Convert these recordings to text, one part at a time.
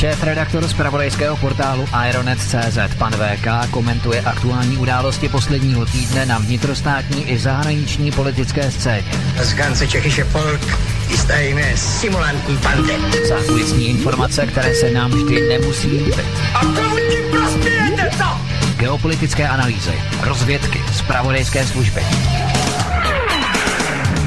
Šéf-redaktor z pravodejského portálu Aeronet.cz pan VK komentuje aktuální události posledního týdne na vnitrostátní i zahraniční politické scéně. Z ganze Čechische Volk ist eine simulantní bande. Zákulisní informace, které se nám vždy nemusí líbit. A komu tím prospějete, co? Geopolitické analýzy, rozvědky, zpravodajské služby.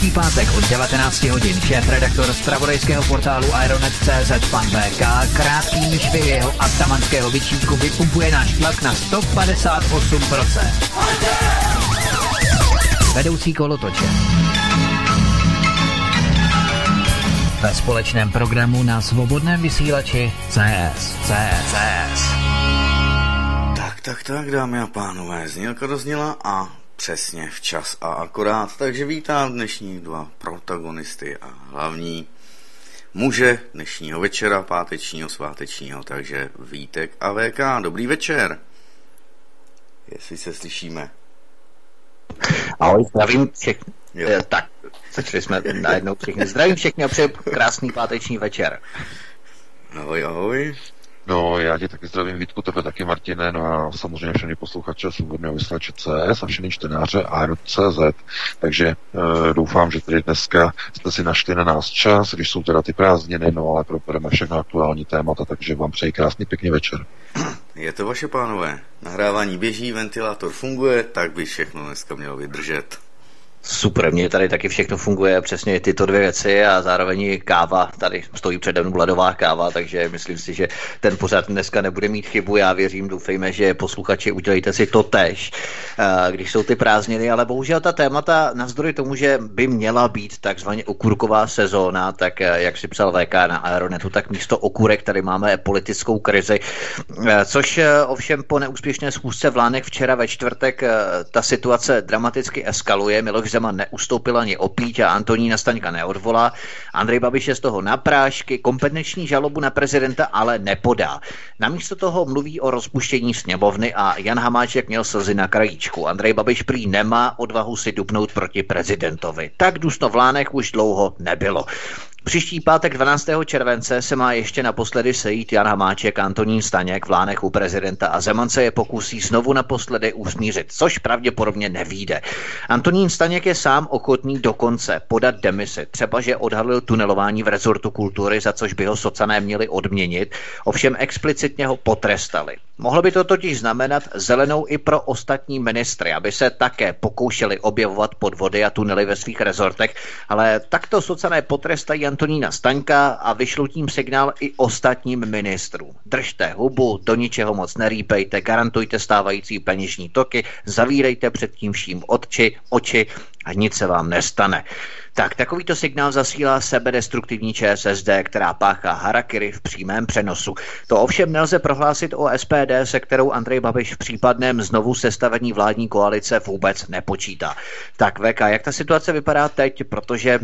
Každý pátek od 19 hodin šéf-redaktor z pravodejského portálu Aeronet.cz pan VK krátkými švy jeho atamanského vyčítku vypumpuje náš tlak na 158%. Vedoucí kolotoče. Ve společném programu na svobodném vysílači CS. CS. CS. Tak, tak, tak, dámy a pánové, znělka dozněla a přesně včas a akorát, takže vítám dnešní dva protagonisty a hlavní muže dnešního večera, pátečního, svátečního, takže Vítek a VK, dobrý večer. Jestli se slyšíme. Ahoj, zdravím všechny. Jo. Eh, Tak, začali jsme najednou všechny. Zdravím všechny a přeji krásný páteční večer. Ahoj, ahoj. No, já tě taky zdravím, Vítku, tebe taky, Martine, no a samozřejmě všechny posluchače svobodného vysílače CS a všechny čtenáře Aero.cz. Takže e, doufám, že tedy dneska jste si našli na nás čas, když jsou teda ty prázdniny, no ale probereme všechno aktuální témata, takže vám přeji krásný pěkný večer. Je to vaše pánové. Nahrávání běží, ventilátor funguje, tak by všechno dneska mělo vydržet. Super, mně tady taky všechno funguje, přesně tyto dvě věci a zároveň káva, tady stojí přede mnou ledová káva, takže myslím si, že ten pořad dneska nebude mít chybu, já věřím, doufejme, že posluchači udělejte si to tež, eh, když jsou ty prázdniny, ale bohužel ta témata, navzdory tomu, že by měla být takzvaně okurková sezóna, tak eh, jak si psal VK na Aeronetu, tak místo okurek tady máme politickou krizi, eh, což ovšem po neúspěšné schůzce v Lánech včera ve čtvrtek ta situace dramaticky eskaluje, Miloš Zeman neustoupil ani opíť a Antonína Staňka neodvolá. Andrej Babiš je z toho na prášky, kompetenční žalobu na prezidenta ale nepodá. Namísto toho mluví o rozpuštění sněmovny a Jan Hamáček měl slzy na krajíčku. Andrej Babiš prý nemá odvahu si dupnout proti prezidentovi. Tak dusno v Lánech už dlouho nebylo. Příští pátek 12. července se má ještě naposledy sejít Jan Hamáček, Antonín Staněk v Lánech u prezidenta a Zeman se je pokusí znovu naposledy usmířit, což pravděpodobně nevíde. Antonín Staněk je sám ochotný dokonce podat demisi, třeba že odhalil tunelování v rezortu kultury, za což by ho socané měli odměnit, ovšem explicitně ho potrestali. Mohlo by to totiž znamenat zelenou i pro ostatní ministry, aby se také pokoušeli objevovat podvody a tunely ve svých rezortech, ale takto socané potrestají Antonína Staňka a vyšlou tím signál i ostatním ministrům. Držte hubu, do ničeho moc nerýpejte, garantujte stávající peněžní toky, zavírejte před tím vším oči, oči a nic se vám nestane. Tak takovýto signál zasílá sebedestruktivní ČSSD, která páchá harakiri v přímém přenosu. To ovšem nelze prohlásit o SPD, se kterou Andrej Babiš v případném znovu sestavení vládní koalice vůbec nepočítá. Tak VK, jak ta situace vypadá teď, protože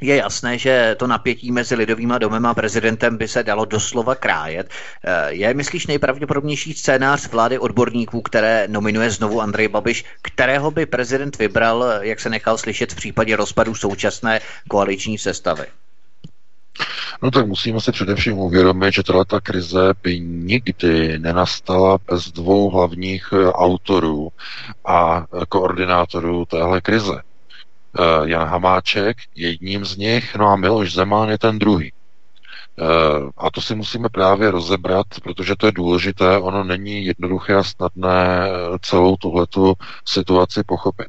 je jasné, že to napětí mezi lidovým domem a prezidentem by se dalo doslova krájet. Eh, je, myslíš, nejpravděpodobnější scénář vlády odborníků, které nominuje znovu Andrej Babiš, kterého by prezident vybral, jak se nechal slyšet v případě rozpadu současné koaliční sestavy? No tak musíme si především uvědomit, že tato krize by nikdy nenastala bez dvou hlavních eh, autorů a koordinátorů téhle krize. Eh, Jan Hamáček je jedním z nich, no a Miloš Zeman je ten druhý. Eh, a to si musíme právě rozebrat, protože to je důležité, ono není jednoduché a snadné celou tuhletu situaci pochopit.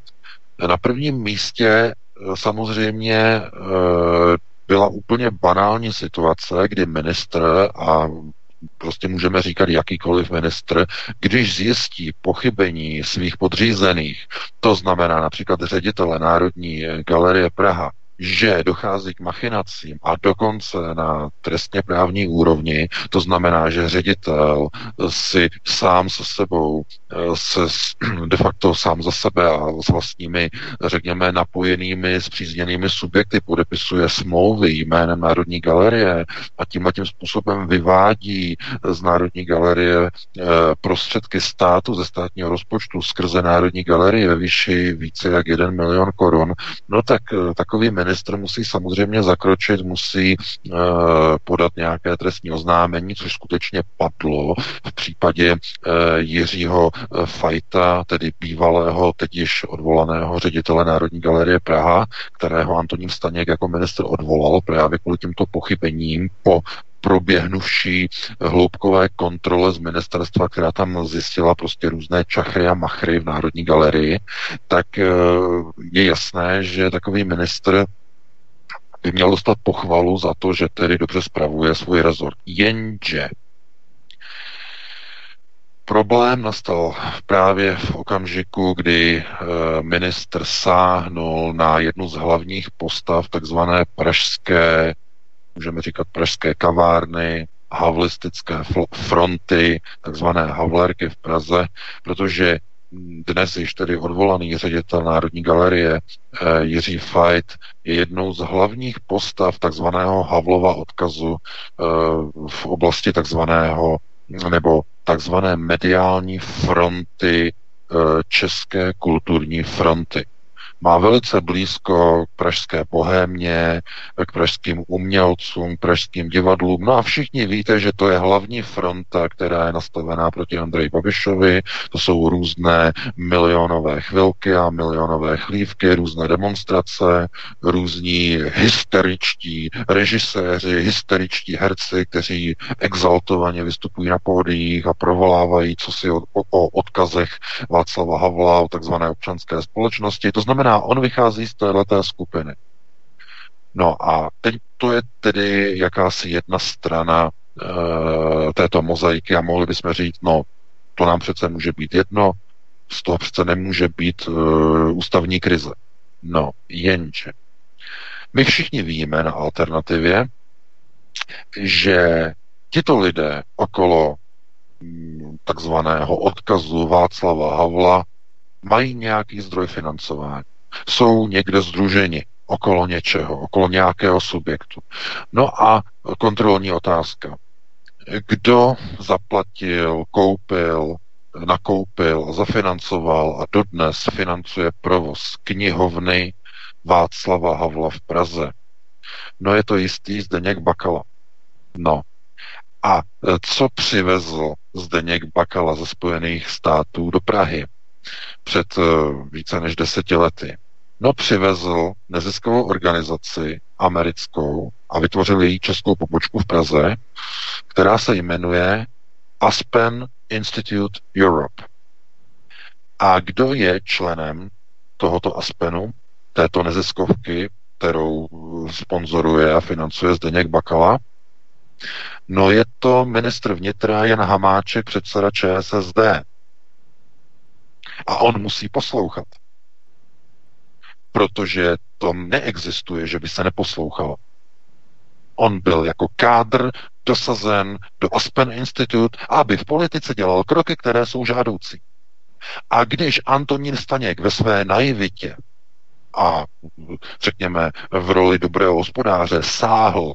Na prvním místě samozřejmě byla úplně banální situace, kdy ministr a prostě můžeme říkat jakýkoliv ministr, když zjistí pochybení svých podřízených, to znamená například ředitele Národní galerie Praha, že dochází k machinacím a dokonce na trestně právní úrovni, to znamená, že ředitel si sám se sebou, se de facto sám za sebe a s vlastními, řekněme, napojenými, zpřízněnými subjekty podepisuje smlouvy jménem Národní galerie a tím a tím způsobem vyvádí z Národní galerie eh, prostředky státu ze státního rozpočtu skrze Národní galerie ve výši více jak 1 milion korun, no tak eh, takový ministr musí samozřejmě zakročit, musí uh, podat nějaké trestní oznámení, což skutečně padlo v případě uh, Jiřího uh, Fajta, tedy bývalého, teď již odvolaného ředitele Národní galerie Praha, kterého Antonín Staněk jako minister odvolal právě kvůli těmto pochybením po proběhnuvší hloubkové kontrole z ministerstva, která tam zjistila prostě různé čachry a machry v Národní galerii, tak je jasné, že takový ministr by měl dostat pochvalu za to, že tedy dobře spravuje svůj rezort. Jenže Problém nastal právě v okamžiku, kdy eh, ministr sáhnul na jednu z hlavních postav takzvané pražské, můžeme říkat pražské kavárny, havlistické fronty, takzvané havlerky v Praze, protože dnes již tedy odvolaný ředitel Národní galerie eh, Jiří Fajt je jednou z hlavních postav takzvaného Havlova odkazu eh, v oblasti takzvaného nebo takzvané mediální fronty eh, České kulturní fronty má velice blízko k pražské bohémě, k pražským umělcům, k pražským divadlům. No a všichni víte, že to je hlavní fronta, která je nastavená proti Andreji Babišovi. To jsou různé milionové chvilky a milionové chlívky, různé demonstrace, různí hysteričtí režiséři, hysteričtí herci, kteří exaltovaně vystupují na pódiích a provolávají co si o, o odkazech Václava Havla, o takzvané občanské společnosti. To znamená, znamená, on vychází z této skupiny. No a teď to je tedy jakási jedna strana e, této mozaiky a mohli bychom říct, no, to nám přece může být jedno, z toho přece nemůže být e, ústavní krize. No, jenže. My všichni víme na alternativě, že tito lidé okolo mm, takzvaného odkazu Václava Havla mají nějaký zdroj financování jsou někde združeni okolo něčeho, okolo nějakého subjektu. No a kontrolní otázka. Kdo zaplatil, koupil, nakoupil, zafinancoval a dodnes financuje provoz knihovny Václava Havla v Praze? No je to jistý Zdeněk Bakala. No. A co přivezl Zdeněk Bakala ze Spojených států do Prahy před eh, více než deseti lety? No přivezl neziskovou organizaci americkou a vytvořil její českou pobočku v Praze, která se jmenuje Aspen Institute Europe. A kdo je členem tohoto Aspenu, této neziskovky, kterou sponzoruje a financuje Zdeněk Bakala? No je to ministr vnitra Jan Hamáček, předseda ČSSD. A on musí poslouchat protože to neexistuje, že by se neposlouchalo. On byl jako kádr dosazen do Aspen Institute, aby v politice dělal kroky, které jsou žádoucí. A když Antonín Staněk ve své naivitě a řekněme v roli dobrého hospodáře sáhl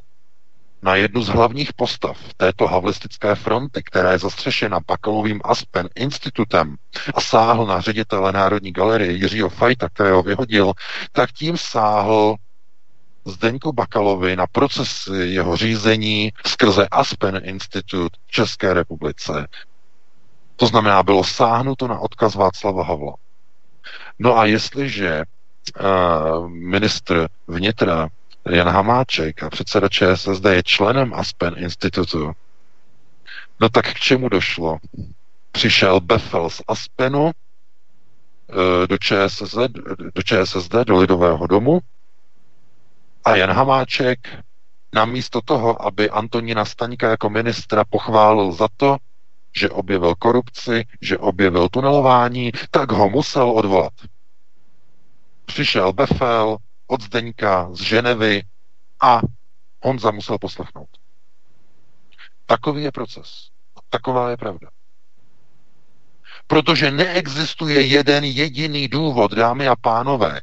na jednu z hlavních postav této havlistické fronty, která je zastřešena Bakalovým Aspen institutem a sáhl na ředitele Národní galerie Jiřího Fajta, kterého vyhodil, tak tím sáhl Zdeňku Bakalovi na proces jeho řízení skrze Aspen Institut v České republice. To znamená, bylo sáhnuto na odkaz Václava Havla. No a jestliže uh, ministr vnitra Jan Hamáček a předseda ČSSD je členem Aspen Institutu, no tak k čemu došlo? Přišel Befel z Aspenu uh, do ČSSD, do ČSSD, do Lidového domu a Jan Hamáček namísto toho, aby Antonína Staňka jako ministra pochválil za to, že objevil korupci, že objevil tunelování, tak ho musel odvolat. Přišel Befel od Zdeňka z Ženevy a Honza musel poslechnout. Takový je proces. Taková je pravda. Protože neexistuje jeden jediný důvod, dámy a pánové,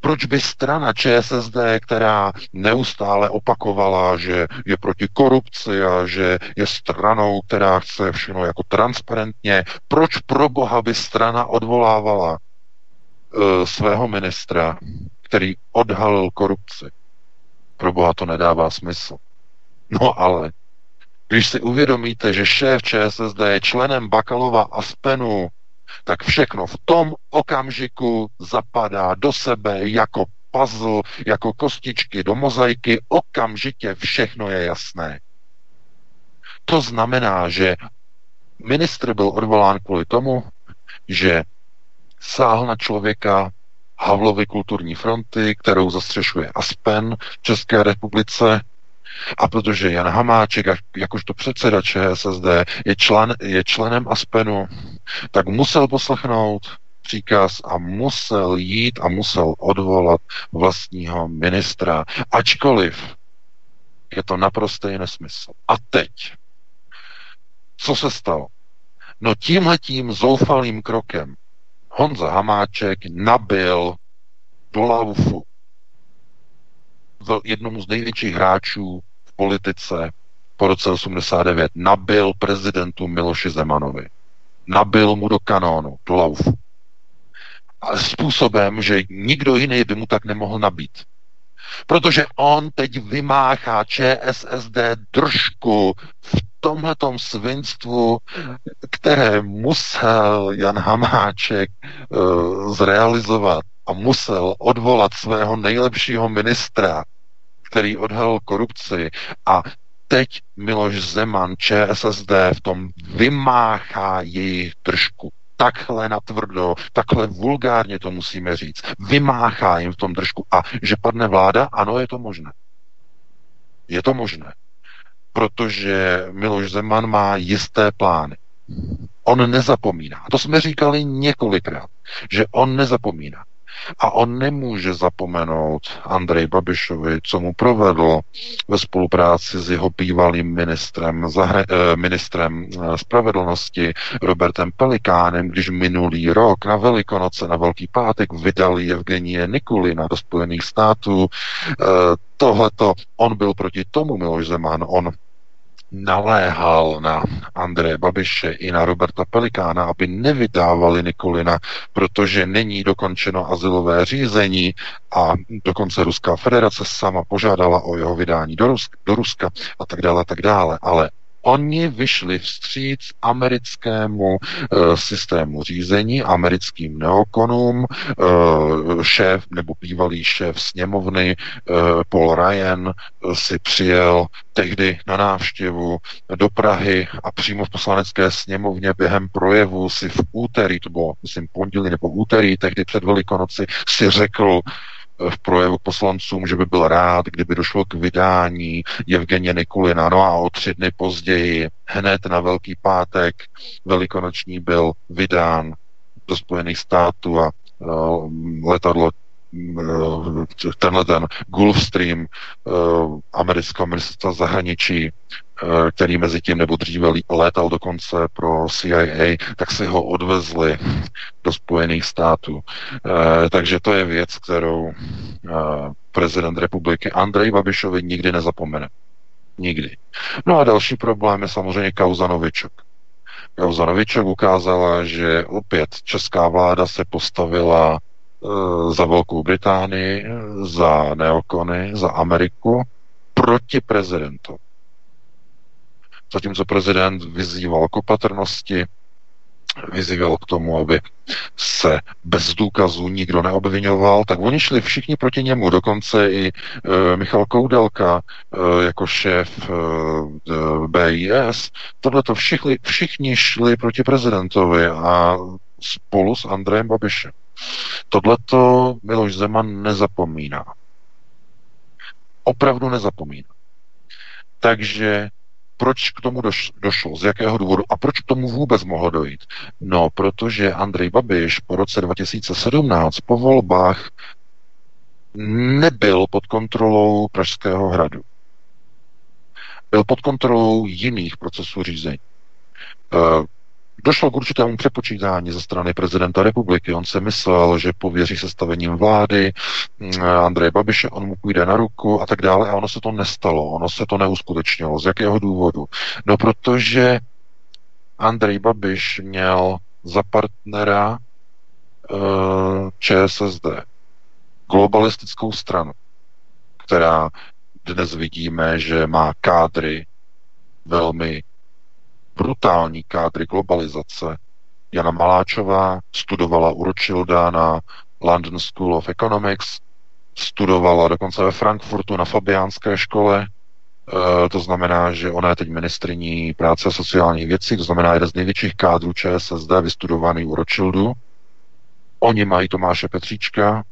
proč by strana ČSSD, která neustále opakovala, že je proti korupci a že je stranou, která chce všechno jako transparentně, proč pro boha by strana odvolávala uh, svého ministra, který odhalil korupci? Pro boha to nedává smysl. No ale když si uvědomíte, že šéf ČSSD je členem Bakalova Aspenu, tak všechno v tom okamžiku zapadá do sebe jako puzzle, jako kostičky do mozaiky, okamžitě všechno je jasné. To znamená, že ministr byl odvolán kvůli tomu, že sáhl na člověka Havlovy kulturní fronty, kterou zastřešuje Aspen v České republice, a protože Jan Hamáček, jakožto předseda ČSSD, je, člen, je členem Aspenu, tak musel poslechnout příkaz a musel jít a musel odvolat vlastního ministra. Ačkoliv je to naprostý nesmysl. A teď, co se stalo? No tímhletím zoufalým krokem Honza Hamáček nabil do laufu jednomu z největších hráčů v politice po roce 89 nabil prezidentu Miloši Zemanovi. Nabil mu do kanónu, do laufu. A způsobem, že nikdo jiný by mu tak nemohl nabít. Protože on teď vymáchá ČSSD držku v tomhletom svinstvu, které musel Jan Hamáček uh, zrealizovat a musel odvolat svého nejlepšího ministra, který odhalil korupci a teď Miloš Zeman, ČSSD v tom vymáchá jejich držku. Takhle natvrdo, takhle vulgárně to musíme říct. Vymáchá jim v tom držku. A že padne vláda? Ano, je to možné. Je to možné. Protože Miloš Zeman má jisté plány. On nezapomíná. To jsme říkali několikrát, že on nezapomíná. A on nemůže zapomenout Andrej Babišovi, co mu provedl ve spolupráci s jeho bývalým ministrem, zahra, eh, ministrem eh, spravedlnosti Robertem Pelikánem, když minulý rok na Velikonoce, na Velký pátek vydali Evgenie Nikulina do Spojených států. Eh, tohleto, on byl proti tomu Miloš Zeman, on naléhal na Andreje Babiše i na Roberta Pelikána, aby nevydávali Nikolina, protože není dokončeno asilové řízení a dokonce Ruská federace sama požádala o jeho vydání do Ruska, do Ruska a tak dále, a tak dále. Ale Oni vyšli vstříc americkému e, systému řízení, americkým neokonům, e, šéf nebo bývalý šéf sněmovny e, Paul Ryan si přijel tehdy na návštěvu do Prahy a přímo v poslanecké sněmovně během projevu si v úterý, to bylo myslím pondělí nebo úterý, tehdy před Velikonoci, si řekl, v projevu poslancům, že by byl rád, kdyby došlo k vydání Evgenie Nikulina. No a o tři dny později, hned na Velký pátek, velikonoční byl vydán do Spojených států a uh, letadlo tenhle ten Gulfstream amerického ministerstva zahraničí, který mezi tím nebo dříve létal dokonce pro CIA, tak si ho odvezli do Spojených států. Takže to je věc, kterou prezident republiky Andrej Babišovi nikdy nezapomene. Nikdy. No a další problém je samozřejmě kauza Novičok. Kauza Novičok ukázala, že opět česká vláda se postavila za Velkou Británii, za neokony, za Ameriku proti prezidentu. Zatímco prezident vyzýval k opatrnosti, vyzýval k tomu, aby se bez důkazů nikdo neobvinoval, tak oni šli všichni proti němu, dokonce i e, Michal Koudelka e, jako šéf e, BIS. Tohle to všichni, všichni šli proti prezidentovi a spolu s Andrejem Babišem. Tohle to Miloš Zeman nezapomíná. Opravdu nezapomíná. Takže proč k tomu došlo, z jakého důvodu a proč k tomu vůbec mohlo dojít? No, protože Andrej Babiš po roce 2017 po volbách nebyl pod kontrolou Pražského hradu. Byl pod kontrolou jiných procesů řízení. Eh, Došlo k určitému přepočítání ze strany prezidenta republiky. On se myslel, že pověří sestavením vlády mm, Andreje Babiše, on mu půjde na ruku a tak dále. A ono se to nestalo, ono se to neuskutečnilo. Z jakého důvodu? No, protože Andrej Babiš měl za partnera uh, ČSSD, globalistickou stranu, která dnes vidíme, že má kádry velmi brutální kádry globalizace. Jana Maláčová studovala u Rothschilda na London School of Economics, studovala dokonce ve Frankfurtu na Fabiánské škole, e, to znamená, že ona je teď ministriní práce a sociálních věcí, to znamená jeden z největších kádrů ČSSD, vystudovaný u Rothschildu. Oni mají Tomáše Petříčka,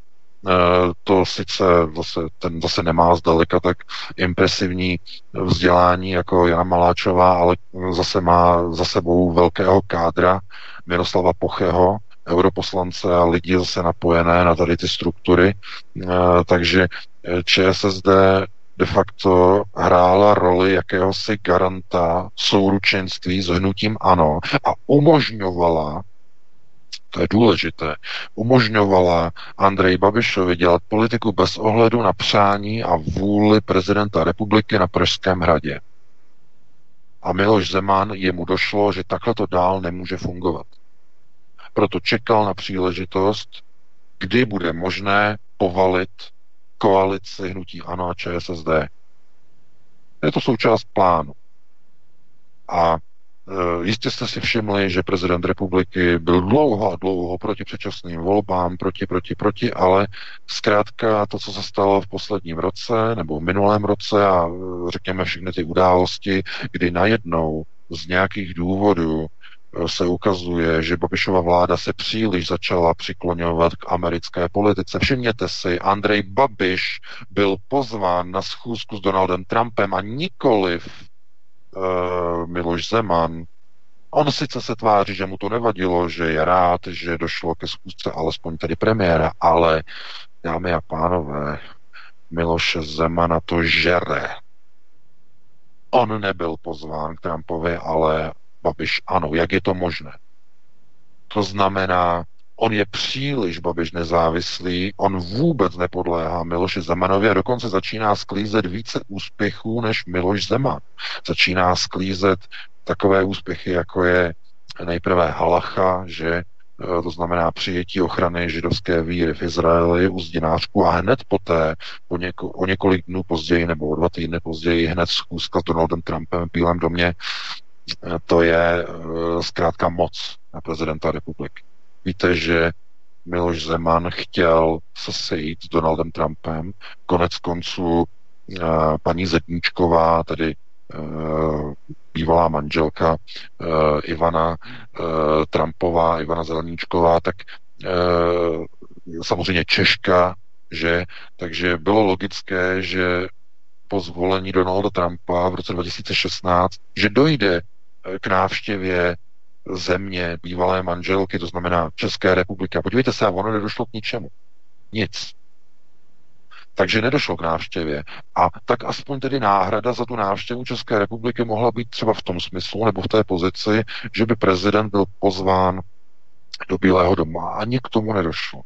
to sice zase, ten zase nemá zdaleka tak impresivní vzdělání jako Jana Maláčová, ale zase má za sebou velkého kádra Miroslava Pocheho, europoslance a lidi zase napojené na tady ty struktury. Eh, takže eh, ČSSD de facto hrála roli jakéhosi garanta souručenství s hnutím ANO a umožňovala to je důležité, umožňovala Andrej Babišovi dělat politiku bez ohledu na přání a vůli prezidenta republiky na Pražském hradě. A Miloš Zeman jemu došlo, že takhle to dál nemůže fungovat. Proto čekal na příležitost, kdy bude možné povalit koalici hnutí ANO a ČSSD. Je to součást plánu. A jistě jste si všimli, že prezident republiky byl dlouho a dlouho proti předčasným volbám, proti, proti, proti, ale zkrátka to, co se stalo v posledním roce nebo v minulém roce a eh, řekněme všechny ty události, kdy najednou z nějakých důvodů eh, se ukazuje, že Babišova vláda se příliš začala přikloňovat k americké politice. Všimněte si, Andrej Babiš byl pozván na schůzku s Donaldem Trumpem a nikoliv uh, Miloš Zeman, on sice se tváří, že mu to nevadilo, že je rád, že došlo ke zkusce alespoň tedy premiéra, ale dámy a pánové, Miloše Zemana to žere. On nebyl pozván k Trumpovi, ale Babiš ano. Jak je to možné? To znamená, On je příliš Babiš nezávislý, on vůbec nepodléhá Miloši Zemanovi a dokonce začíná sklízet více úspěchů než Miloš Zeman. Začíná sklízet takové úspěchy, jako je nejprve Halacha, že eh, to znamená přijetí ochrany židovské víry v Izraeli u zdinářku a hned poté, o, něko, o několik dnů později nebo o dva týdny později, hned schůzka s Donaldem Trumpem v Bílém domě, eh, to je eh, zkrátka moc na prezidenta republiky. Víte, že Miloš Zeman chtěl se sejít s Donaldem Trumpem. Konec konců uh, paní Zedníčková, tedy uh, bývalá manželka uh, Ivana Trumpová, Ivana Zeleníčková, tak samozřejmě Češka, že, takže bylo logické, že po zvolení Donalda Trumpa v roce 2016, že dojde k návštěvě země, bývalé manželky, to znamená České republiky. A podívejte se, ono nedošlo k ničemu. Nic. Takže nedošlo k návštěvě. A tak aspoň tedy náhrada za tu návštěvu České republiky mohla být třeba v tom smyslu nebo v té pozici, že by prezident byl pozván do Bílého doma. Ani k tomu nedošlo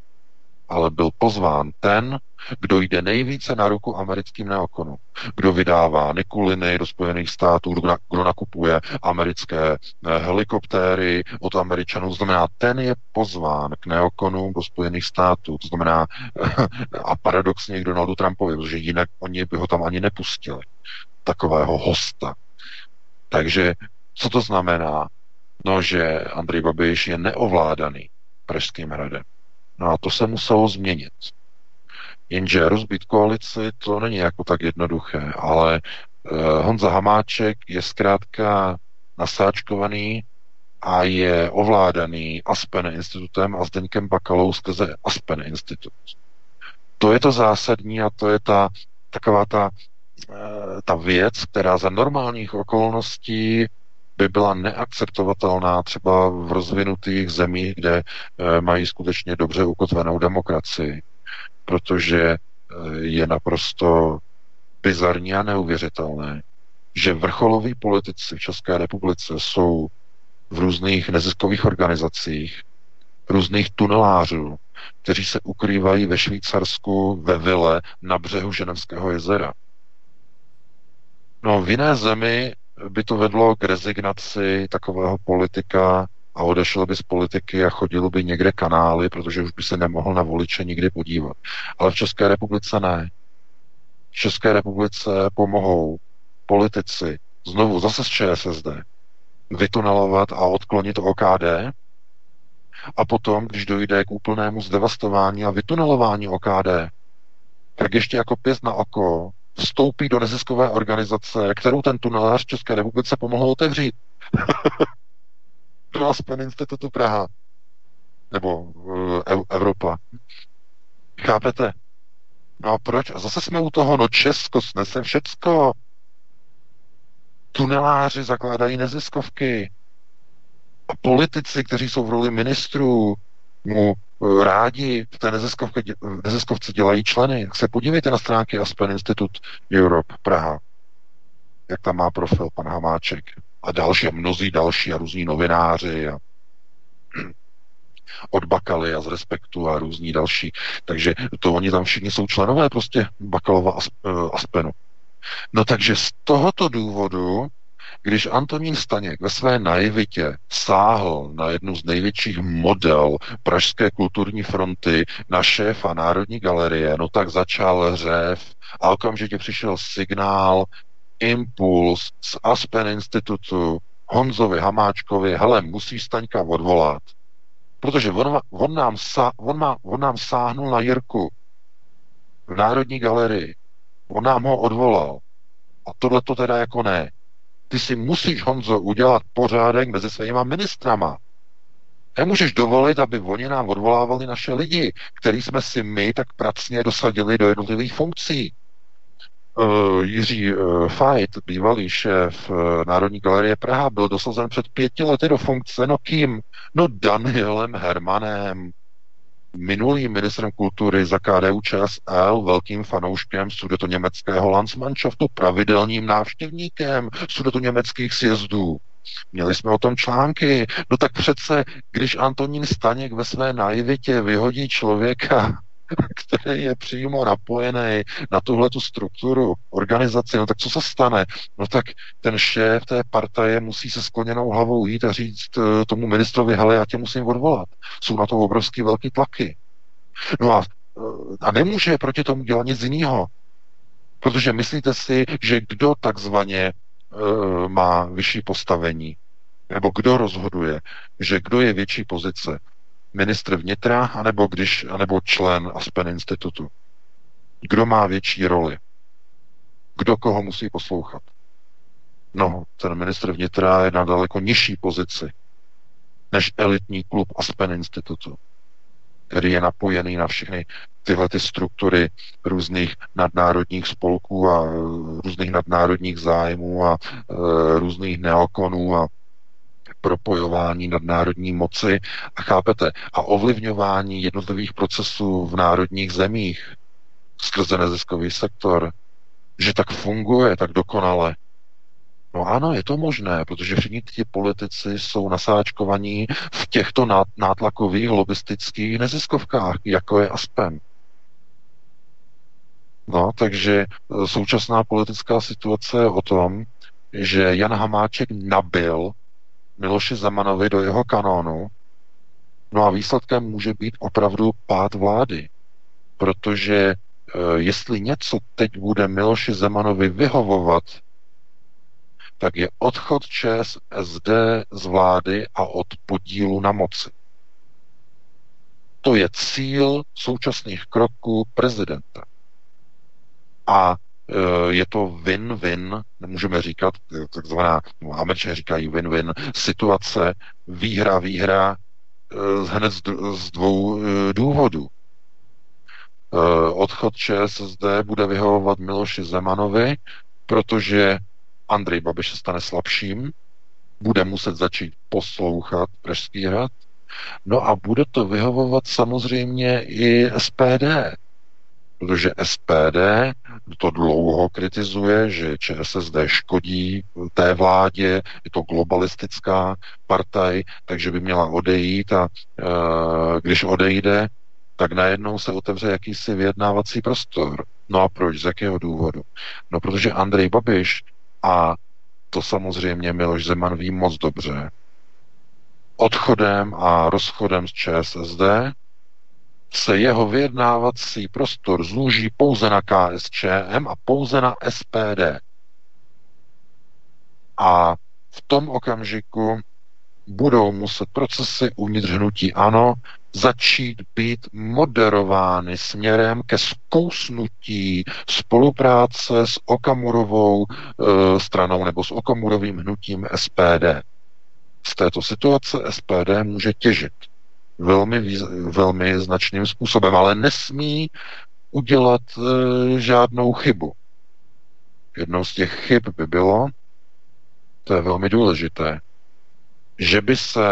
ale byl pozván ten, kdo jde nejvíce na ruku americkým neokonům. Kdo vydává Nikuliny do Spojených států, kdo, nakupuje americké eh, helikoptéry od Američanů. To znamená, ten je pozván k neokonům do Spojených států. To znamená, a paradoxně k Donaldu Trumpovi, protože jinak oni by ho tam ani nepustili. Takového hosta. Takže co to znamená? No, že Andrej Babiš je neovládaný Pražským hradem. No a to se muselo změnit. Jenže rozbít koalici to není jako tak jednoduché, ale uh, Honza Hamáček je zkrátka nasáčkovaný a je ovládaný Aspen institutem a Zdeňkem Bakalou skrze Aspen institut. To je to zásadní a to je ta taková ta, uh, ta věc, která za normálních okolností by byla neakceptovatelná třeba v rozvinutých zemích, kde eh, mají skutečně dobře ukotvenou demokracii, protože eh, je naprosto bizarní a neuvěřitelné, že vrcholoví politici v České republice jsou v různých neziskových organizacích, různých tunelářů, kteří se ukrývají ve Švýcarsku ve vile na břehu Ženevského jezera. No v jiné zemi by to vedlo k rezignaci takového politika a odešel by z politiky a chodil by někde kanály, protože už by se nemohl na voliče nikdy podívat. Ale v České republice ne. V České republice pomohou politici, znovu zase z ČSSD, vytunelovat a odklonit OKD, a potom, když dojde k úplnému zdevastování a vytunelování OKD, tak ještě jako pěst na oko vstoupí do neziskové organizace, kterou ten tunelář České republice pomohl otevřít. do Aspen Institutu Praha. Nebo uh, Evropa. Chápete? No a proč? A zase jsme u toho, no Česko snese všecko. Tuneláři zakládají neziskovky. A politici, kteří jsou v roli ministrů, mu rádi v té neziskovce, neziskovce dělají členy. Tak se podívejte na stránky Aspen Institute Europe Praha. Jak tam má profil pan Hamáček. A další, a mnozí další a různí novináři a od Bakaly a z Respektu a různí další. Takže to oni tam všichni jsou členové prostě Bakalova eh, Aspenu. No takže z tohoto důvodu když Antonín Staněk ve své naivitě sáhl na jednu z největších model Pražské kulturní fronty na šéfa Národní galerie, no tak začal řev a okamžitě přišel signál, impuls z Aspen Institutu Honzovi Hamáčkovi, hele, musí Staňka odvolat. Protože on, on, nám, sa, on, má, on nám sáhnul na Jirku v Národní galerii. On nám ho odvolal. A tohle to teda jako ne. Ty si musíš, Honzo, udělat pořádek mezi svýma ministrama. Nemůžeš dovolit, aby oni nám odvolávali naše lidi, který jsme si my tak pracně dosadili do jednotlivých funkcí. Uh, Jiří uh, Fajt, bývalý šéf uh, Národní galerie Praha, byl dosazen před pěti lety do funkce. No kým? No Danielem Hermanem, minulým ministrem kultury za KDU ČSL, velkým fanouškem sudeto německého Landsmannschaftu, pravidelným návštěvníkem sudeto německých sjezdů. Měli jsme o tom články. No tak přece, když Antonín Staněk ve své naivitě vyhodí člověka, který je přímo napojený na tuhle tu strukturu organizace, no tak co se stane? No tak ten šéf té partaje musí se skloněnou hlavou jít a říct eh, tomu ministrovi, hele, já tě musím odvolat. Jsou na to obrovský velký tlaky. No a, eh, a nemůže proti tomu dělat nic jiného. Protože myslíte si, že kdo takzvaně uh, má vyšší postavení, nebo kdo rozhoduje, že kdo je větší pozice, ministr vnitra, anebo, když, anebo člen Aspen institutu. Kdo má větší roli? Kdo koho musí poslouchat? No, ten ministr vnitra je na daleko nižší pozici než elitní klub Aspen institutu, který je napojený na všechny tyhle ty struktury různých nadnárodních spolků a různých nadnárodních zájmů a e, různých neokonů a propojování nadnárodní moci a chápete, a ovlivňování jednotlivých procesů v národních zemích skrze neziskový sektor, že tak funguje, tak dokonale. No ano, je to možné, protože všichni ti politici jsou nasáčkovaní v těchto nátlakových lobistických neziskovkách, jako je Aspen. No, takže e, současná politická situace je o tom, že Jan Hamáček nabil Miloši Zemanovi do jeho kanónu, no a výsledkem může být opravdu pád vlády. Protože e, jestli něco teď bude Miloši Zemanovi vyhovovat, tak je odchod ČSSD z vlády a od podílu na moci. To je cíl současných kroků prezidenta. A je to win-win, nemůžeme říkat, takzvaná, no, američané říkají win-win, situace, výhra, výhra, e, hned z dvou důvodů. Odchod ČSSD bude vyhovovat Miloši Zemanovi, protože Andrej Babiš se stane slabším, bude muset začít poslouchat Pražský hrad, no a bude to vyhovovat samozřejmě i SPD, protože SPD to dlouho kritizuje, že ČSSD škodí té vládě, je to globalistická partaj, takže by měla odejít a e, když odejde, tak najednou se otevře jakýsi vyjednávací prostor. No a proč? Z jakého důvodu? No protože Andrej Babiš a to samozřejmě Miloš Zeman ví moc dobře. Odchodem a rozchodem z ČSSD se jeho vyjednávací prostor zúží pouze na KSČM a pouze na SPD. A v tom okamžiku budou muset procesy uvnitř hnutí ANO začít být moderovány směrem ke zkousnutí spolupráce s Okamurovou e, stranou nebo s Okamurovým hnutím SPD. Z této situace SPD může těžit velmi, velmi značným způsobem, ale nesmí udělat e, žádnou chybu. Jednou z těch chyb by bylo, to je velmi důležité, že by se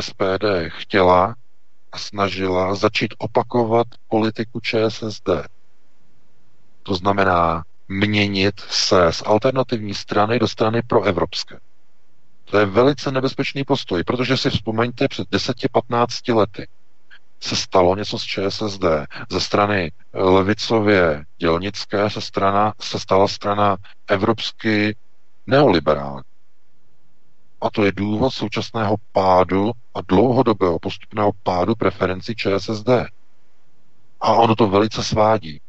SPD chtěla a snažila začít opakovat politiku ČSSD. To znamená měnit se z alternativní strany do strany proevropské. To je velice nebezpečný postoj, protože si vzpomeňte, před 10-15 lety se stalo něco z ČSSD. Ze strany levicově dělnické se, strana, se stala strana evropsky neoliberální. A to je důvod současného pádu a dlouhodobého postupného pádu preferencí ČSSD. A ono to velice svádí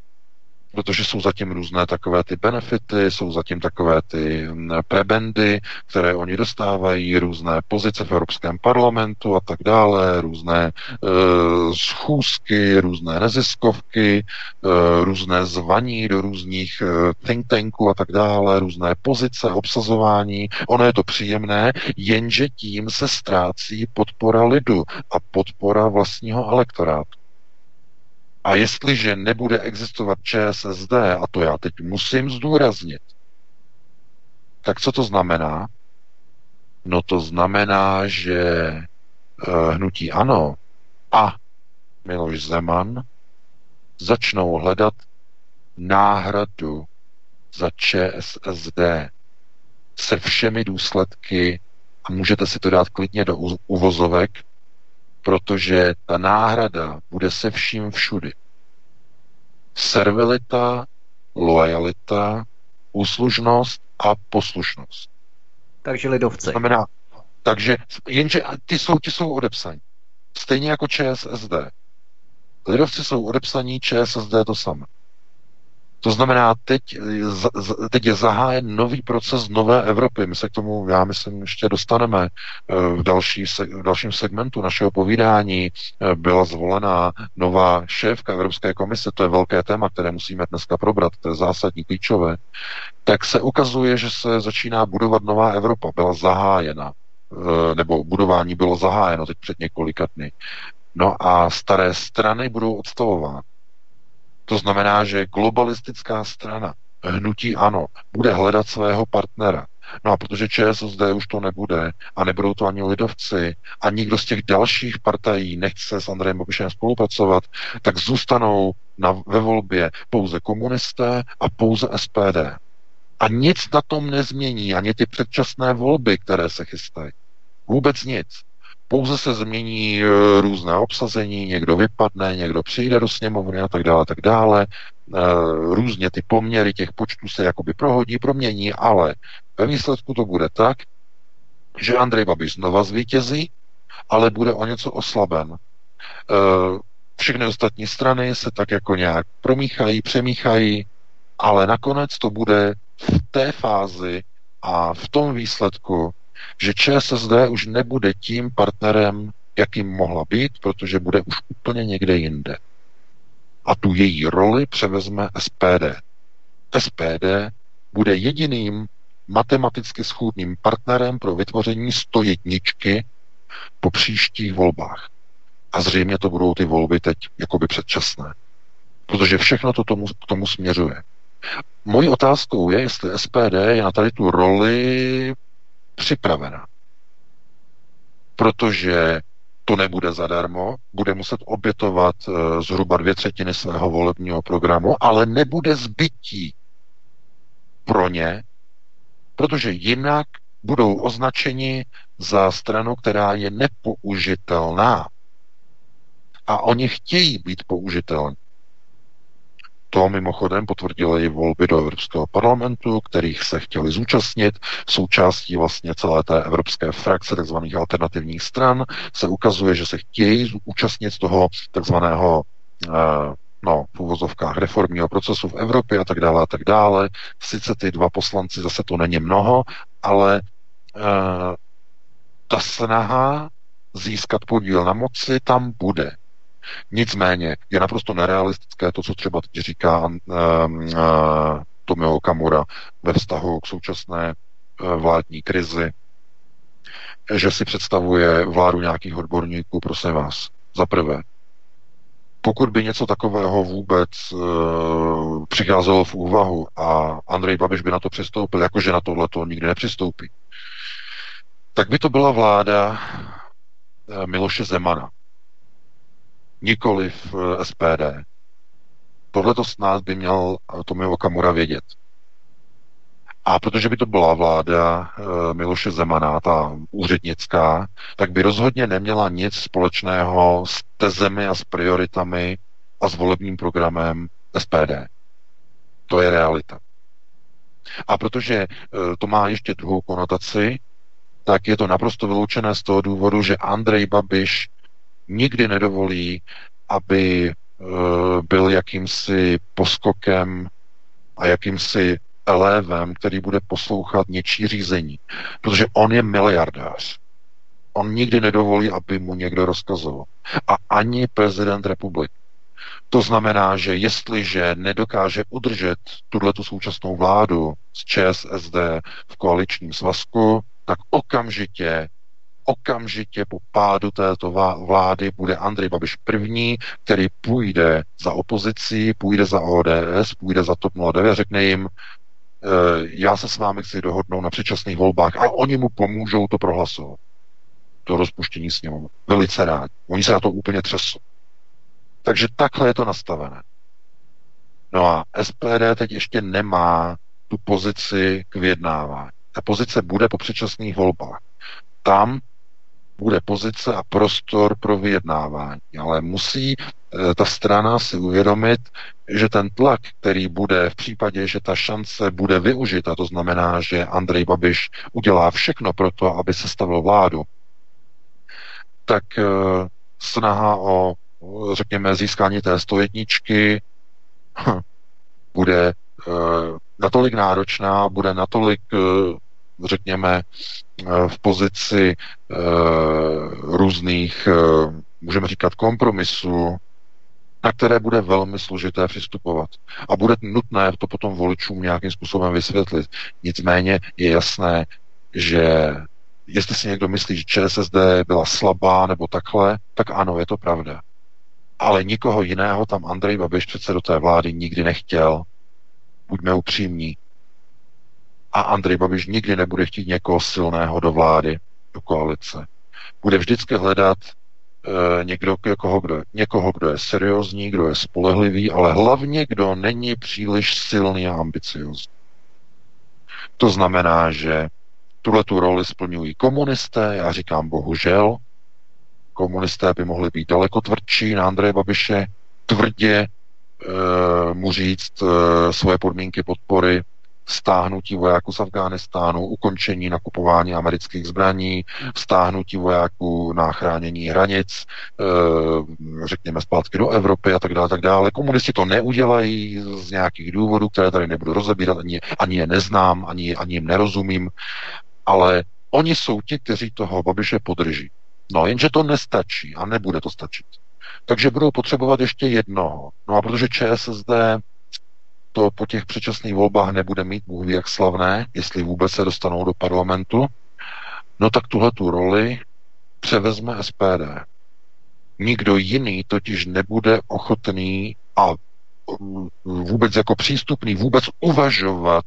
protože jsou zatím různé takové ty benefity, jsou zatím takové ty mm, prebendy, které oni dostávají, různé pozice v Evropském parlamentu a tak dále, různé e, schůzky, různé neziskovky, e, různé zvaní do různých e, think tanků a tak dále, různé pozice, obsazování. Ono je to příjemné, jenže tím se ztrácí podpora lidu a podpora vlastního elektorátu. A jestliže nebude existovat ČSSD, a to já teď musím zdůraznit, tak co to znamená? No to znamená, že uh, hnutí ANO a Miloš Zeman začnou hledat náhradu za ČSSD se všemi důsledky a můžete si to dát klidně do uvozovek, protože ta náhrada bude se vším všudy. Servilita, lojalita, úslužnost a poslušnost. Takže lidovci. To znamená, takže, jenže ty jsou, ty jsou odepsaní. Stejně jako ČSSD. Lidovci jsou odepsaní, ČSSD to samé. To znamená, teď, teď je zahájen nový proces nové Evropy. My se k tomu, já myslím, ještě dostaneme eh, v, další, v dalším segmentu našeho povídání. Eh, byla zvolena nová šéfka Evropské komise, to je velké téma, které musíme dneska probrat, to je zásadní, klíčové. Tak se ukazuje, že se začíná budovat nová Evropa. Byla zahájena, eh, nebo budování bylo zahájeno teď před několika dny. No a staré strany budou odstavovány. To znamená, že globalistická strana, hnutí ano, bude hledat svého partnera. No a protože ČSSD už to nebude a nebudou to ani lidovci a nikdo z těch dalších partají nechce s Andrejem Babišem spolupracovat, tak zůstanou na, ve volbě pouze komunisté a pouze SPD. A nic na tom nezmění, ani ty předčasné volby, které se chystají. Vůbec nic. Pouze se změní e, různé obsazení, někdo vypadne, někdo přijde do sněmovny a tak dále, tak dále. E, různě ty poměry těch počtů se jakoby prohodí, promění, ale ve výsledku to bude tak, že Andrej Babiš znova zvítězí, ale bude o něco oslaben. E, všechny ostatní strany se tak jako nějak promíchají, přemíchají, ale nakonec to bude v té fázi a v tom výsledku, že ČSSD už nebude tím partnerem, jakým mohla být, protože bude už úplně někde jinde. A tu její roli převezme SPD. SPD bude jediným matematicky schůdným partnerem pro vytvoření 101 po příštích volbách. A zřejmě to budou ty volby teď jakoby předčasné. Protože všechno to tomu, k tomu směřuje. Mojí otázkou je, jestli SPD je na tady tu roli připravena. Protože to nebude zadarmo, bude muset obětovat eh, zhruba dvě třetiny svého volebního programu, ale nebude zbytí pro ně, protože jinak budou označeni za stranu, která je nepoužitelná. A oni chtějí být použitelní. To mimochodem potvrdily i volby do Evropského parlamentu, kterých se chtěli zúčastnit. Součástí vlastně celé té evropské frakce tzv. alternativních stran se ukazuje, že se chtějí zúčastnit toho takzvaného eh, no, v úvozovkách reformního procesu v Evropě a tak dále a tak dále. Sice ty dva poslanci zase to není mnoho, ale uh, ta snaha získat podíl na moci tam bude. Nicméně je naprosto nerealistické to, co třeba teď říká uh, Tomio Kamura ve vztahu k současné uh, vládní krizi, že si představuje vládu nějakých odborníků, prosím vás. Za prvé, pokud by něco takového vůbec uh, přicházelo v úvahu a Andrej Babiš by na to přistoupil, jakože na tohle to nikdy nepřistoupí, tak by to byla vláda uh, Miloše Zemana nikoli v eh, SPD. Tohle to snad by měl Tomio Okamura vědět. A protože by to byla vláda e, Miloše Zemana, ta úřednická, tak by rozhodně neměla nic společného s tezemi a s prioritami a s volebním programem SPD. To je realita. A protože e, to má ještě druhou konotaci, tak je to naprosto vyloučené z toho důvodu, že Andrej Babiš nikdy nedovolí, aby e, byl jakýmsi poskokem a jakýmsi elévem, který bude poslouchat něčí řízení. Protože on je miliardář. On nikdy nedovolí, aby mu někdo rozkazoval. A ani prezident republiky. To znamená, že jestliže nedokáže udržet tuhle tu současnou vládu z ČSSD v koaličním svazku, tak okamžitě okamžitě po pádu této vlády bude Andrej Babiš první, který půjde za opozicí, půjde za ODS, půjde za TOP 09, řekne jim, eh, já se s vámi chci dohodnout na předčasných volbách a oni mu pomůžou to prohlasovat. To rozpuštění sněmovny. Velice rád. Oni se na to úplně třesou. Takže takhle je to nastavené. No a SPD teď ještě nemá tu pozici k vyjednávání. Ta pozice bude po předčasných volbách. Tam bude pozice a prostor pro vyjednávání. Ale musí eh, ta strana si uvědomit, že ten tlak, který bude v případě, že ta šance bude využita, to znamená, že Andrej Babiš udělá všechno pro to, aby se stavil vládu, tak eh, snaha o, řekněme, získání té stojetničky hm, bude eh, natolik náročná, bude natolik řekněme, eh, v pozici eh, různých, eh, můžeme říkat, kompromisů, na které bude velmi složité přistupovat. A bude nutné to potom voličům nějakým způsobem vysvětlit. Nicméně je jasné, že jestli si někdo myslí, že ČSSD byla slabá nebo takhle, tak ano, je to pravda. Ale nikoho jiného tam Andrej Babiš přece do té vlády nikdy nechtěl. Buďme upřímní. A Andrej Babiš nikdy nebude chtít někoho silného do vlády, do koalice. Bude vždycky hledat e, někdo, někoho, kdo, někoho, kdo je seriózní, kdo je spolehlivý, ale hlavně, kdo není příliš silný a ambiciozní. To znamená, že tuhle tu roli splňují komunisté, já říkám bohužel, komunisté by mohli být daleko tvrdší na Andreje Babiše, tvrdě e, mu říct e, svoje podmínky podpory stáhnutí vojáků z Afghánistánu, ukončení nakupování amerických zbraní, stáhnutí vojáků na chránění hranic, e, řekněme zpátky do Evropy a tak dále, tak dále. Komunisti to neudělají z nějakých důvodů, které tady nebudu rozebírat, ani, ani je neznám, ani, ani jim nerozumím, ale oni jsou ti, kteří toho Babiše podrží. No, jenže to nestačí a nebude to stačit. Takže budou potřebovat ještě jednoho. No a protože ČSSD to po těch předčasných volbách nebude mít Bůh jak slavné, jestli vůbec se dostanou do parlamentu, no tak tuhle tu roli převezme SPD. Nikdo jiný totiž nebude ochotný a mm, vůbec jako přístupný vůbec uvažovat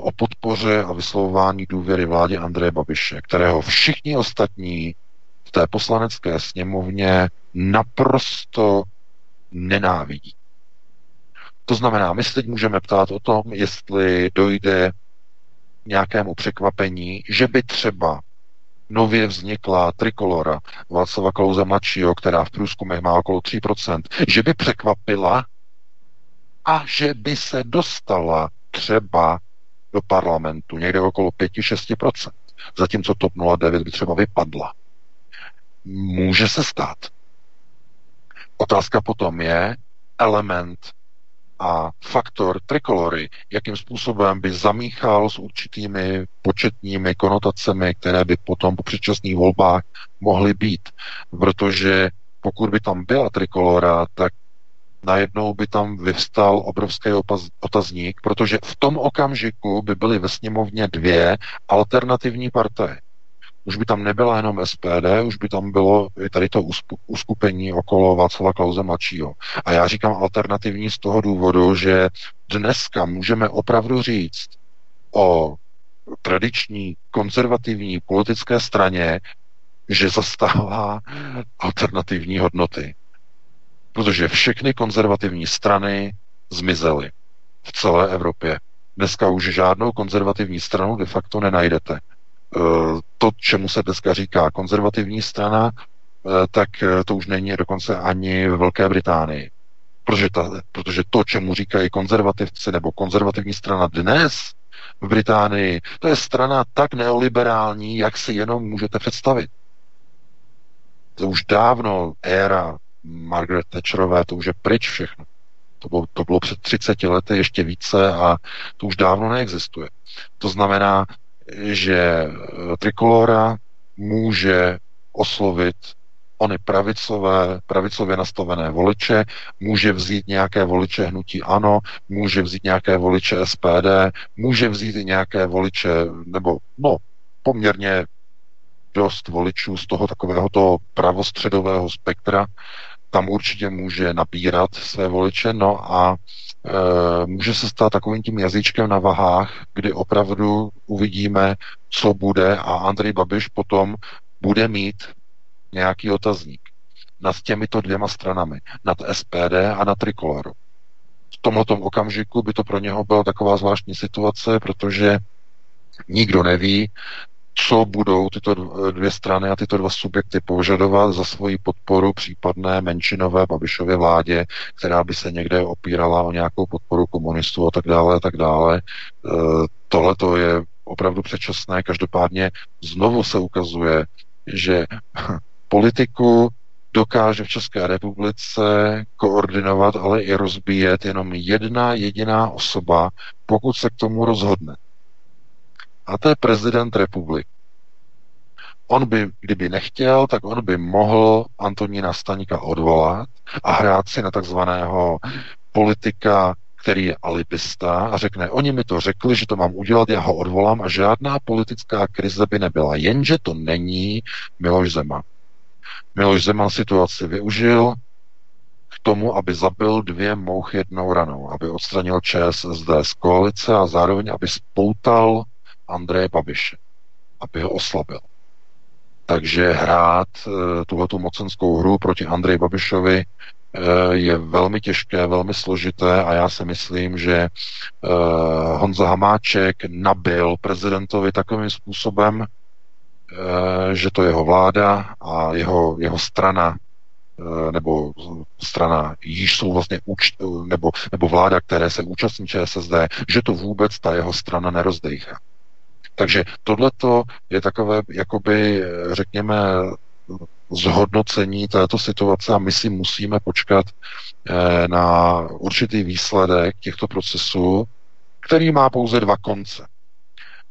o podpoře a vyslovování důvěry vládě Andreje Babiše, kterého všichni ostatní v té poslanecké sněmovně naprosto nenávidí. To znamená, my se teď můžeme ptát o tom, jestli dojde nějakému překvapení, že by třeba nově vznikla trikolora Václava Klauze mladšího, která v průzkumech má okolo 3%, že by překvapila a že by se dostala třeba do parlamentu někde okolo 5-6%, zatímco TOP 09 by třeba vypadla. Může se stát. Otázka potom je element a faktor trikolory, jakým způsobem by zamíchal s určitými početními konotacemi, které by potom po předčasných volbách mohly být. Protože pokud by tam byla trikolora, tak najednou by tam vyvstal obrovský otazník, protože v tom okamžiku by byly ve sněmovně dvě alternativní partaje. Už by tam nebyla jenom SPD, už by tam bylo i tady to uskupení okolo Václava Klauze mladšího. A já říkám alternativní z toho důvodu, že dneska můžeme opravdu říct o tradiční konzervativní politické straně, že zastává alternativní hodnoty protože všechny konzervativní strany zmizely v celé Evropě. Dneska už žádnou konzervativní stranu de facto nenajdete. E, to, čemu se dneska říká konzervativní strana, e, tak e, to už není dokonce ani v Velké Británii. Protože, ta, protože to, čemu říkají konzervativci nebo konzervativní strana dnes v Británii, to je strana tak neoliberální, jak si jenom můžete představit. To už dávno éra Margaret Thatcherové, to už je pryč všechno. To bylo, to bylo před 30 lety ještě více a to už dávno neexistuje. To znamená, že Trikolora může oslovit ony pravicové, pravicově nastavené voliče, může vzít nějaké voliče hnutí ANO, může vzít nějaké voliče SPD, může vzít i nějaké voliče, nebo no, poměrně dost voličů z toho takového toho pravostředového spektra, tam určitě může nabírat své voliče, no a může se stát takovým tím jazyčkem na vahách, kdy opravdu uvidíme, co bude a Andrej Babiš potom bude mít nějaký otazník nad těmito dvěma stranami, nad SPD a nad Trikoloru. V tomto okamžiku by to pro něho byla taková zvláštní situace, protože nikdo neví, co budou tyto dvě strany a tyto dva subjekty požadovat za svoji podporu případné menšinové Babišově vládě, která by se někde opírala o nějakou podporu komunistů a tak dále a tak dále. E, Tohle to je opravdu předčasné. Každopádně znovu se ukazuje, že politiku dokáže v České republice koordinovat, ale i rozbíjet jenom jedna jediná osoba, pokud se k tomu rozhodne. A to je prezident republiky. On by, kdyby nechtěl, tak on by mohl Antonína Staníka odvolat a hrát si na takzvaného politika, který je alibista a řekne, oni mi to řekli, že to mám udělat, já ho odvolám a žádná politická krize by nebyla. Jenže to není Miloš Zeman. Miloš Zeman situaci využil, tomu, aby zabil dvě mouchy jednou ranou, aby odstranil ČSSD z koalice a zároveň, aby spoutal Andreje Babiše, aby ho oslabil. Takže hrát e, tuhletu mocenskou hru proti Andreji Babišovi e, je velmi těžké, velmi složité a já si myslím, že e, Honza Hamáček nabil prezidentovi takovým způsobem, že to jeho vláda a jeho, jeho strana Eh, nebo strana, již jsou vlastně úč, nebo, nebo vláda, které se účastní ČSSD, že to vůbec ta jeho strana nerozdejchá. Takže tohleto je takové, jakoby, řekněme, zhodnocení této situace a my si musíme počkat eh, na určitý výsledek těchto procesů, který má pouze dva konce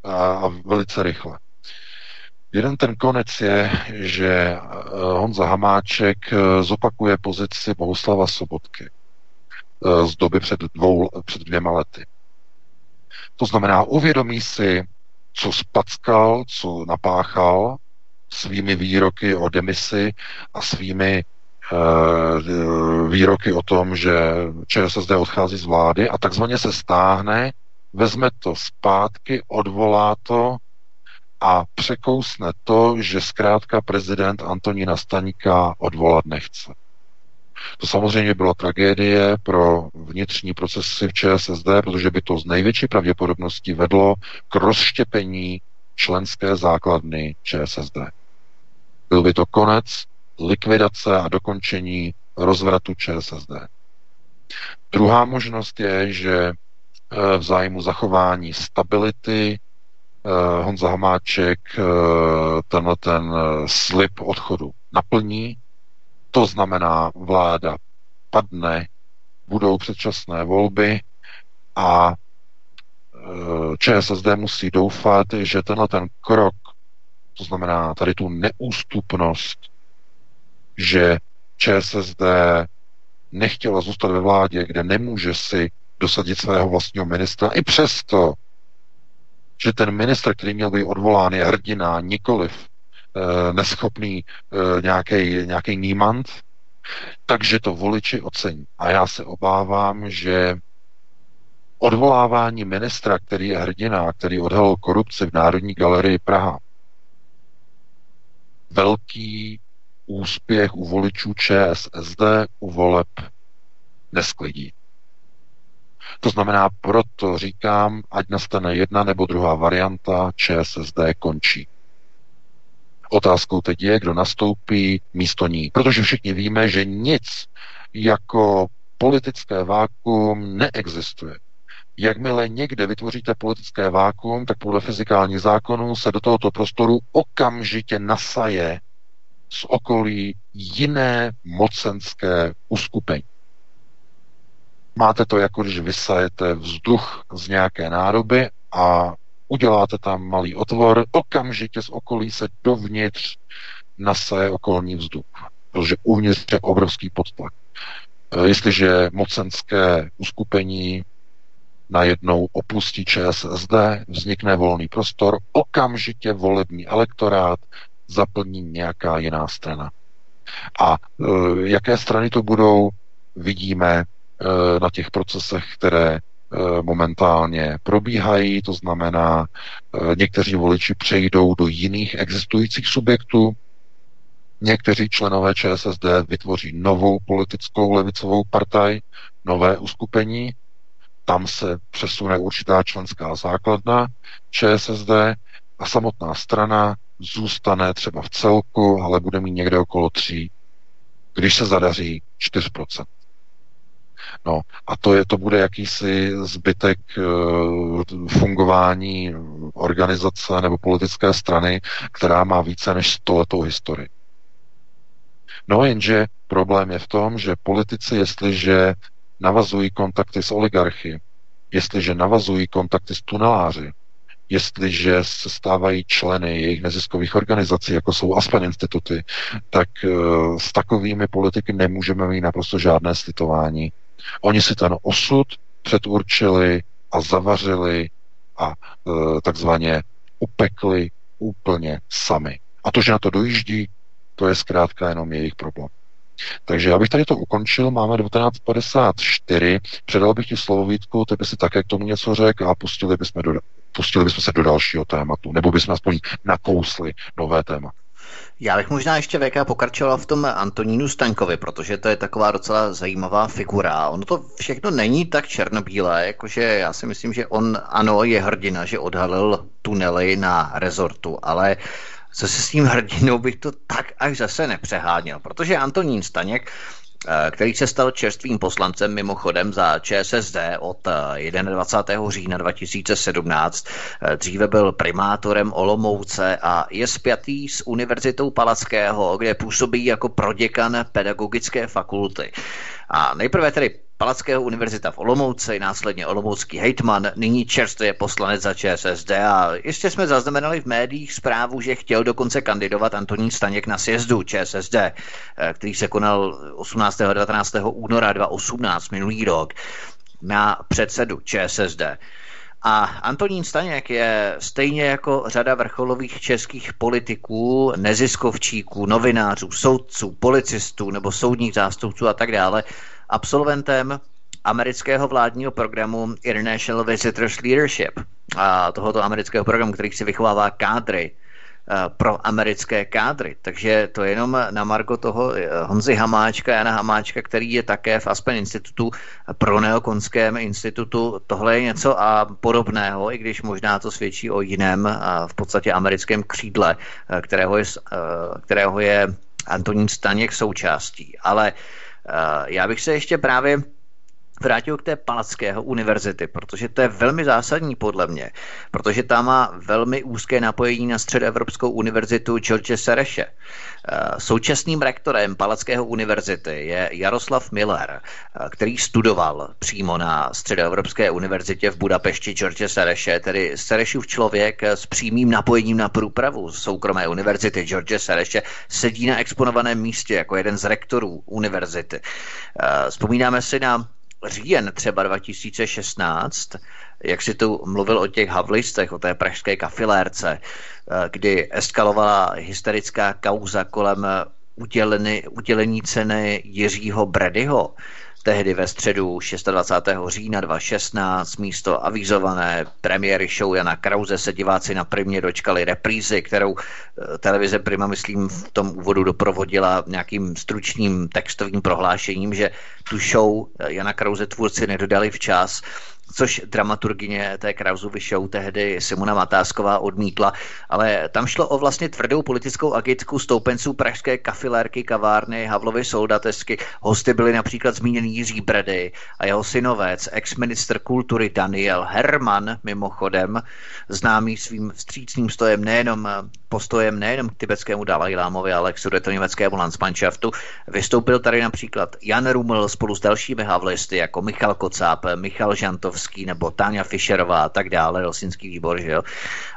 a velice rychle. Jeden ten konec je, že eh, Honza Hamáček eh, zopakuje pozici Bohuslava Sobotky eh, z doby před, dvou, před dvěma lety. To znamená, uvědomí si, co spackal, co napáchal svými výroky o demisi a svými výroky o tom, že ČSSD odchází z vlády a takzvaně se stáhne, vezme to zpátky, odvolá to a překousne to, že zkrátka prezident Antonína Staníka odvolat nechce. To samozřejmě byla tragédie pro vnitřní procesy v ČSSD, protože by to z největší pravděpodobností vedlo k rozštěpení členské základny ČSSD. Byl by to konec likvidace a dokončení rozvratu ČSSD. Druhá možnost je, že eh, v zájmu zachování stability Eh, Honza Hamáček eh, tenhle ten slib odchodu naplní. To znamená, vláda padne, budou předčasné volby a ČSSD musí doufat, že tenhle ten krok, to znamená tady tu neústupnost, že ČSSD nechtěla zůstat ve vládě, kde nemůže si dosadit svého vlastního ministra, i přesto že ten ministr, který měl být odvolán, je hrdina, nikoliv neschopný e, nějaký nímant, takže to voliči ocení. A já se obávám, že odvolávání ministra, který je hrdina, který odhalil korupci v Národní galerii Praha, velký úspěch u voličů ČSSD u voleb nesklidí. To znamená, proto říkám, ať nastane jedna nebo druhá varianta, ČSSD končí. Otázkou teď je, kdo nastoupí místo ní. Protože všichni víme, že nic jako politické vákuum neexistuje. Jakmile někde vytvoříte politické vákuum, tak podle fyzikálních zákonů se do tohoto prostoru okamžitě nasaje z okolí jiné mocenské uskupení. Máte to jako když vysajete vzduch z nějaké nádoby a uděláte tam malý otvor, okamžitě z okolí se dovnitř nasaje okolní vzduch, protože uvnitř je obrovský podtlak. E, jestliže mocenské uskupení najednou opustí ČSSD, vznikne volný prostor, okamžitě volební elektorát zaplní nějaká jiná strana. A e, jaké strany to budou, vidíme Eh, na těch procesech, které momentálně probíhají, to znamená, eh, někteří voliči přejdou do jiných existujících subjektů, někteří členové ČSSD vytvoří novou politickou levicovou partaj, nové uskupení, tam se přesune určitá členská základna ČSSD a samotná strana zůstane třeba v celku, ale bude mít někde okolo 3, když se zadaří 4%. No a to, je, to bude jakýsi zbytek uh, fungování organizace nebo politické strany, která má více než stoletou historii. No jenže problém je v tom, že politici, jestliže navazují kontakty s oligarchy, jestliže navazují kontakty s tuneláři, jestliže se stávají členy jejich neziskových organizací, jako jsou Aspen instituty, tak uh, s takovými politiky nemůžeme mít naprosto žádné slitování Oni si ten osud předurčili a zavařili a e, takzvaně upekli úplně sami. A to, že na to dojíždí, to je zkrátka jenom jejich problém. Takže já bych tady to ukončil, máme 1954, předal bych ti slovo Vítku, ty by si také k tomu něco řekl a pustili bychom, do, pustili bychom se do dalšího tématu, nebo bychom aspoň nakousli nové téma. Já bych možná ještě VK pokračoval v tom Antonínu Staňkovi, protože to je taková docela zajímavá figura. Ono to všechno není tak černobílé, jakože já si myslím, že on ano, je hrdina, že odhalil tunely na rezortu, ale zase s tím hrdinou bych to tak až zase nepřeháněl, protože Antonín Staněk který se stal čerstvým poslancem mimochodem za ČSSD od 21. Eh, října 2017. Eh, dříve byl primátorem Olomouce a je spjatý s Univerzitou Palackého, kde působí jako proděkan pedagogické fakulty. A nejprve tedy Palackého univerzita v Olomouci, následně Olomoucký hejtman, nyní čerstvě poslanec za ČSSD a ještě jsme zaznamenali v médiích zprávu, že chtěl dokonce kandidovat Antonín Staněk na sjezdu ČSSD, eh, který se konal 18. a 19. února 2018 minulý rok na předsedu ČSSD. A Antonín Staněk je stejně jako řada vrcholových českých politiků, neziskovčíků, novinářů, soudců, policistů nebo soudních zástupců a tak dále absolventem amerického vládního programu International Visitors Leadership, a tohoto amerického programu, který si vychovává kádry eh, pro americké kádry. Takže to je jenom na margo toho eh, Honzy Hamáčka, Jana Hamáčka, který je také v Aspen institutu pro neokonském institutu. Tohle je něco a podobného, i když možná to svědčí o jiném v podstatě americkém křídle, eh, kterého je, kterého je Antonín Staněk součástí. Ale uh, já bych se ještě právě vrátil k té Palackého univerzity, protože to je velmi zásadní podle mě, protože tam má velmi úzké napojení na Středoevropskou univerzitu George Sereše. Eh, současným rektorem Palackého univerzity je Jaroslav Miller, eh, který studoval přímo na Středoevropské univerzitě v Budapešti George Sereše, tedy Serešův člověk s přímým napojením na průpravu soukromé univerzity George Sereše sedí na exponovaném místě jako jeden z rektorů univerzity. Eh, vzpomínáme si na říjen třeba 2016, jak si tu mluvil o těch havlistech, o té pražské kafilérce, eh, kdy eskalovala hysterická kauza kolem udělení, udělení ceny Jiřího Bredyho, tehdy ve středu 26. října 2016 místo avizované premiéry show Jana Krause se diváci na primě dočkali reprízy, kterou eh, televize Prima, myslím, v tom úvodu doprovodila nějakým stručným textovým prohlášením, že tu show eh, Jana Krause tvůrci nedodali včas což dramaturgině té Krausovy show tehdy Simona Matásková odmítla, ale tam šlo o vlastně tvrdou politickou agitku stoupenců pražské kafilérky, kavárny, Havlovy soldatesky. Hosty byli například zmíněný Jiří Bredy a jeho synovec, ex-minister kultury Daniel Herman, mimochodem, známý svým vstřícným stojem nejenom postojem nejenom k tibetskému Dalajlámovi, ale k sudetoněmeckému Landsmannschaftu. Vystoupil tady například Jan Ruml spolu s dalšími havlisty, jako Michal Kocáp, Michal Žantovský nebo Táňa Fischerová a tak dále, Helsinský výbor, že jo.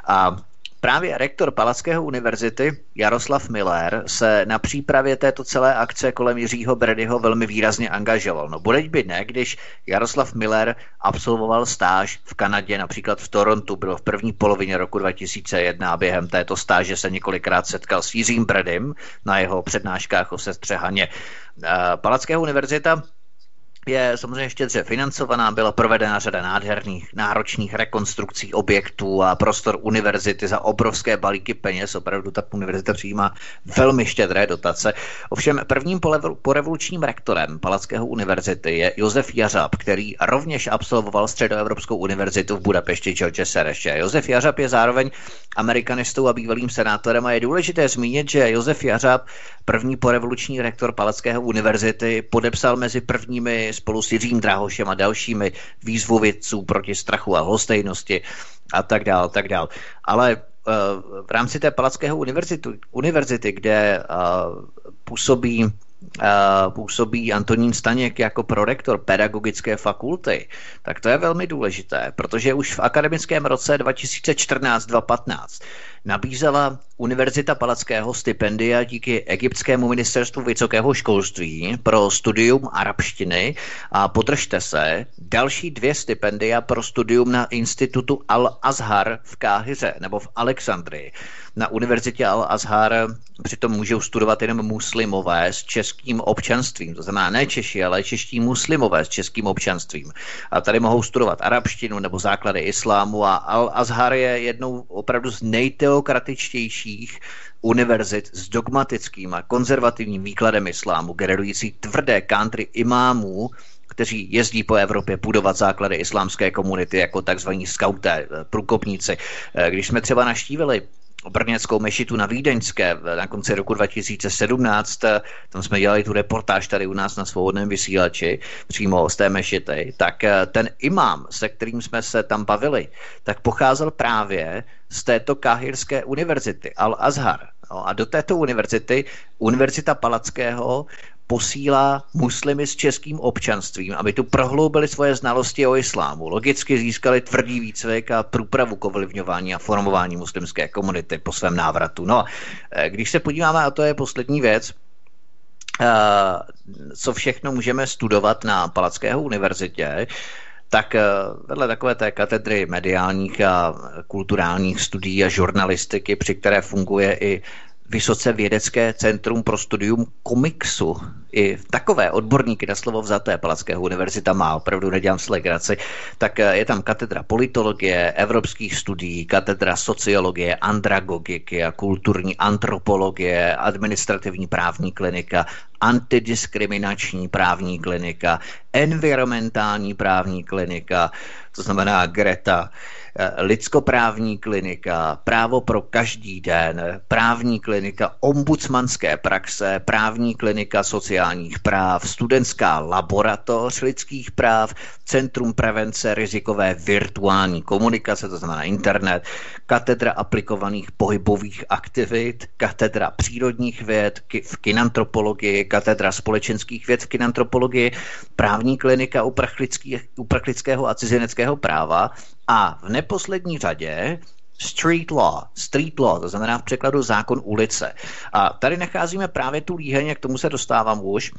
A Právě rektor Palackého univerzity Jaroslav Miller se na přípravě této celé akce kolem Jiřího Bredyho velmi výrazně angažoval. No bude by ne, když Jaroslav Miller absolvoval stáž v Kanadě, například v Torontu, bylo v první polovině roku 2001 a během této stáže se několikrát setkal s Jiřím Bredym na jeho přednáškách o sestře Haně. Palackého univerzita je samozřejmě štědře financovaná, byla provedena řada nádherných, náročných rekonstrukcí objektů a prostor univerzity za obrovské balíky peněz. Opravdu ta univerzita přijímá velmi štědré dotace. Ovšem prvním porevolučním rektorem Palackého univerzity je Josef Jařab, který rovněž absolvoval Středoevropskou univerzitu v Budapešti George Sereše. Josef Jařab je zároveň amerikanistou a bývalým senátorem a je důležité zmínit, že Josef Jařab, první porevoluční rektor Palackého univerzity, podepsal mezi prvními spolu s Jiřím Drahošem a dalšími výzvovědců proti strachu a hostejnosti a tak dál, tak dál. Ale eh, v rámci té Palackého univerzity, univerzity kde eh, působí působí Antonín Staněk jako prorektor pedagogické fakulty, tak to je velmi důležité, protože už v akademickém roce 2014-2015 nabízela Univerzita Palackého stipendia díky egyptskému ministerstvu vysokého školství pro studium arabštiny a podržte se, další dvě stipendia pro studium na institutu Al-Azhar v Káhyře nebo v Alexandrii. Na univerzitě Al-Azhar přitom můžou studovat jenom muslimové s českým občanstvím. To znamená ne Češi, ale čeští muslimové s českým občanstvím. A tady mohou studovat arabštinu nebo základy islámu a Al-Azhar je jednou opravdu z nejteokratičtějších univerzit s dogmatickým a konzervativním výkladem islámu, generující tvrdé country imámů, kteří jezdí po Evropě budovat základy islámské komunity jako takzvaní skauté, průkopníci. Když jsme třeba naštívili brněnskou mešitu na Vídeňské na konci roku 2017. Tam jsme dělali tu reportáž tady u nás na svobodném vysílači, přímo z té mešity. Tak eh, ten imám, se kterým jsme se tam bavili, tak pocházel právě z této káhirské univerzity, Al-Azhar. No a do této univerzity, Univerzita Palackého, posílá muslimy s českým občanstvím, aby tu prohloubili svoje znalosti o islámu. Logicky získali tvrdý výcvik a průpravu k ovlivňování a formování muslimské komunity po svém návratu. No, eh, když se podíváme, a to je poslední věc, eh, co všechno můžeme studovat na Palackého univerzitě, tak eh, vedle takové té katedry mediálních a kulturálních studií a žurnalistiky, při které funguje i vysoce vědecké centrum pro studium komiksu. I takové odborníky na slovo vzaté Palackého univerzita má, opravdu nedělám si. Tak eh, je tam katedra politologie, evropských studií, katedra sociologie, andragogiky a kulturní antropologie, administrativní právní klinika, antidiskriminační právní klinika, environmentální právní klinika, to znamená Greta, Eh, lidskoprávní klinika, právo pro každý den, právní klinika ombudsmanské praxe, právní klinika sociálních práv, studentská laboratoř lidských práv, Centrum prevence rizikové virtuální komunikace, to znamená internet, katedra aplikovaných pohybových aktivit, katedra přírodních věd v kinantropologii, katedra společenských věd v kinantropologii, právní klinika uprchlického a cizineckého práva a v neposlední řadě street law, street law, to znamená v překladu zákon ulice. A tady nacházíme právě tu líheň, k tomu se dostávám už,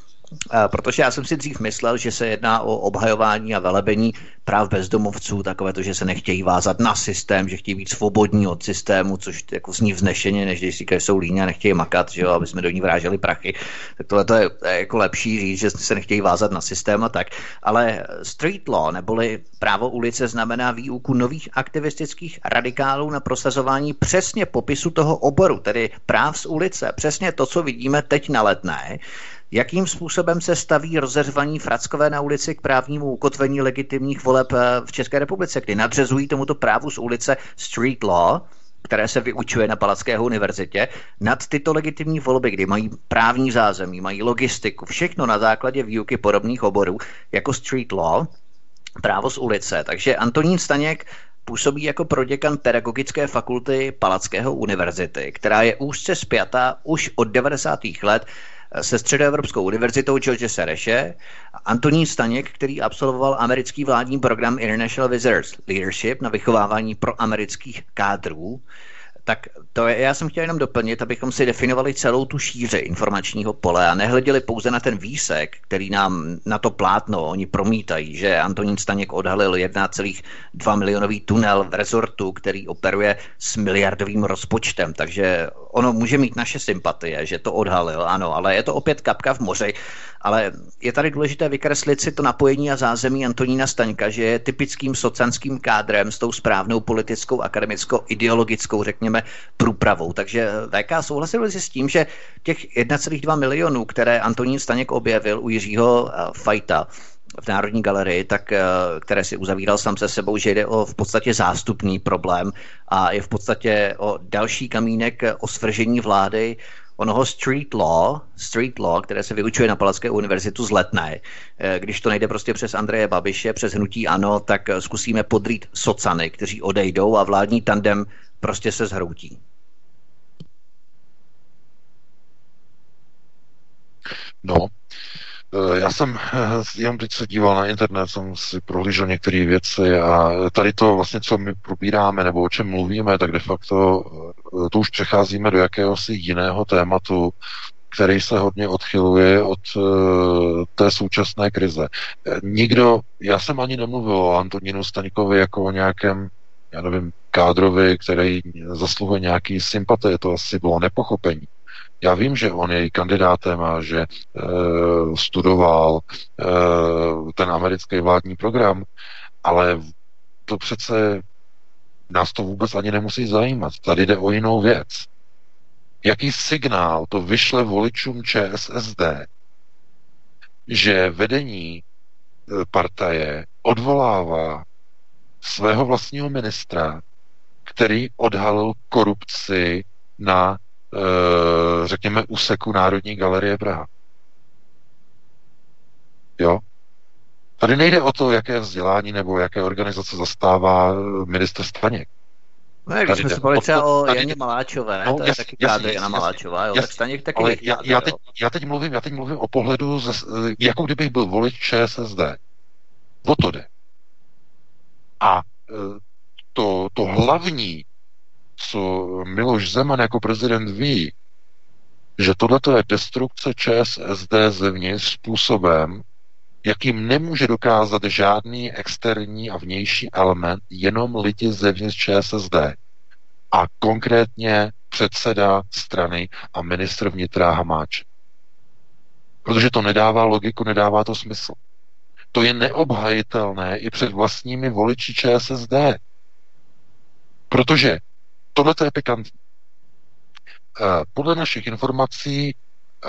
protože já jsem si dřív myslel, že se jedná o obhajování a velebení práv bezdomovců, takové to, že se nechtějí vázat na systém, že chtějí být svobodní od systému, což jako zní vznešeně, než když říkají, že jsou líně a nechtějí makat, že jo, aby jsme do ní vráželi prachy. Tak tohle to je, je jako lepší říct, že se nechtějí vázat na systém a tak. Ale street law, neboli právo ulice, znamená výuku nových aktivistických radikálů na prosazování přesně popisu toho oboru, tedy práv z ulice. Přesně to, co vidíme teď na letné, Jakým způsobem se staví rozeřvaní frackové na ulici k právnímu ukotvení legitimních voleb eh, v České republice, kdy nadřezují tomuto právu z ulice street law, které se vyučuje na Palackého univerzitě, nad tyto legitimní volby, kdy mají právní zázemí, mají logistiku, všechno na základě výuky podobných oborů, jako street law, právo z ulice. Takže Antonín Staněk působí jako proděkan pedagogické fakulty Palackého univerzity, která je úzce spjata už od 90. let se Středoevropskou univerzitou George Sereše, Antonín Staněk, který absolvoval americký vládní program International Visitors Leadership na vychovávání pro amerických kádrů, tak to je, já jsem chtěl jenom doplnit, abychom si definovali celou tu šíře informačního pole a nehleděli pouze na ten výsek, který nám na to plátno oni promítají, že Antonín Staněk odhalil 1,2 milionový tunel v rezortu, který operuje s miliardovým rozpočtem, takže ono může mít naše sympatie, že to odhalil, ano, ale je to opět kapka v moři ale je tady důležité vykreslit si to napojení a zázemí Antonína Staňka, že je typickým socanským kádrem s tou správnou politickou, akademickou, ideologickou, řekněme, průpravou. Takže VK souhlasil si s tím, že těch 1,2 milionů, které Antonín Staněk objevil u Jiřího eh, Fajta, v Národní galerii, tak, eh, které si uzavíral sám se sebou, že jde o v podstatě zástupný problém a je v podstatě o další kamínek o svržení vlády onoho street law, street law, které se vyučuje na Palacké univerzitu z Letné. Eh, když to nejde prostě přes Andreje Babiše, přes hnutí ANO, tak eh, zkusíme podrít socany, kteří odejdou a vládní tandem prostě se zhroutí. No, Eh, já jsem jenom teď se díval na internet, jsem si prohlížel některé věci a tady to vlastně, co my probíráme nebo o čem mluvíme, tak de facto eh, to už přecházíme do jakéhosi jiného tématu, který se hodně odchyluje od té současné krize. Nikdo, já jsem ani nemluvil o Antonínu Staňkovi jako o nějakém, já nevím, kádrovi, který zasluhuje nějaký sympatie, to asi bylo nepochopení. Já vím, že on je kandidátem a že e, studoval e, ten americký vládní program, ale to přece nás to vůbec ani nemusí zajímat. Tady jde o jinou věc. Jaký signál to vyšle voličům ČSSD, že vedení e, partaje odvolává svého vlastního ministra, který odhalil korupci na Eh, řekněme, úseku Národní galerie Praha. Jo? Tady nejde o to, jaké vzdělání nebo jaké organizace zastává minister Staněk. No, když jsme se bavili třeba o Janě Maláčové, no, to je taky kádr Jana Maláčová, jo, tak Staněk taky ale já, já, teď, já, teď mluvím, já teď mluvím o pohledu, ze, jako kdybych byl volič ČSSD. O to jde. A eh, to, to hlavní, co Miloš Zeman jako prezident ví, že tohle je destrukce ČSSD zevnitř způsobem, jakým nemůže dokázat žádný externí a vnější element, jenom lidi zevnitř ČSSD. A konkrétně předseda strany a ministr vnitra Hamáč. Protože to nedává logiku, nedává to smysl. To je neobhajitelné i před vlastními voliči ČSSD. Protože tohle je pikantní. Eh, podle našich informací, eh,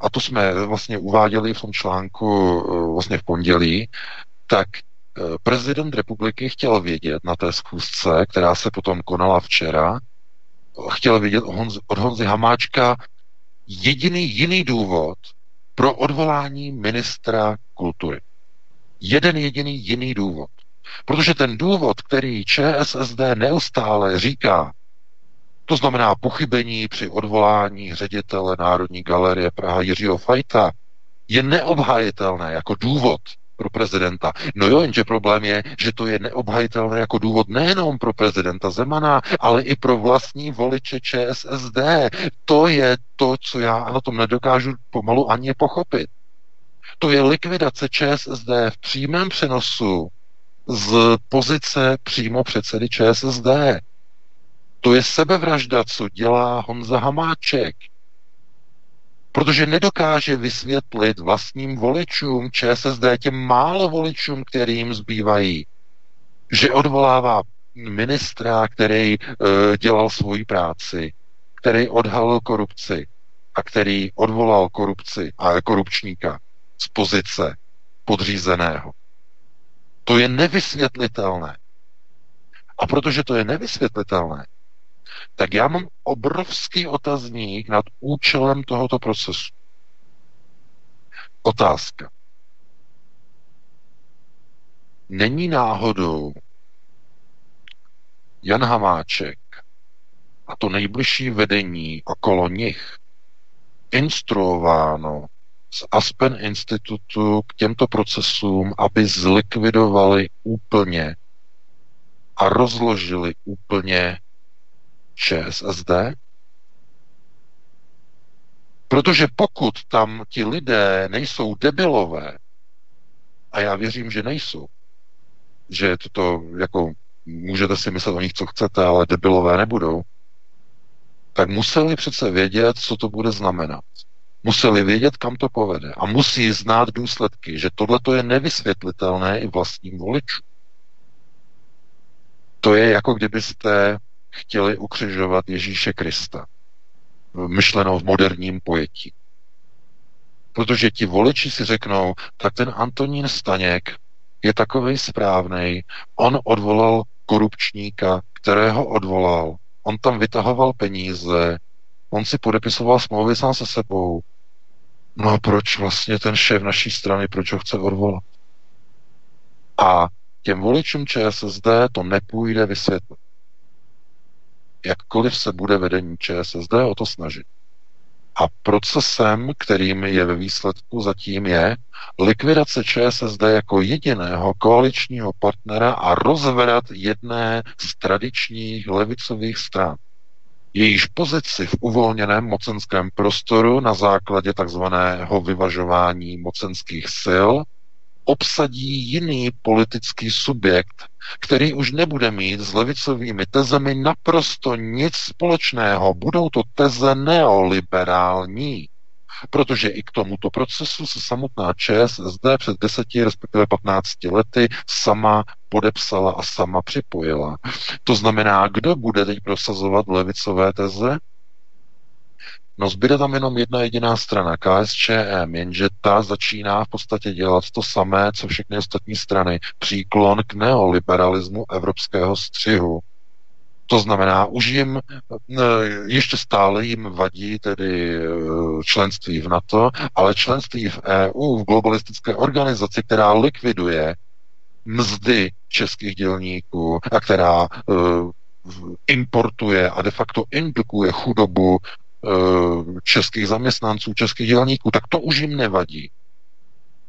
a to jsme vlastně uváděli v tom článku eh, vlastně v pondělí, tak prezident republiky chtěl vědět na té schůzce, která se potom konala včera, chtěl vědět od Honzy Hamáčka jediný jiný důvod pro odvolání ministra kultury. Jeden jediný jiný důvod. Protože ten důvod, který ČSSD neustále říká, to znamená pochybení při odvolání ředitele Národní galerie Praha Jiřího Fajta je neobhajitelné jako důvod pro prezidenta. No jo, jenže problém je, že to je neobhajitelné jako důvod nejenom pro prezidenta Zemana, ale i pro vlastní voliče ČSSD. To je to, co já na tom nedokážu pomalu ani pochopit. To je likvidace ČSSD v přímém přenosu z pozice přímo předsedy ČSSD. To je sebevražda, co dělá Honza Hamáček. Protože nedokáže vysvětlit vlastním voličům ČSSD, těm málo voličům, kterým zbývají, že odvolává ministra, který e, dělal svoji práci, který odhalil korupci a který odvolal korupci a korupčníka z pozice podřízeného. To je nevysvětlitelné. A protože to je nevysvětlitelné, tak já mám obrovský otazník nad účelem tohoto procesu. Otázka. Není náhodou Jan Hamáček a to nejbližší vedení okolo nich instruováno z Aspen Institutu k těmto procesům, aby zlikvidovali úplně a rozložili úplně ČSSD? Protože pokud tam ti lidé nejsou debilové, a já věřím, že nejsou, že toto jako můžete si myslet o nich, co chcete, ale debilové nebudou, tak museli přece vědět, co to bude znamenat. Museli vědět, kam to povede. A musí znát důsledky, že tohle je nevysvětlitelné i vlastním voličům. To je jako kdybyste chtěli ukřižovat Ježíše Krista. Myšleno v moderním pojetí. Protože ti voliči si řeknou, tak ten Antonín Staněk je takový správný, on odvolal korupčníka, kterého odvolal, on tam vytahoval peníze, on si podepisoval smlouvy sám se sebou. No a proč vlastně ten šéf naší strany, proč ho chce odvolat? A těm voličům ČSSD to nepůjde vysvětlit jakkoliv se bude vedení ČSSD o to snažit. A procesem, kterým je ve výsledku zatím je likvidace ČSSD jako jediného koaličního partnera a rozvrat jedné z tradičních levicových stran. Jejíž pozici v uvolněném mocenském prostoru na základě takzvaného vyvažování mocenských sil obsadí jiný politický subjekt, který už nebude mít s levicovými tezemi naprosto nic společného. Budou to teze neoliberální. Protože i k tomuto procesu se samotná ČSSD před deseti, respektive 15 lety sama podepsala a sama připojila. To znamená, kdo bude teď prosazovat levicové teze? No zbyde tam jenom jedna jediná strana, KSČM, jenže ta začíná v podstatě dělat to samé, co všechny ostatní strany. Příklon k neoliberalismu evropského střihu. To znamená, už jim eh, ještě stále jim vadí tedy eh, členství v NATO, ale členství v EU, v globalistické organizaci, která likviduje mzdy českých dělníků a která uh, importuje a de facto indukuje chudobu Eh, českých zaměstnanců, českých dělníků, tak to už jim nevadí.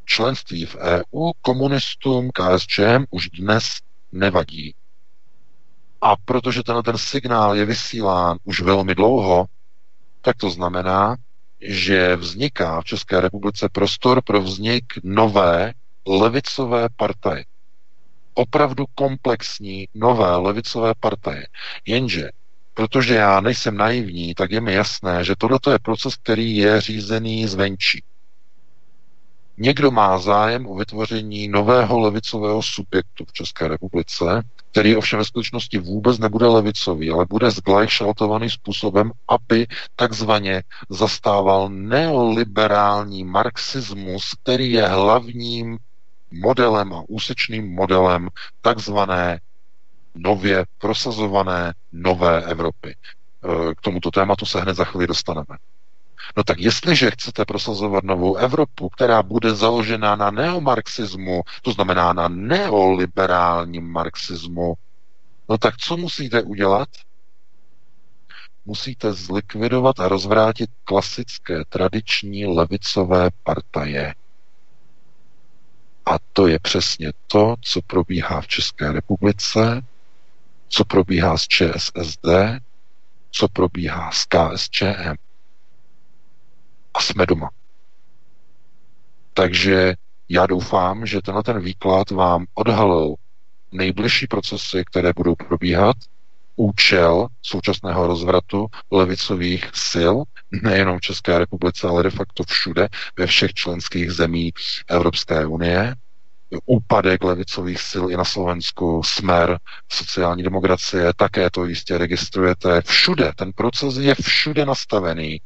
Členství v EU komunistům KSČM už dnes nevadí. A protože ten, ten signál je vysílán už velmi dlouho, tak to znamená, že vzniká v České republice prostor pro vznik nové levicové partaje. Opravdu komplexní nové levicové partaje. Jenže protože já nejsem naivní, tak je mi jasné, že tohle je proces, který je řízený zvenčí. Někdo má zájem o vytvoření nového levicového subjektu v České republice, který ovšem ve skutečnosti vůbec nebude levicový, ale bude zglajšaltovaný způsobem, aby takzvaně zastával neoliberální marxismus, který je hlavním modelem a úsečným modelem takzvané nově prosazované nové Evropy. E, k tomuto tématu se hned za chvíli dostaneme. No tak jestliže chcete prosazovat novou Evropu, která bude založena na neomarxismu, to znamená na neoliberálním marxismu, no tak co musíte udělat? Musíte zlikvidovat a rozvrátit klasické tradiční levicové partaje. A to je přesně to, co probíhá v České republice co probíhá s ČSSD, co probíhá s KSČM. A jsme doma. Takže já doufám, že tenhle ten výklad vám odhalil nejbližší procesy, které budou probíhat, účel současného rozvratu levicových sil, nejenom v České republice, ale de facto všude, ve všech členských zemí Evropské unie, úpadek levicových sil i na Slovensku, smer, sociální demokracie, také to jistě registrujete. Všude, ten proces je všude nastavený.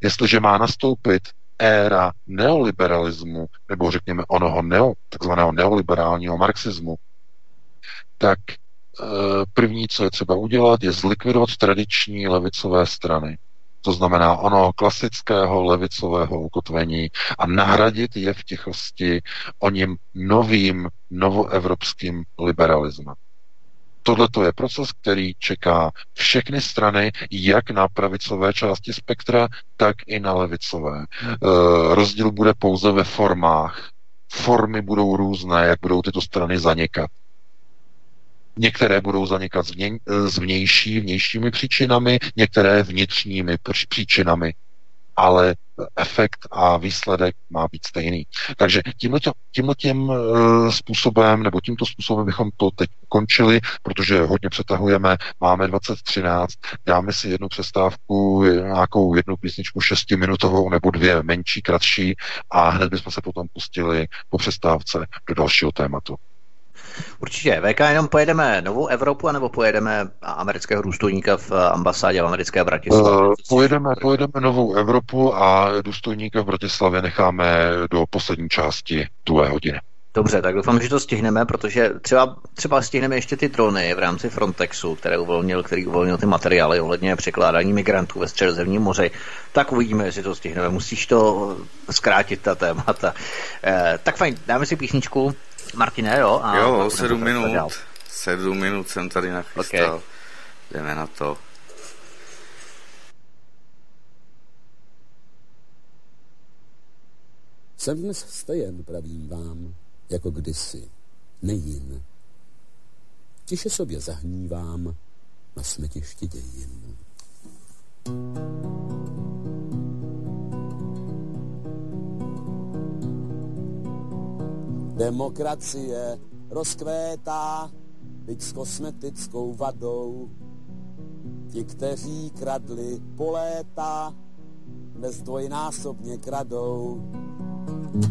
Jestliže má nastoupit éra neoliberalismu, nebo řekněme onoho neo, takzvaného neoliberálního marxismu, tak e, první, co je třeba udělat, je zlikvidovat tradiční levicové strany to znamená ono klasického levicového ukotvení a nahradit je v tichosti o ním novým novoevropským liberalismem. Tohle je proces, který čeká všechny strany, jak na pravicové části spektra, tak i na levicové. E, rozdíl bude pouze ve formách. Formy budou různé, jak budou tyto strany zanikat. Některé budou zanikat z vnější, vnějšími příčinami, některé vnitřními příčinami, ale efekt a výsledek má být stejný. Takže tímhle, tímhle tím eh, způsobem, nebo tímto způsobem bychom to teď končili, protože hodně přetahujeme, máme 2013, dáme si jednu přestávku, nějakou jednu písničku šestiminutovou nebo dvě menší, kratší a hned bychom se potom pustili po přestávce do dalšího tématu. Určitě. VK, jenom pojedeme novou Evropu, anebo pojedeme amerického důstojníka v ambasádě v americké Bratislavě? Uh, pojedeme, pojedeme novou Evropu a důstojníka v Bratislavě necháme do poslední části druhé hodiny. Dobře, tak doufám, že to stihneme, protože třeba, třeba stihneme ještě ty drony v rámci Frontexu, které uvolnil, který uvolnil ty materiály ohledně překládání migrantů ve středozemním moři. Tak uvidíme, jestli to stihneme. Musíš to zkrátit, ta témata. Eh, tak fajn, dáme si písničku Martine, jo? A jo, sedm minut. Sedm minut jsem tady nachystal. Okay. Jdeme na to. Jsem dnes stejen, pravím vám, jako kdysi, nejin. Tiše sobě zahnívám na smetišti dějin. thank you Demokracie rozkvétá, byť s kosmetickou vadou. Ti, kteří kradli po léta, dnes dvojnásobně kradou.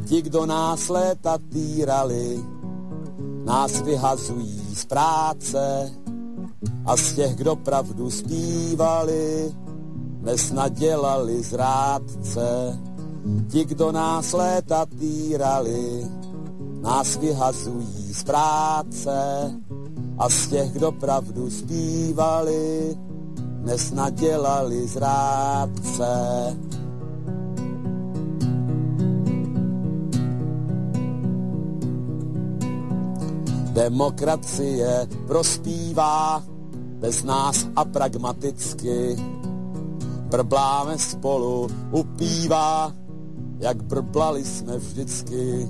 Ti, kdo nás léta týrali, nás vyhazují z práce a z těch, kdo pravdu zpívali, dnes nadělali zrádce. Ti, kdo nás léta týrali, nás vyhazují z práce a z těch, kdo pravdu zpívali, dnes nadělali zrádce. Demokracie prospívá bez nás a pragmaticky. Brbláme spolu, upívá, jak brblali jsme vždycky.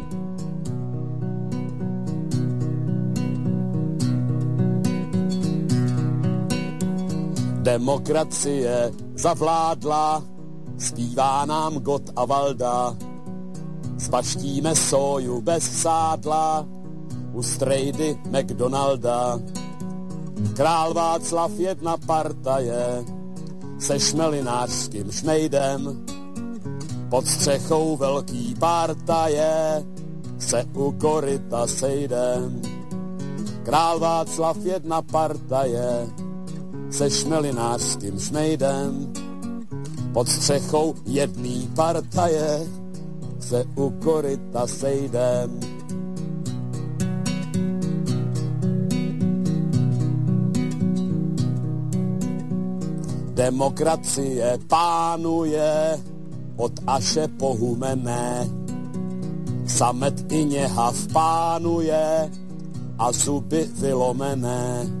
Demokracie zavládla, zpívá nám God a Valda. Spaštíme soju bez sádla u strejdy McDonalda. Král Václav jedna partaje se šmelinářským šmejdem. Pod střechou velký partaje se u koryta sejdem. Král Václav jedna partaje se šmelinářským šmejdem. Pod střechou jedný partaje se u koryta sejdem. Demokracie pánuje od Aše pohumené. Samet i něha pánuje a zuby vylomené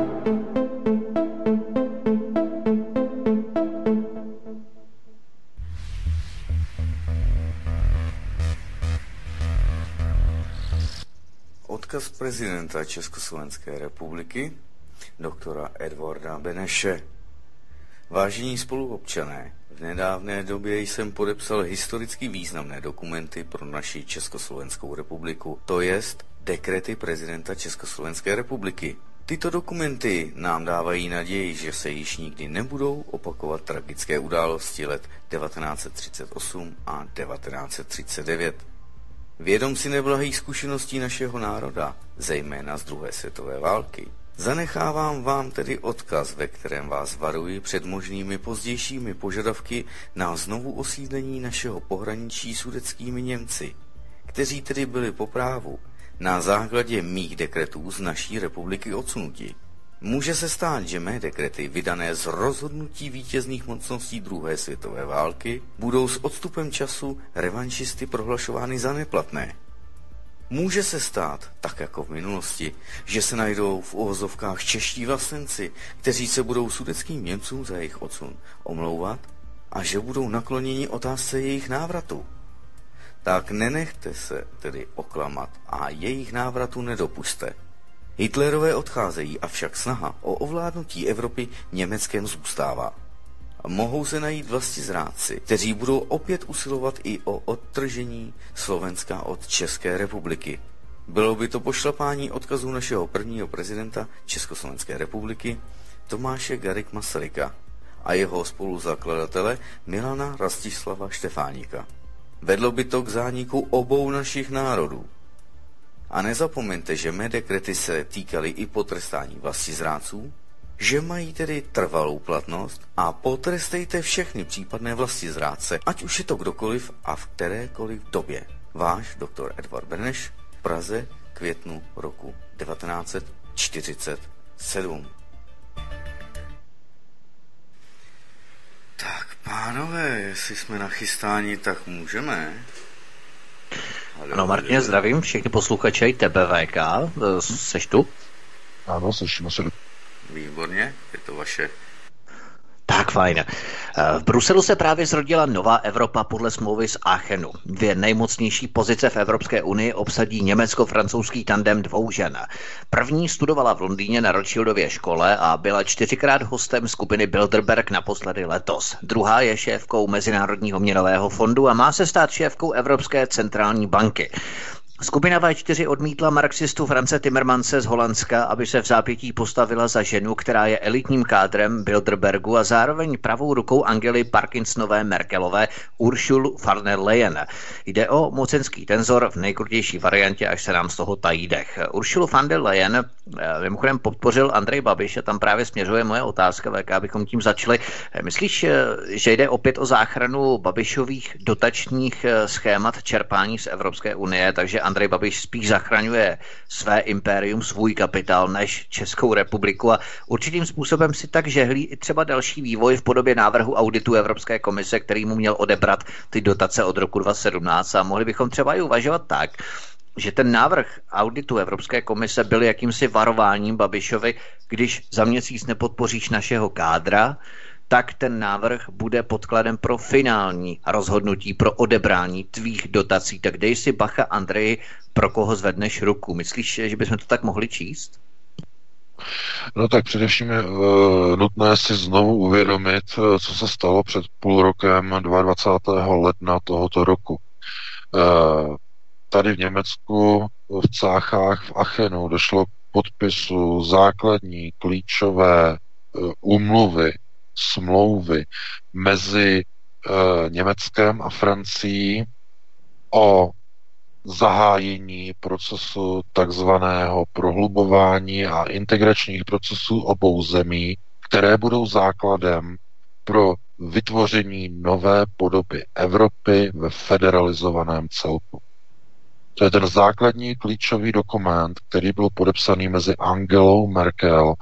Odkaz prezidenta Československé republiky, doktora Edvarda Beneše. Vážení spoluobčané, v nedávné době jsem podepsal historicky významné dokumenty pro naši Československou republiku, to jest dekrety prezidenta Československé republiky. Tyto dokumenty nám dávají naději, že se již nikdy nebudou opakovat tragické události let 1938 a 1939. Vědom si neblahých zkušeností našeho národa, zejména z druhé světové války, Zanechávám vám tedy odkaz, ve kterém vás varuji před možnými pozdějšími požadavky na znovu osídlení našeho pohraničí sudeckými Němci, kteří tedy byli po právu na základě mých dekretů z naší republiky odsunuti. Může se stát, že mé dekrety, vydané z rozhodnutí vítězných mocností druhé světové války, budou s odstupem času revanšisty prohlašovány za neplatné. Může se stát, tak jako v minulosti, že se najdou v uvozovkách čeští vlastenci, kteří se budou sudeckým Němcům za jejich odsun omlouvat a že budou nakloněni otázce jejich návratu. Tak nenechte se tedy oklamat a jejich návratu nedopuste. Hitlerové odcházejí, avšak snaha o ovládnutí Evropy Německem zůstává. Mohou se najít vlasti zrádci, kteří budou opět usilovat i o odtržení Slovenska od České republiky. Bylo by to pošlapání odkazů našeho prvního prezidenta Československé republiky Tomáše Garik Masaryka a jeho spoluzakladatele Milana Rastislava Štefánika. Vedlo by to k zániku obou našich národů. A nezapomeňte, že mé dekrety se týkaly i potrestání vlasti zrádců, že mají tedy trvalou platnost a potrestejte všechny případné vlasti zrádce, ať už je to kdokoliv a v kterékoliv době. Váš doktor Edward Beneš v Praze květnu roku 1947. Tak, pánové, jestli jsme nachystáni, tak můžeme. Ano, Martine, zdravím všechny posluchače i tebe, VK. Seš tu? Ano, slyšíme se Výborně, je to vaše tak fajn. Eh, v Bruselu se právě zrodila nová Evropa podle smlouvy z Aachenu. Dvě nejmocnější pozice v Evropské unii obsadí německo-francouzský tandem dvou žen. První studovala v Londýně na Rothschildově škole a byla čtyřikrát hostem skupiny Bilderberg naposledy letos. Druhá je šéfkou Mezinárodního měnového fondu a má se stát šéfkou Evropské centrální banky. Skupina V4 odmítla marxistu France Timmermanse z Holandska, aby se v zápětí postavila za ženu, která je elitním kádrem Bilderbergu a zároveň pravou rukou Angely Parkinsonové Merkelové Uršul van der Leyen. Jde o mocenský tenzor v nejkrutější variantě, až se nám z toho tají dech. Uršulu van der Leyen eh, mimochodem podpořil Andrej Babiš a tam právě směřuje moje otázka, VK, abychom tím začali. Eh, myslíš, eh, že jde opět o záchranu Babišových dotačních schémat čerpání z Evropské unie, takže Andrej Babiš spíš zachraňuje své impérium, svůj kapitál, než Českou republiku a určitým způsobem si tak žehlí i třeba další vývoj v podobě návrhu auditu Evropské komise, který mu měl odebrat ty dotace od roku 2017 a mohli bychom třeba i uvažovat tak, že ten návrh auditu Evropské komise byl jakýmsi varováním Babišovi, když za měsíc nepodpoříš našeho kádra, tak ten návrh bude podkladem pro finální rozhodnutí pro odebrání tvých dotací. Tak dej si bacha, Andrej, pro koho zvedneš ruku. Myslíš, že bychom to tak mohli číst? No tak především je uh, nutné si znovu uvědomit, uh, co se stalo před půl rokem 22. ledna tohoto roku. Uh, tady v Německu, v Cáchách, v Achenu došlo k podpisu základní klíčové úmluvy smlouvy mezi e, Německem a Francií o zahájení procesu takzvaného prohlubování a integračních procesů obou zemí, které budou základem pro vytvoření nové podoby Evropy ve federalizovaném celku. To je ten základní klíčový dokument, který byl podepsaný mezi Angelou Merkel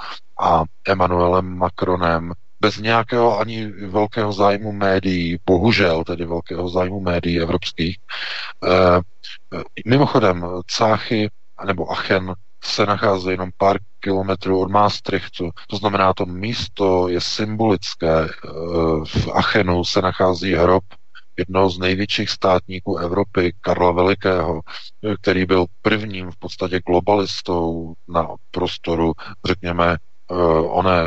a Emmanuelem Macronem bez nějakého ani velkého zájmu médií, bohužel tedy velkého zájmu médií evropských. E, mimochodem, Cáchy nebo Achen se nachází jenom pár kilometrů od Maastrichtu. To znamená, to místo je symbolické. E, v Achenu se nachází hrob jednoho z největších státníků Evropy, Karla Velikého, který byl prvním v podstatě globalistou na prostoru, řekněme, oné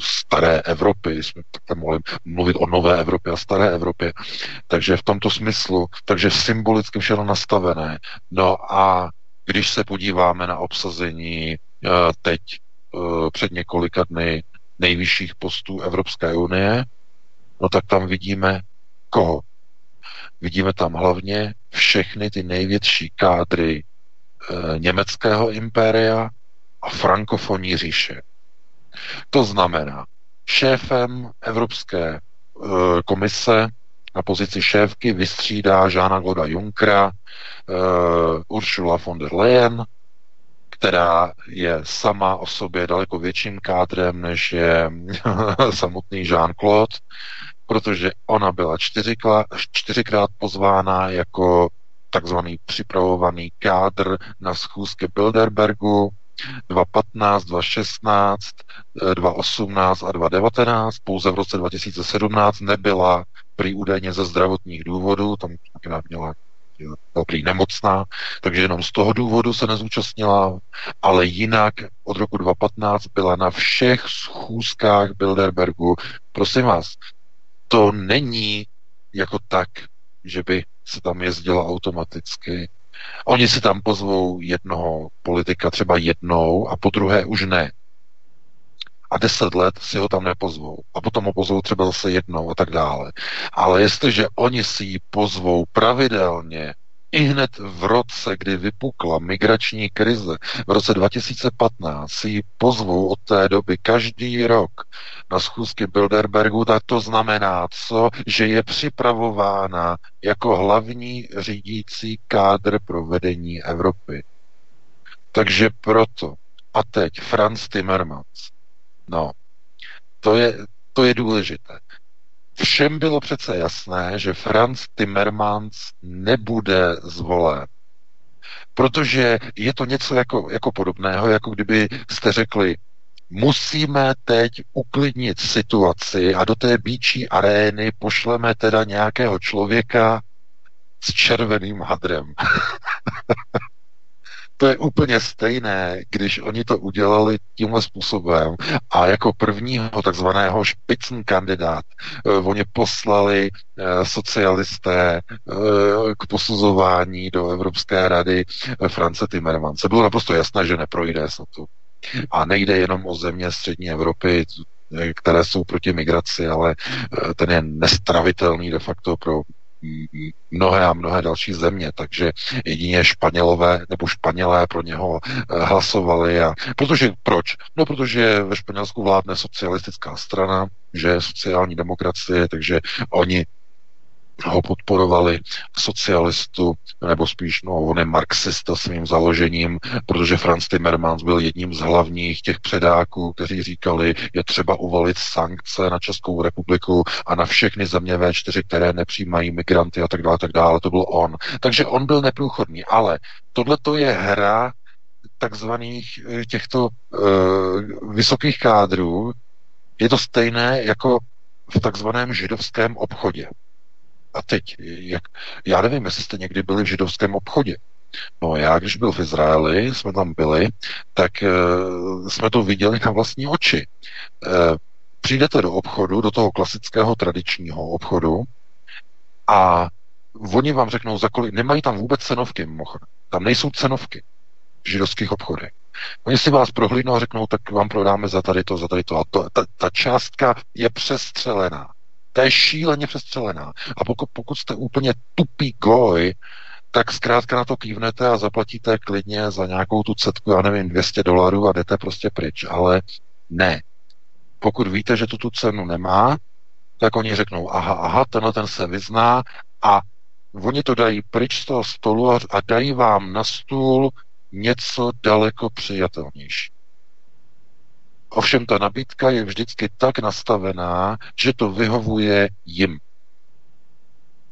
staré Evropy, jsme takhle mohli mluvit o nové Evropě a staré Evropě. Takže v tomto smyslu, takže symbolicky všechno nastavené. No a když se podíváme na obsazení uh, teď uh, před několika dny nejvyšších postů Evropské unie, no tak tam vidíme koho? Vidíme tam hlavně všechny ty největší kádry e, německého impéria a frankofonní říše. To znamená, šéfem Evropské e, komise na pozici šéfky vystřídá Žána Gloda Junckera, e, Ursula von der Leyen, která je sama o sobě daleko větším kádrem, než je samotný Jean-Claude, protože ona byla čtyřikrát, čtyřikrát pozvána jako takzvaný připravovaný kádr na schůzky Bilderbergu 2015, 2016, 2018 a 2019. Pouze v roce 2017 nebyla prý údajně ze zdravotních důvodů, tam měla prý nemocná, takže jenom z toho důvodu se nezúčastnila, ale jinak od roku 2015 byla na všech schůzkách Bilderbergu. Prosím vás, to není jako tak, že by se tam jezdila automaticky. Oni si tam pozvou jednoho politika třeba jednou a po druhé už ne. A deset let si ho tam nepozvou. A potom ho pozvou třeba zase jednou a tak dále. Ale jestliže oni si ji pozvou pravidelně i hned v roce, kdy vypukla migrační krize, v roce 2015 si ji pozvou od té doby každý rok na schůzky Bilderbergu, tak to znamená co? Že je připravována jako hlavní řídící kádr pro vedení Evropy. Takže proto. A teď Franz Timmermans. No, to je, to je důležité. Všem bylo přece jasné, že Franz Timmermans nebude zvolen. Protože je to něco jako, jako podobného, jako kdyby jste řekli, musíme teď uklidnit situaci a do té býčí arény pošleme teda nějakého člověka s červeným hadrem. to je úplně stejné, když oni to udělali tímhle způsobem a jako prvního takzvaného špicn kandidát uh, oni poslali uh, socialisté uh, k posuzování do Evropské rady uh, France Timmermanse. Bylo naprosto jasné, že neprojde to. A nejde jenom o země střední Evropy, které jsou proti migraci, ale ten je nestravitelný de facto pro mnohé a mnohé další země, takže jedině Španělové nebo Španělé pro něho eh, hlasovali. A, protože proč? No, protože ve Španělsku vládne socialistická strana, že sociální demokracie, takže oni ho podporovali socialistu, nebo spíš, no, on je marxista svým založením, protože Franz Timmermans byl jedním z hlavních těch předáků, kteří říkali, je třeba uvalit sankce na Českou republiku a na všechny země V4, které nepřijímají migranty a tak dále, tak dále. To byl on. Takže on byl neprůchodný, ale tohle to je hra takzvaných eh, těchto uh, vysokých kádrů. Je to stejné jako v takzvaném židovském obchodě. A teď, jak, já nevím, jestli jste někdy byli v židovském obchodě. No já, když byl v Izraeli, jsme tam byli, tak uh, jsme to viděli na vlastní oči. Uh, přijdete do obchodu, do toho klasického tradičního obchodu a oni vám řeknou, za kolik, nemají tam vůbec cenovky, mimochodem. Tam nejsou cenovky v židovských obchodech. Oni si vás prohlídnou a řeknou, tak vám prodáme za tady to, za tady to. A to, ta, ta částka je přestřelená. To je šíleně přestřelená. A pokud, pokud jste úplně tupý goj, tak zkrátka na to kývnete a zaplatíte klidně za nějakou tu cetku, já nevím, 200 dolarů a jdete prostě pryč. Ale ne. Pokud víte, že tu tu cenu nemá, tak oni řeknou, aha, aha, tenhle ten se vyzná a oni to dají pryč z toho stolu a, a dají vám na stůl něco daleko přijatelnější. Ovšem ta nabídka je vždycky tak nastavená, že to vyhovuje jim.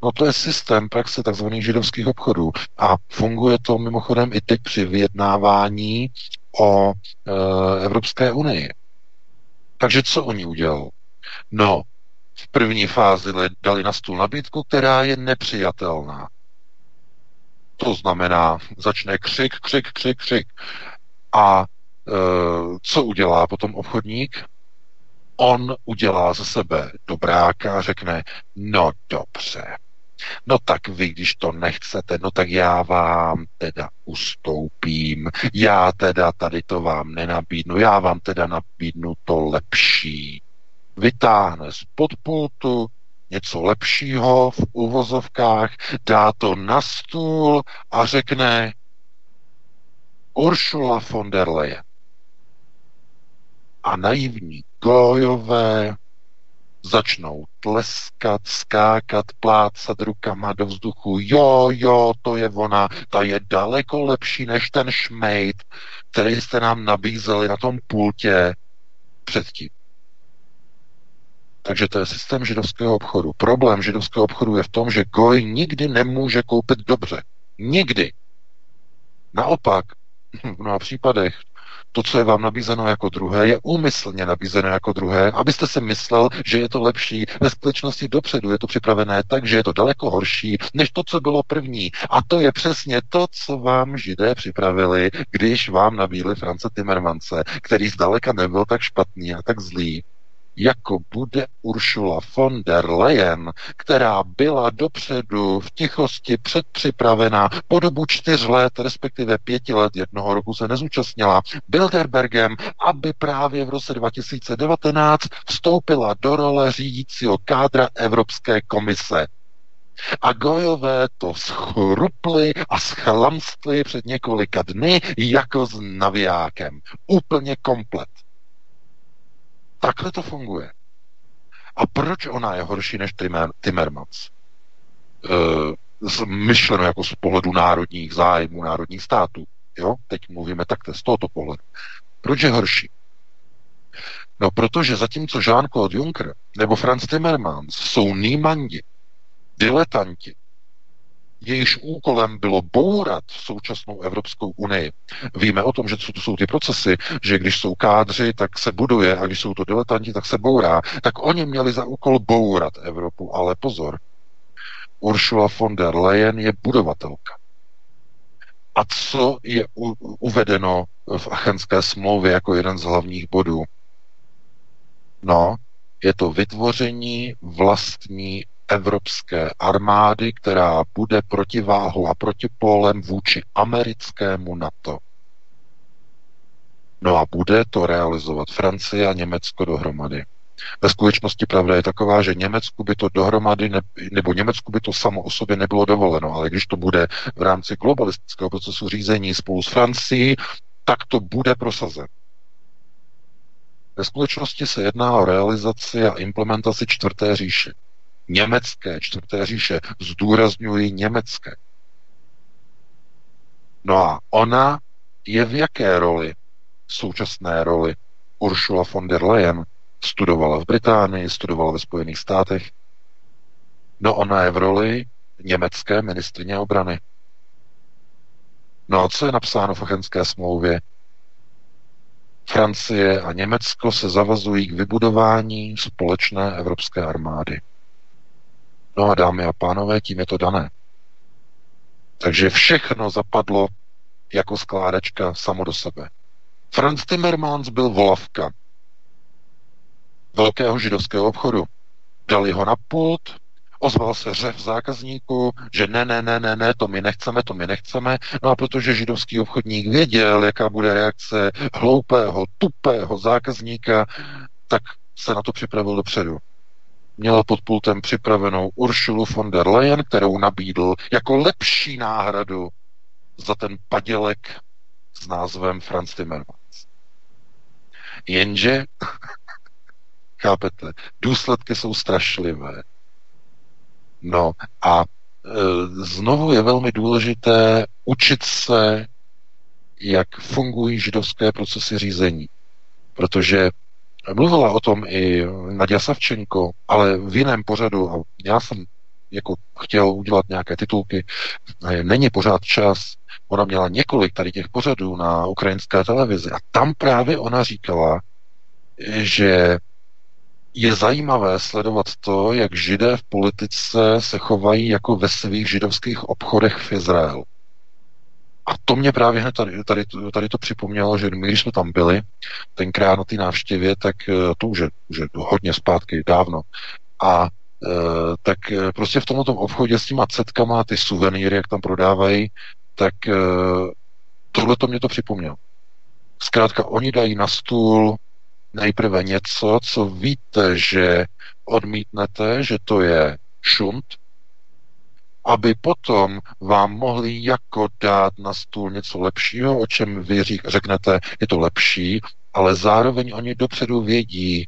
No to je systém praxe tzv. židovských obchodů a funguje to mimochodem i teď při vyjednávání o e, Evropské unii. Takže co oni udělali? No, v první fázi dali na stůl nabídku, která je nepřijatelná. To znamená, začne křik, křik, křik, křik. A co udělá potom obchodník? On udělá ze sebe dobráka a řekne, no dobře, No tak vy, když to nechcete, no tak já vám teda ustoupím, já teda tady to vám nenabídnu, já vám teda nabídnu to lepší. Vytáhne z podpultu něco lepšího v uvozovkách, dá to na stůl a řekne Ursula von der Leyen. A naivní gojové začnou tleskat, skákat, plácat rukama do vzduchu. Jo, jo, to je ona, ta je daleko lepší než ten šmejt, který jste nám nabízeli na tom pultě předtím. Takže to je systém židovského obchodu. Problém židovského obchodu je v tom, že Goj nikdy nemůže koupit dobře. Nikdy. Naopak, v mnoha případech to, co je vám nabízeno jako druhé, je úmyslně nabízeno jako druhé, abyste si myslel, že je to lepší. Ve skutečnosti dopředu je to připravené tak, že je to daleko horší, než to, co bylo první. A to je přesně to, co vám židé připravili, když vám nabíli France Timmermance, který zdaleka nebyl tak špatný a tak zlý, jako bude Uršula von der Leyen, která byla dopředu v tichosti předpřipravená po dobu čtyř let, respektive pěti let, jednoho roku se nezúčastnila Bilderbergem, aby právě v roce 2019 vstoupila do role řídícího kádra Evropské komise. A gojové to schrupli a schlamstli před několika dny jako s navijákem. Úplně komplet. Takhle to funguje. A proč ona je horší než Timmermans? E, myšleno jako z pohledu národních zájmů, národních států. Jo? Teď mluvíme takto z tohoto pohledu. Proč je horší? No, protože zatímco Jean-Claude Juncker nebo Franz Timmermans jsou nýmandi, diletanti, jejíž úkolem bylo bourat současnou Evropskou unii. Víme o tom, že to jsou ty procesy, že když jsou kádři, tak se buduje a když jsou to diletanti, tak se bourá. Tak oni měli za úkol bourat Evropu, ale pozor, Ursula von der Leyen je budovatelka. A co je u, uvedeno v Achenské smlouvě jako jeden z hlavních bodů? No, je to vytvoření vlastní evropské armády, která bude protiváhou a protipólem vůči americkému NATO. No a bude to realizovat Francie a Německo dohromady. Ve skutečnosti pravda je taková, že Německu by to dohromady, ne, nebo Německu by to samo o sobě nebylo dovoleno, ale když to bude v rámci globalistického procesu řízení spolu s Francií, tak to bude prosazen. Ve skutečnosti se jedná o realizaci a implementaci čtvrté říše německé čtvrté říše, zdůrazňuji německé. No a ona je v jaké roli, současné roli? Ursula von der Leyen studovala v Británii, studovala ve Spojených státech. No ona je v roli německé ministrině obrany. No a co je napsáno v Achenské smlouvě? Francie a Německo se zavazují k vybudování společné evropské armády. No a dámy a pánové, tím je to dané. Takže všechno zapadlo jako skládačka samo do sebe. Franz Timmermans byl volavka velkého židovského obchodu. Dali ho na pult, ozval se řev zákazníků, že ne, ne, ne, ne, ne, to my nechceme, to my nechceme. No a protože židovský obchodník věděl, jaká bude reakce hloupého, tupého zákazníka, tak se na to připravil dopředu měla pod pultem připravenou Uršulu von der Leyen, kterou nabídl jako lepší náhradu za ten padělek s názvem Franz Timmermans. Jenže, chápete, důsledky jsou strašlivé. No a e, znovu je velmi důležité učit se, jak fungují židovské procesy řízení. Protože Mluvila o tom i Nadia Savčenko, ale v jiném pořadu. A já jsem jako chtěl udělat nějaké titulky. Není pořád čas. Ona měla několik tady těch pořadů na ukrajinské televizi a tam právě ona říkala, že je zajímavé sledovat to, jak židé v politice se chovají jako ve svých židovských obchodech v Izraelu. A to mě právě hned tady, tady, tady to připomnělo, že my, když jsme tam byli, tenkrát na té návštěvě, tak eh, to už je, už je hodně zpátky, dávno. A e, tak eh, prostě v tomto obchodě s těma cetkama, ty suvenýry, jak tam prodávají, tak e, tohle to mě to připomnělo. Zkrátka, oni dají na stůl nejprve něco, co víte, že odmítnete, že to je šunt, aby potom vám mohli jako dát na stůl něco lepšího, o čem vy řeknete, je to lepší, ale zároveň oni dopředu vědí,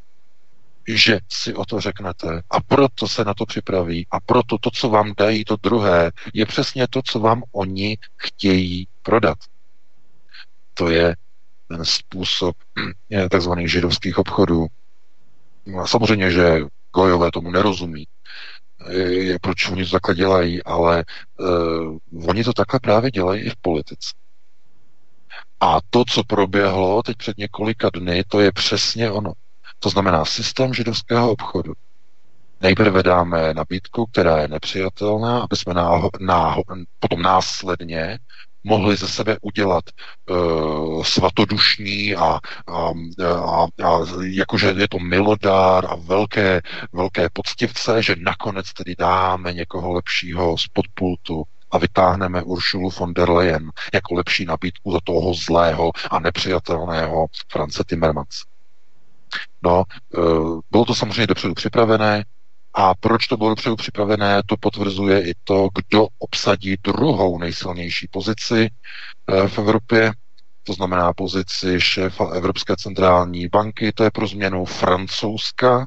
že si o to řeknete a proto se na to připraví a proto to, co vám dají to druhé, je přesně to, co vám oni chtějí prodat. To je ten způsob takzvaných židovských obchodů. No a samozřejmě, že gojové tomu nerozumí, proč oni to takhle dělají, ale uh, oni to takhle právě dělají i v politice. A to, co proběhlo teď před několika dny, to je přesně ono. To znamená systém židovského obchodu. Nejprve dáme nabídku, která je nepřijatelná, aby jsme náho, náho, potom následně mohli ze sebe udělat uh, svatodušní a, a, a, a jakože je to milodár a velké, velké poctivce, že nakonec tedy dáme někoho lepšího z podpultu a vytáhneme Uršulu von der Leyen jako lepší nabídku do toho zlého a nepřijatelného France Timmermans. No, uh, bylo to samozřejmě dopředu připravené, a proč to bylo dopředu připravené, to potvrzuje i to, kdo obsadí druhou nejsilnější pozici eh, v Evropě, to znamená pozici šéfa Evropské centrální banky, to je pro změnu francouzska,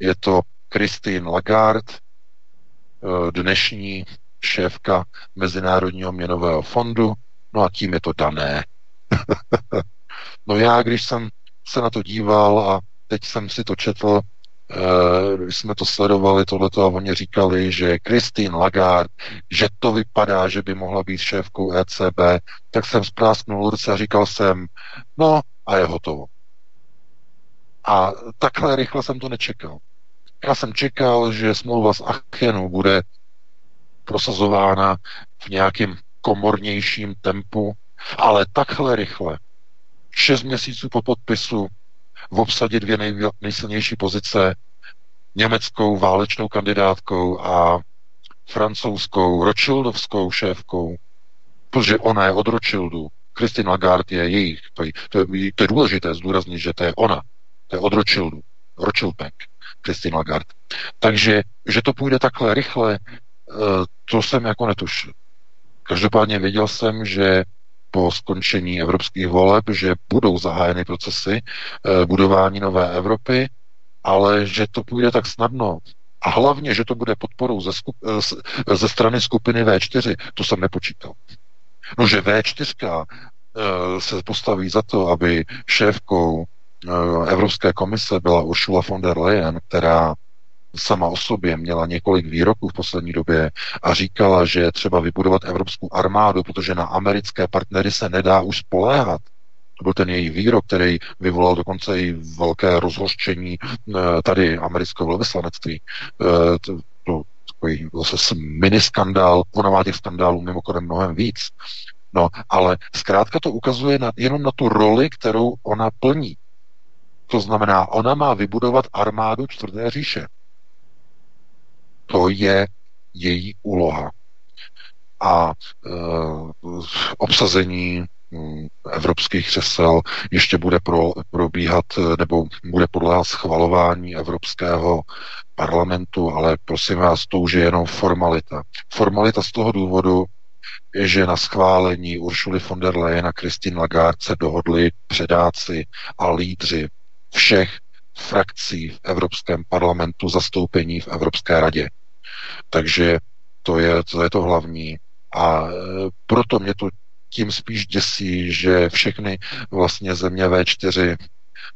je to Christine Lagarde, eh, dnešní šéfka Mezinárodního měnového fondu, no a tím je to dané. no já, když jsem se na to díval a teď jsem si to četl, Když jsme to sledovali, tohleto, a oni říkali, že Christine Lagarde, že to vypadá, že by mohla být šéfkou ECB, tak jsem sprásknul ruce a říkal jsem, no a je hotovo. A takhle rychle jsem to nečekal. Já jsem čekal, že smlouva z Achenu bude prosazována v nějakém komornějším tempu, ale takhle rychle, šest měsíců po podpisu, v obsadě dvě nej, nejsilnější pozice, německou válečnou kandidátkou a francouzskou Rothschildovskou šéfkou, protože ona je od Rothschildu. Christine Lagarde je jejich. To je, to, je, to je důležité zdůraznit, že to je ona. To je od Rothschildu. Rothschild Bank. Christine Lagarde. Takže, že to půjde takhle rychle, eh, to jsem jako netušil. Každopádně věděl jsem, že po skončení evropských voleb, že budou zahájeny procesy eh, budování nové Evropy, ale že to půjde tak snadno. A hlavně, že to bude podporou ze, skup, eh, ze strany skupiny V4, to jsem nepočítal. No, že V4 eh, se postaví za to, aby šéfkou Evropské komise byla Ursula von der Leyen, která sama o sobě měla několik výroků v poslední době a říkala, že je třeba vybudovat evropskou armádu, protože na americké partnery se nedá už spoléhat. To byl ten její výrok, který vyvolal dokonce i velké rozhořčení eh, tady amerického velvyslanectví. Eh, to, to takový zase mini skandál, ona má těch skandálů mimochodem mnohem víc. No, ale zkrátka to ukazuje na, jenom na tu roli, kterou ona plní. To znamená, ona má vybudovat armádu čtvrté říše. To je její úloha. A e, obsazení hm, evropských křesel ještě bude pro, probíhat nebo bude podléhat schvalování Evropského parlamentu, ale prosím vás, to už je jenom formalita. Formalita z toho důvodu, že na schválení Uršuly von der Leyen a Christine Lagarde se dohodli předáci a lídři všech frakcí v Evropském parlamentu zastoupení v Evropské radě. Takže to je, to je to hlavní. A e, proto mě to tím spíš děsí, že všechny vlastně země V4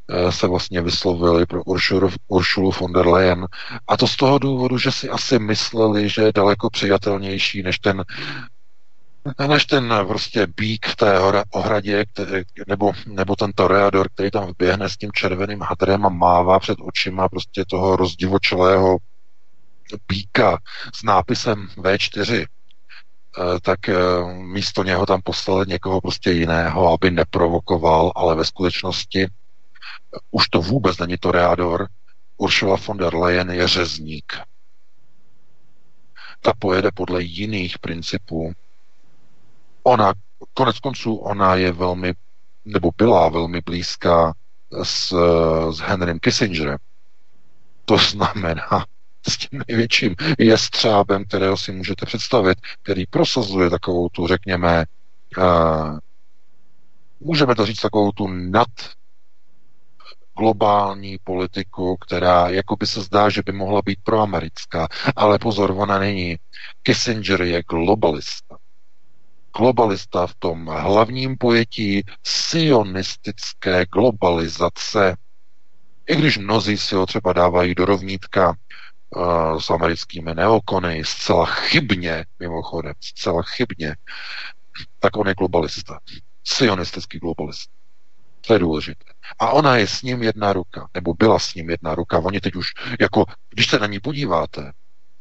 e, se vlastně vyslovili pro Uršulu, Uršulu von der Leyen. A to z toho důvodu, že si asi mysleli, že je daleko přijatelnější než ten než ten prostě bík v té ohradě, který, nebo, nebo ten toreador, který tam vběhne s tím červeným hadrem a mává před očima prostě toho rozdivočelého bíka s nápisem V4, eh, tak eh, místo něho tam poslali někoho prostě jiného, aby neprovokoval, ale ve skutečnosti eh, už to vůbec není toreador. Ursula von der Leyen je řezník. Ta pojede podle jiných principů. Ona, konec konců, ona je velmi, nebo byla velmi blízká s, s Henrym Kissingerem. To znamená s tím největším jestřábem, kterého si můžete představit, který prosazuje takovou tu, řekněme, uh, můžeme to říct takovou tu nad globální politiku, která jako by se zdá, že by mohla být proamerická, ale pozor, ona není. Kissinger je globalista. Globalista v tom hlavním pojetí sionistické globalizace, i když mnozí si ho třeba dávají do rovnítka uh, s americkými neokony, zcela chybně, mimochodem, zcela chybně, tak on je globalista. Sionistický globalista. To je důležité. A ona je s ním jedna ruka, nebo byla s ním jedna ruka. Oni teď už, jako, když se na ní podíváte,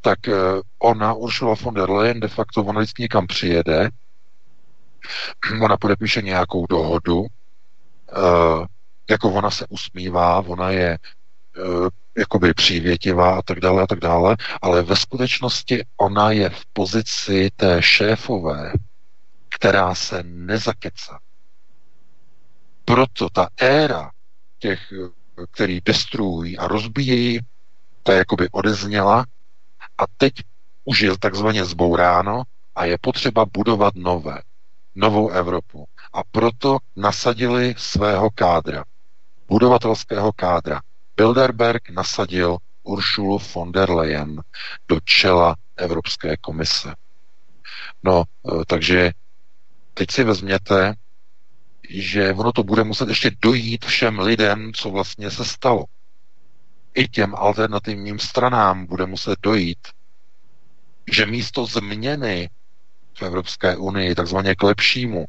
tak uh, ona, Ursula von der Leyen, de facto, ona vždycky někam přijede, ona podepíše nějakou dohodu, uh, jako ona se usmívá, ona je uh, jakoby přívětivá a tak dále a tak dále, ale ve skutečnosti ona je v pozici té šéfové, která se nezakecá. Proto ta éra těch, který destruují a rozbíjejí, ta jakoby odezněla a teď už je takzvaně zbouráno a je potřeba budovat nové, novou Evropu. A proto nasadili svého kádra, budovatelského kádra. Bilderberg nasadil Uršulu von der Leyen do čela Evropské komise. No, e, takže teď si vezměte, že ono to bude muset ještě dojít všem lidem, co vlastně se stalo. I těm alternativním stranám bude muset dojít, že místo změny v Evropské unii, takzvaně k lepšímu,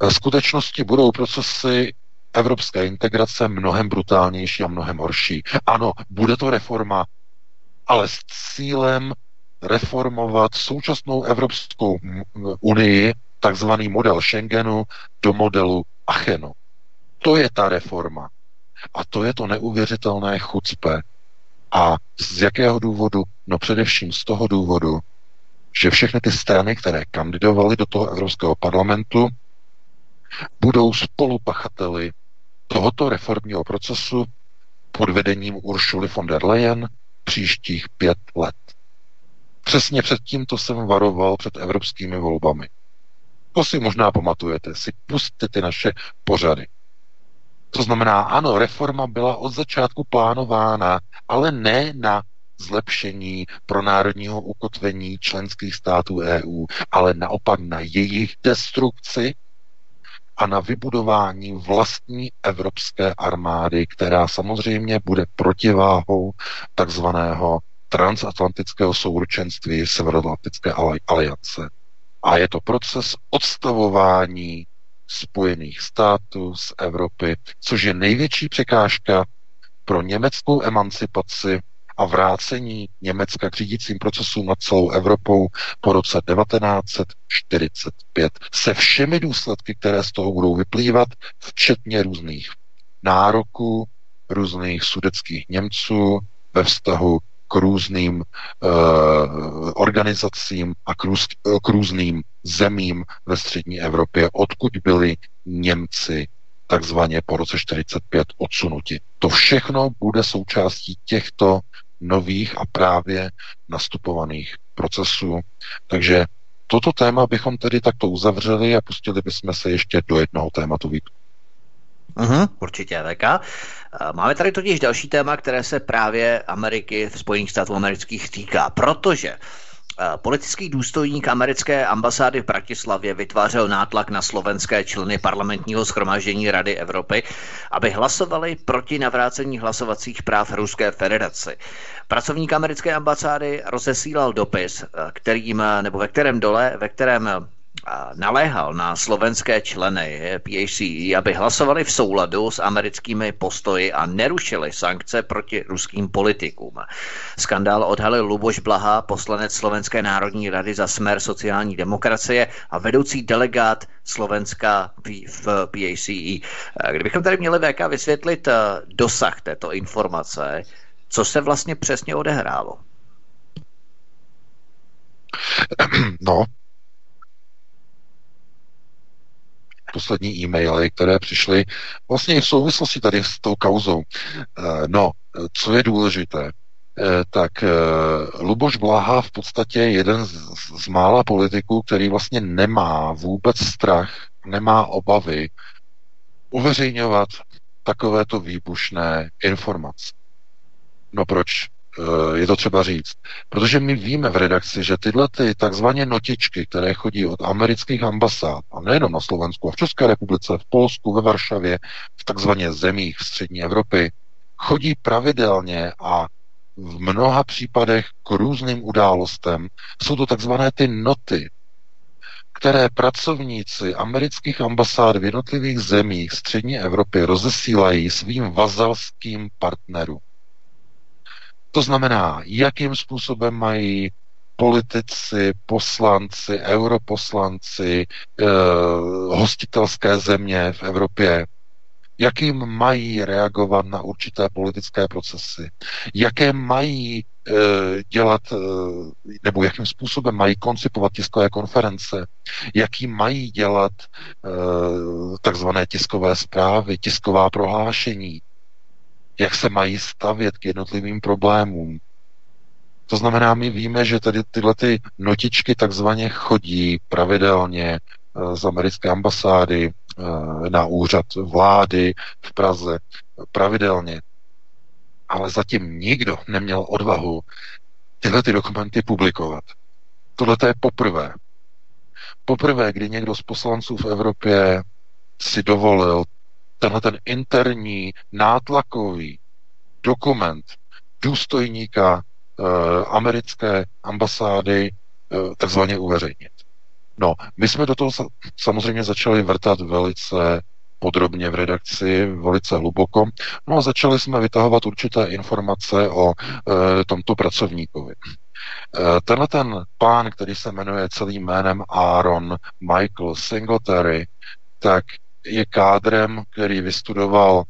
v skutečnosti budou procesy evropské integrace mnohem brutálnější a mnohem horší. Ano, bude to reforma, ale s cílem reformovat současnou Evropskou unii, takzvaný model Schengenu, do modelu Achenu. To je ta reforma. A to je to neuvěřitelné chucpe. A z jakého důvodu? No především z toho důvodu, že všechny ty strany, které kandidovaly do toho Evropského parlamentu, budou spolupachateli tohoto reformního procesu pod vedením Uršuly von der Leyen příštích pět let. Přesně před tímto jsem varoval před evropskými volbami. To si možná pamatujete, si pustíte ty naše pořady. To znamená, ano, reforma byla od začátku plánována, ale ne na zlepšení pro národního ukotvení členských států EU, ale naopak na jejich destrukci a na vybudování vlastní evropské armády, která samozřejmě bude protiváhou takzvaného transatlantického souručenství Severoatlantické aliance. A je to proces odstavování Spojených států z Evropy, což je největší překážka pro německou emancipaci a vrácení Německa k řídícím procesům nad celou Evropou po roce 1945 se všemi důsledky, které z toho budou vyplývat, včetně různých nároků, různých sudeckých Němců ve vztahu k různým uh, organizacím a k, růz, k různým zemím ve střední Evropě, odkud byli Němci takzvaně po roce 45 odsunuti. To všechno bude součástí těchto nových a právě nastupovaných procesů. Takže toto téma bychom tedy takto uzavřeli a pustili bychom se ještě do jednoho tématu Vítku. Uhum, určitě, VK. Máme tady totiž další téma, které se právě Ameriky Spojených států amerických týká, protože Politický důstojník americké ambasády v Bratislavě vytvářel nátlak na slovenské členy parlamentního schromáždění Rady Evropy, aby hlasovali proti navrácení hlasovacích práv Ruské federaci. Pracovník americké ambasády rozesílal dopis, kterým, nebo ve kterém dole, ve kterém naléhal na slovenské členy PACE, aby hlasovali v souladu s americkými postoji a nerušili sankce proti ruským politikům. Skandál odhalil Luboš Blaha, poslanec Slovenské národní rady za smer sociální demokracie a vedoucí delegát Slovenska v PACE. Kdybychom tady měli VK vysvětlit eh, dosah této informace, co se vlastně přesně odehrálo? No, poslední e-maily, které přišly vlastně i v souvislosti tady s tou kauzou. No, co je důležité, tak Luboš Blaha v podstatě je jeden z, z mála politiků, který vlastně nemá vůbec strach, nemá obavy uveřejňovat takovéto výbušné informace. No proč? Eh, je to třeba říct. Protože my víme v redakci, že tyhle ty takzvané notičky, které chodí od amerických ambasád, a nejenom na Slovensku, a v České republice, v Polsku, ve Varšavě, v takzvaně zemích střední Evropy, chodí pravidelně a v mnoha případech k různým událostem. Jsou to takzvané ty noty, které pracovníci amerických ambasád v jednotlivých zemích střední Evropy rozesílají svým vazalským partnerům. To znamená, jakým způsobem mají politici, poslanci, europoslanci, eh, hostitelské země v Evropě, jakým mají reagovat na určité politické procesy, jaké mají eh, dělat, eh, nebo jakým způsobem mají koncipovat tiskové konference, jaký mají dělat eh, takzvané tiskové zprávy, tisková prohlášení, jak se mají stavět k jednotlivým problémům. To znamená, my víme, že tady tyhle ty notičky takzvaně chodí pravidelně eh, z americké ambasády eh, na úřad vlády v Praze pravidelně. Ale zatím nikdo neměl odvahu tyhle ty dokumenty publikovat. Tohle je poprvé. Poprvé, kdy někdo z poslanců v Evropě si dovolil tenhle ten interní nátlakový dokument důstojníka e, americké ambasády e, takzvaně uveřejnit. No, my jsme do toho samozřejmě začali vrtat velice podrobně v redakci, velice hluboko. No a začali jsme vytahovat určité informace o e, tomto pracovníkovi. E, tenhle ten pán, který se jmenuje celým jménem Aaron Michael Singletary, tak je kádrem, který vystudoval uh,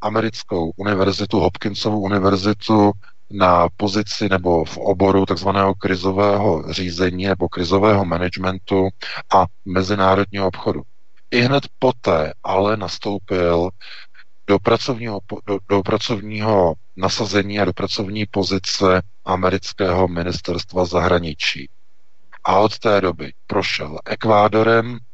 americkou univerzitu, Hopkinsovu univerzitu na pozici nebo v oboru takzvaného krizového řízení nebo krizového managementu a mezinárodního obchodu. I hned poté ale nastoupil do pracovního, do, do pracovního nasazení a do pracovní pozice amerického ministerstva zahraničí. A od té doby prošel Ekvádorem, Eh,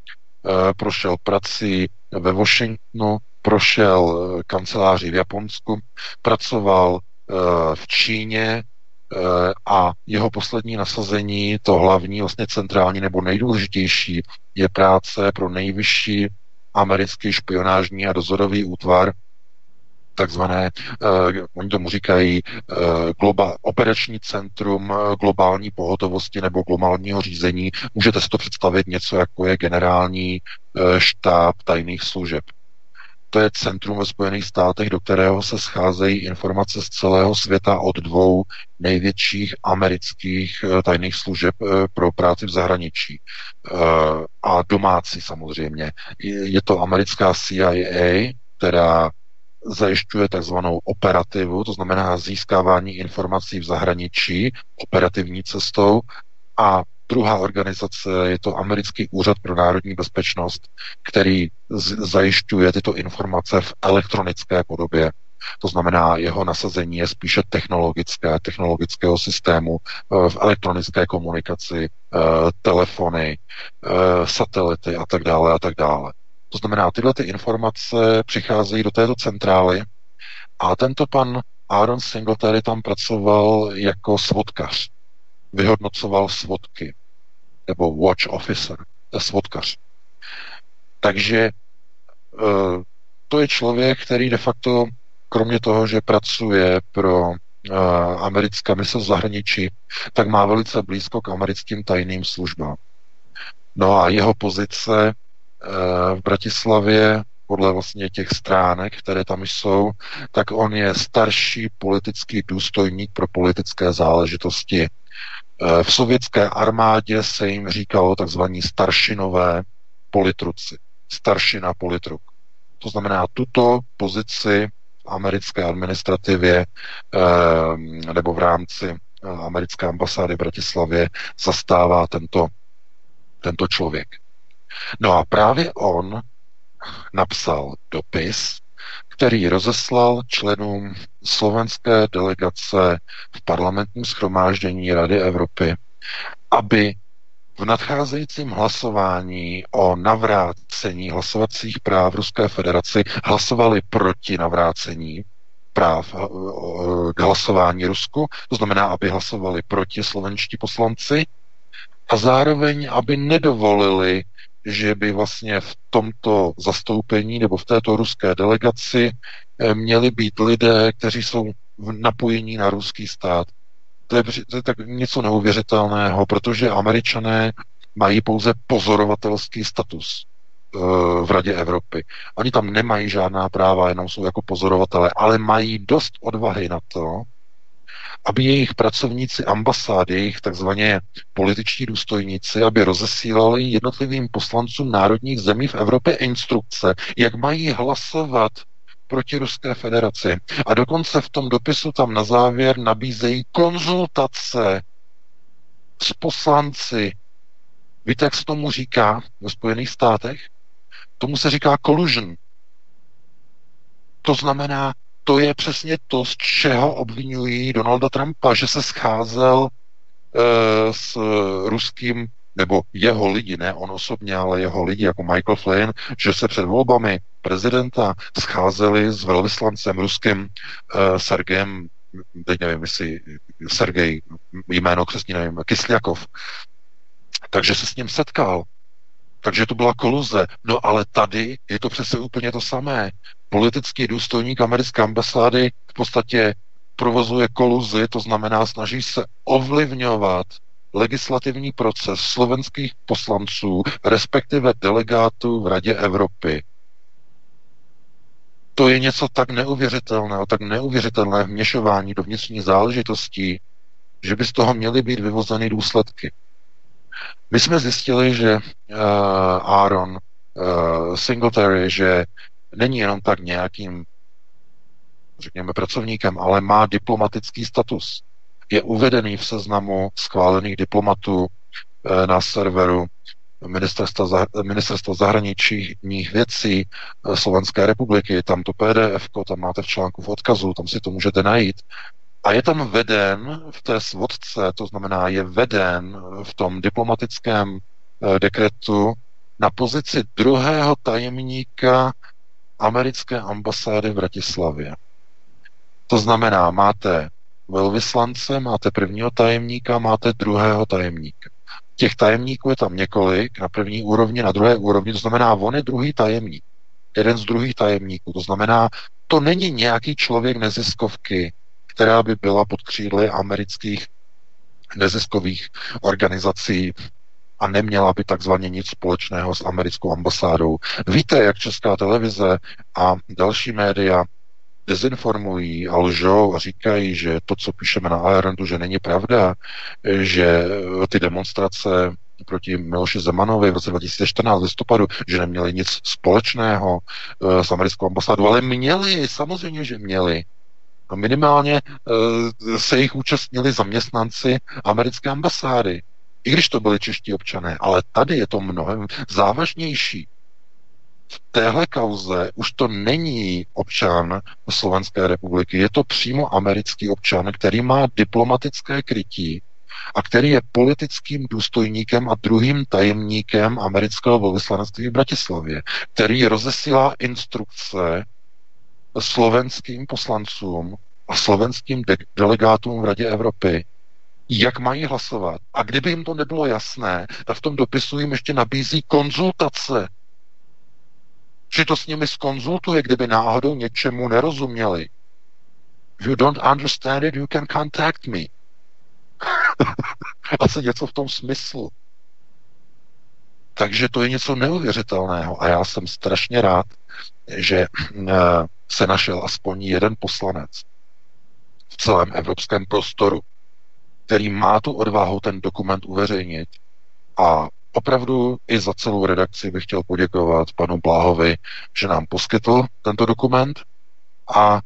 prošel prací ve Washingtonu, prošel eh, kanceláří v Japonsku, pracoval eh, v Číně a jeho poslední nasazení, to hlavní, vlastně centrální nebo nejdůležitější, je práce pro nejvyšší americký špionážní a dozorový útvar takzvané, uh, oni tomu říkají, uh, globa, operační centrum uh, globální pohotovosti nebo globálního řízení. Můžete si to představit něco, jako je generální uh, štáb tajných služeb. To je centrum ve Spojených státech, do kterého se scházejí informace z celého světa od dvou největších amerických tajných služeb pro práci v zahraničí. A domácí samozřejmě. Je to americká CIA, která zajišťuje takzvanou operativu, to znamená získávání informací v zahraničí operativní cestou a druhá organizace je to Americký úřad pro národní bezpečnost, který zajišťuje tyto informace v elektronické podobě. To znamená, jeho nasazení je spíše technologické, technologického systému eh, v elektronické komunikaci, eh, telefony, eh, satelity a tak dále a tak dále. To znamená, tyhle ty informace přicházejí do této centrály a tento pan Aaron Singletary tam pracoval jako svodkař. Vyhodnocoval svodky. Nebo watch officer. Je svodkař. Takže e, to je člověk, který de facto, kromě toho, že pracuje pro e, americká mise v zahraničí, tak má velice blízko k americkým tajným službám. No a jeho pozice Eh, v Bratislavě, podle vlastně těch stránek, které tam jsou, tak on je starší politický důstojník pro politické záležitosti. Eh, v sovětské armádě se jim říkalo takzvaní staršinové politruci. Staršina politruk. To znamená, tuto pozici v americké administrativě eh, nebo v rámci americké ambasády v Bratislavě zastává tento, tento člověk. No a právě on napsal dopis, který rozeslal členům slovenské delegace v parlamentním schromáždění Rady Evropy, aby v nadcházejícím hlasování o navrácení hlasovacích práv Ruské federaci hlasovali proti navrácení práv eh, k hlasování Rusku, to znamená, aby hlasovali proti slovenští poslanci a zároveň, aby nedovolili, že by vlastně v tomto zastoupení nebo v této ruské delegaci eh, měli být lidé, kteří jsou v napojení na ruský stát. To je, to je tak něco neuvěřitelného, protože američané mají pouze pozorovatelský status eh, v Radě Evropy. Oni tam nemají žádná práva, jenom jsou jako pozorovatele, ale mají dost odvahy na to, aby jejich pracovníci ambasády, jejich takzvaně političtí důstojníci, aby rozesílali jednotlivým poslancům národních zemí v Evropě instrukce, jak mají hlasovat proti Ruské federaci. A dokonce v tom dopisu tam na závěr nabízejí konzultace s poslanci. Víte, jak se tomu říká ve Spojených státech? Tomu se říká collusion. To znamená, to je přesně to, z čeho obvinují Donalda Trumpa, že se scházel e, s ruským nebo jeho lidi, ne on osobně, ale jeho lidi jako Michael Flynn, že se před volbami prezidenta scházeli s velvyslancem ruským uh, Sergejem, teď nevím, jestli Sergej, jméno křesní nevím, Kysliakov, takže se s ním setkal. Takže to byla koluze. No ale tady je to přece úplně to samé. Politický důstojník americké ambasády v podstatě provozuje koluzi, to znamená snaží se ovlivňovat legislativní proces slovenských poslanců, respektive delegátů v Radě Evropy. To je něco tak neuvěřitelného, tak neuvěřitelné vměšování do vnitřních záležitostí, že by z toho měly být vyvozeny důsledky. My jsme zjistili, že uh, Aaron uh, Singletary, že není jenom tak nějakým, řekněme, pracovníkem, ale má diplomatický status je uvedený v seznamu schválených diplomatů eh, na serveru ministerstva, ministerstva zahraničních věcí Slovenské republiky. Tam to PDF, tam máte v článku v odkazu, tam si to můžete najít. A je tam veden v té svodce, to znamená, je veden v tom diplomatickém eh, dekretu na pozici druhého tajemníka americké ambasády v Bratislavě. To znamená, máte velvyslance, máte prvního tajemníka, máte druhého tajemníka. Těch tajemníků je tam několik, na první úrovni, na druhé úrovni, to znamená, on je druhý tajemník. Jeden z druhých tajemníků. To znamená, to není nějaký člověk neziskovky, která by byla pod křídly amerických neziskových organizací a neměla by takzvaně nic společného s americkou ambasádou. Víte, jak česká televize a další média dezinformují a lžou a říkají, že to, co píšeme na Irelandu, že není pravda, že ty demonstrace proti Miloši Zemanovi v roce 2014 listopadu, že neměli nic společného uh, s americkou ambasádou, ale měli, samozřejmě, že měli. Minimálně uh, se jich účastnili zaměstnanci americké ambasády. I když to byli čeští občané, ale tady je to mnohem závažnější v téhle kauze už to není občan Slovenské republiky, je to přímo americký občan, který má diplomatické krytí a který je politickým důstojníkem a druhým tajemníkem amerického velvyslanectví v Bratislavě, který rozesílá instrukce slovenským poslancům a slovenským de- delegátům v Radě Evropy, jak mají hlasovat. A kdyby jim to nebylo jasné, tak v tom dopisu jim ještě nabízí konzultace že to s nimi skonzultuje, kdyby náhodou něčemu nerozuměli. If you don't understand it, you can contact me. Asi něco v tom smyslu. Takže to je něco neuvěřitelného a já jsem strašně rád, že eh, se našel aspoň jeden poslanec v celém evropském prostoru, který má tu odvahu ten dokument uveřejnit. A Opravdu i za celou redakci bych chtěl poděkovat panu Bláhovi, že nám poskytl tento dokument a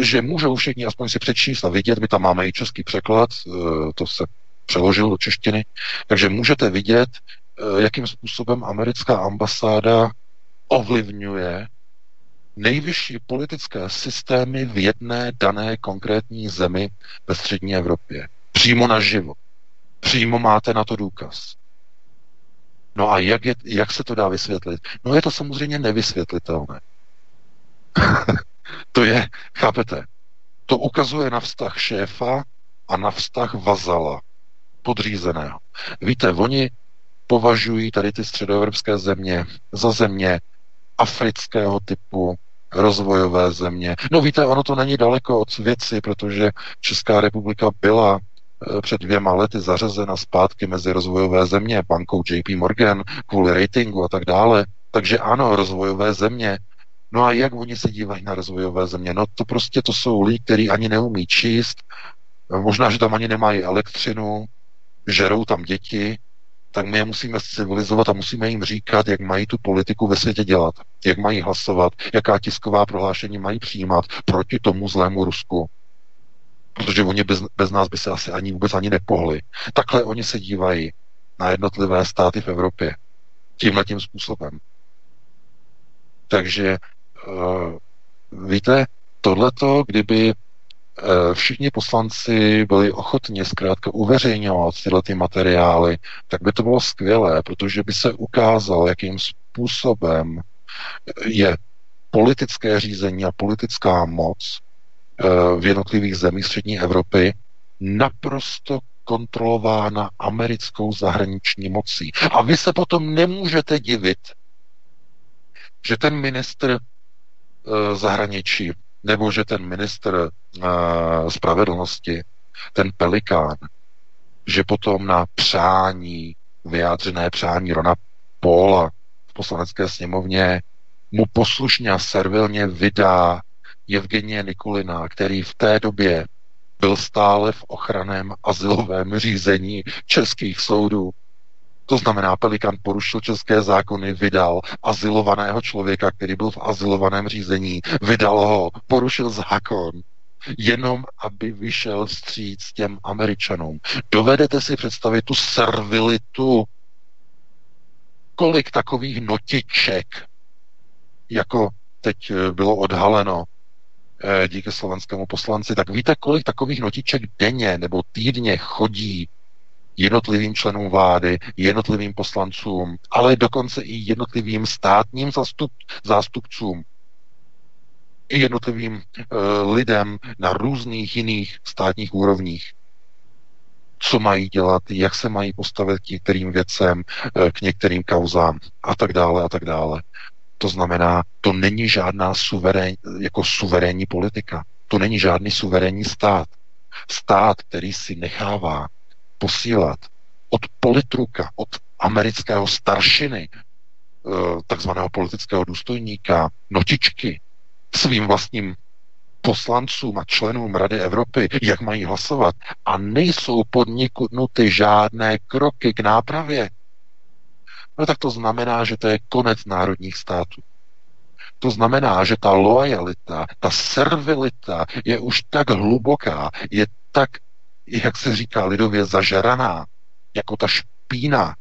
e, že můžou všichni aspoň si přečíst a vidět, my tam máme i český překlad, e, to se přeložil do češtiny, takže můžete vidět, eh, jakým způsobem americká ambasáda ovlivňuje nejvyšší politické systémy v jedné dané konkrétní zemi ve střední Evropě. Přímo na živo. Přímo máte na to důkaz. No a jak, je, jak se to dá vysvětlit? No je to samozřejmě nevysvětlitelné. to je, chápete, to ukazuje na vztah šéfa a na vztah vazala, podřízeného. Víte, oni považují tady ty středoevropské země za země afrického typu, rozvojové země. No víte, ono to není daleko od věci, protože Česká republika byla eh, před dvěma lety zařazena zpátky mezi rozvojové země bankou JP Morgan kvůli ratingu a tak dále. Takže ano, rozvojové země. No a jak oni se dívají na rozvojové země? No to prostě to jsou lidi, kteří ani neumí číst, možná, že tam ani nemají elektřinu, žerou tam děti, tak my je musíme civilizovat a musíme jim říkat, jak mají tu politiku ve světě dělat, jak mají hlasovat, jaká tisková prohlášení mají přijímat proti tomu zlému Rusku. Protože oni bez, bez nás by se asi ani vůbec ani nepohli. Takhle oni se dívají na jednotlivé státy v Evropě. Tímhle tím způsobem. Takže uh, víte, tohleto, kdyby všichni poslanci byli ochotni zkrátka uveřejňovat tyhle ty materiály, tak by to bylo skvělé, protože by se ukázal, jakým způsobem je politické řízení a politická moc eh, v jednotlivých zemích střední Evropy naprosto kontrolována americkou zahraniční mocí. A vy se potom nemůžete divit, že ten ministr eh, zahraničí nebo že ten minister uh, spravedlnosti, ten pelikán, že potom na přání, vyjádřené přání Rona Paula v poslanecké sněmovně mu poslušně a servilně vydá Evgenie Nikulina, který v té době byl stále v ochraném asilovém řízení českých soudů to znamená, Pelikan porušil české zákony, vydal azylovaného člověka, který byl v azylovaném řízení, vydal ho, porušil zákon, jenom aby vyšel vstříc těm Američanům. Dovedete si představit tu servilitu, kolik takových notiček, jako teď eh, bylo odhaleno eh, díky slovenskému poslanci, tak víte, kolik takových notiček denně nebo týdně chodí jednotlivým členům vlády, jednotlivým poslancům, ale dokonce i jednotlivým státním zastup, zástupcům, i jednotlivým uh, lidem na různých jiných státních úrovních. Co mají dělat, jak se mají postavit k některým věcem, uh, k některým kauzám a tak dále a tak dále. To znamená, to není žádná suverén, jako suverénní politika. To není žádný suverénní stát. Stát, který si nechává posílat od politruka, od amerického staršiny, eh, takzvaného politického důstojníka, notičky svým vlastním poslancům a členům Rady Evropy, jak mají hlasovat, a nejsou podniknuty žádné kroky k nápravě, no tak to znamená, že to je konec národních států. To znamená, že ta lojalita, ta servilita je už tak hluboká, je tak jak se říká lidově, zažeraná, jako ta špína,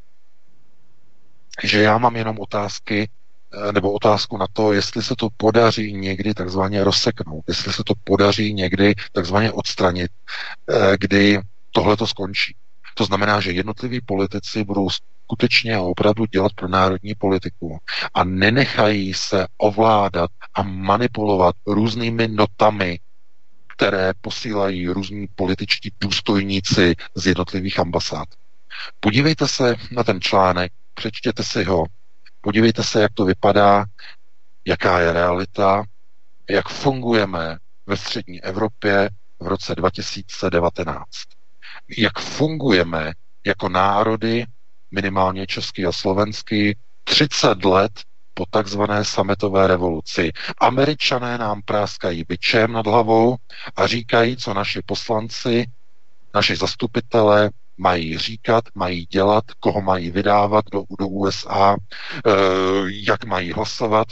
že já mám jenom otázky, eh, nebo otázku na to, jestli se to podaří někdy takzvaně rozseknout, jestli se to podaří někdy takzvaně odstranit, eh, kdy tohle to skončí. To znamená, že jednotliví politici budou skutečně a opravdu dělat pro národní politiku a nenechají se ovládat a manipulovat různými notami které posílají různí političtí důstojníci z jednotlivých ambasád. Podívejte se na ten článek, přečtěte si ho, podívejte se, jak to vypadá, jaká je realita, jak fungujeme ve střední Evropě v roce 2019. Jak fungujeme jako národy, minimálně český a slovenský, 30 let po takzvané sametové revoluci. Američané nám práskají byčem nad hlavou a říkají, co naši poslanci, naši zastupitelé mají říkat, mají dělat, koho mají vydávat do, do USA, e, jak mají hlasovat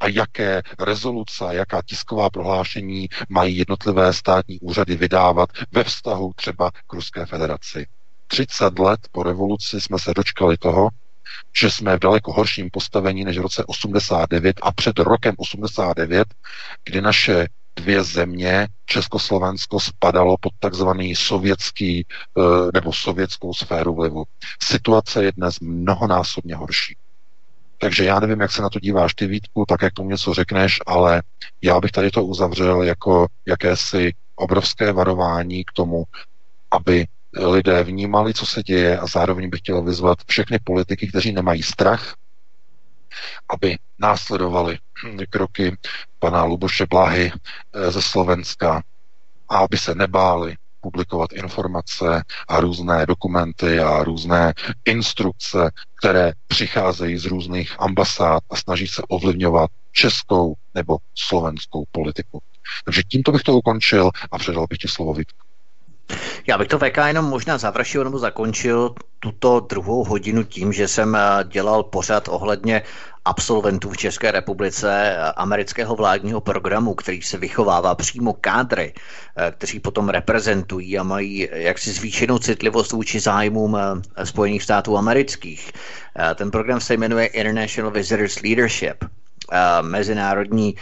a jaké rezoluce, jaká tisková prohlášení mají jednotlivé státní úřady vydávat ve vztahu třeba k Ruské federaci. 30 let po revoluci jsme se dočkali toho, že jsme v daleko horším postavení než v roce 89 a před rokem 89, kdy naše dvě země, Československo spadalo pod takzvaný sovětský eh, nebo sovětskou sféru vlivu. Situace je dnes mnohonásobně horší. Takže já nevím, jak se na to díváš ty, Vítku, tak jak tomu něco řekneš, ale já bych tady to uzavřel jako jakési obrovské varování k tomu, aby lidé vnímali, co se děje a zároveň bych chtěl vyzvat všechny politiky, kteří nemají strach, aby následovali kroky pana Luboše Blahy eh, ze Slovenska a aby se nebáli publikovat informace a různé dokumenty a různé instrukce, které přicházejí z různých ambasád a snaží se ovlivňovat českou nebo slovenskou politiku. Takže tímto bych to ukončil a předal bych ti slovo Vítku. Já bych to VK jenom možná završil nebo zakončil tuto druhou hodinu tím, že jsem eh, dělal pořad ohledně absolventů v České republice eh, amerického vládního programu, který se vychovává přímo kádry, eh, kteří potom reprezentují a mají jaksi zvýšenou citlivost vůči zájmům Spojených států amerických. Ten program se jmenuje International Visitors Leadership, mezinárodní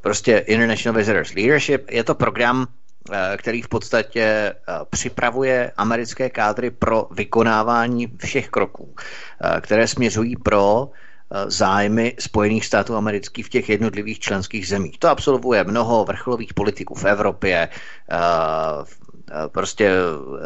prostě International Visitors Leadership. Je to program, který v podstatě eh, připravuje americké kádry pro vykonávání všech kroků, eh, které směřují pro zájmy Spojených států amerických v těch jednotlivých členských zemích. To absolvuje mnoho vrcholových politiků v Evropě, v Eh, prostě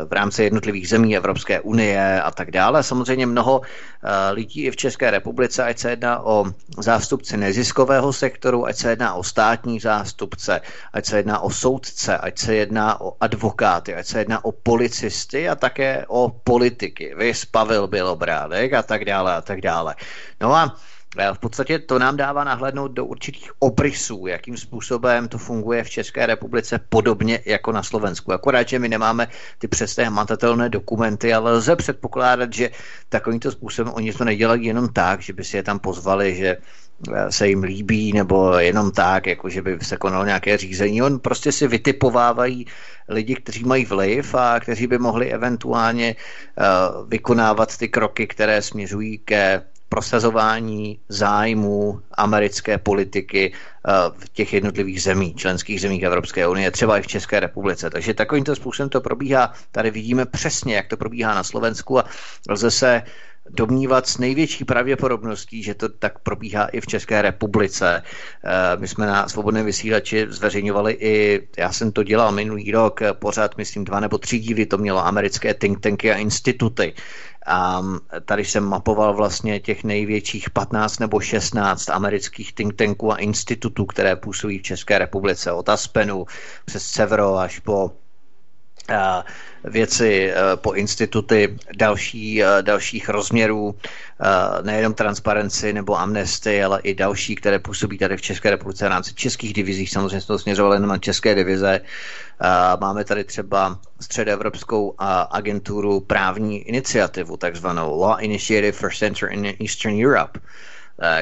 v rámci jednotlivých zemí Evropské unie a tak dále. Samozřejmě mnoho eh, lidí i v České republice, ať se jedná o zástupce neziskového sektoru, ať se jedná o státní zástupce, ať se jedná o soudce, ať se jedná o advokáty, ať se jedná o policisty a také o politiky. Vys Pavel Bělobrádek a tak dále a tak dále. No a v podstatě to nám dává nahlédnout do určitých obrysů, jakým způsobem to funguje v České republice podobně jako na Slovensku. Akorát, že my nemáme ty přesné hmatatelné dokumenty, ale lze předpokládat, že takovýmto způsobem oni to nedělají jenom tak, že by si je tam pozvali, že eh, se jim líbí, nebo jenom tak, jako že by se konalo nějaké řízení. On prostě si vytipovávají lidi, kteří mají vliv a kteří by mohli eventuálně uh, vykonávat ty kroky, které směřují ke prosazování zájmů americké politiky eh, v těch jednotlivých zemí, členských zemích Evropské unie, třeba i v České republice. Takže takovýmto způsobem to probíhá. Tady vidíme přesně, jak to probíhá na Slovensku a lze se domnívat s největší pravděpodobností, že to tak probíhá i v České republice. Eh, my jsme na svobodném vysílači zveřejňovali i, já jsem to dělal minulý rok, pořád myslím dva nebo tři díly, to mělo americké think tanky a instituty. A tady jsem mapoval vlastně těch největších 15 nebo 16 amerických think tanků a institutů, které působí v České republice. Od Aspenu přes Severo až po věci po instituty další, dalších rozměrů, nejenom transparenci nebo amnesty, ale i další, které působí tady v České republice v rámci českých divizí. Samozřejmě jsme to směřovali na české divize. Máme tady třeba středoevropskou agenturu právní iniciativu, takzvanou Law Initiative for Center in Eastern Europe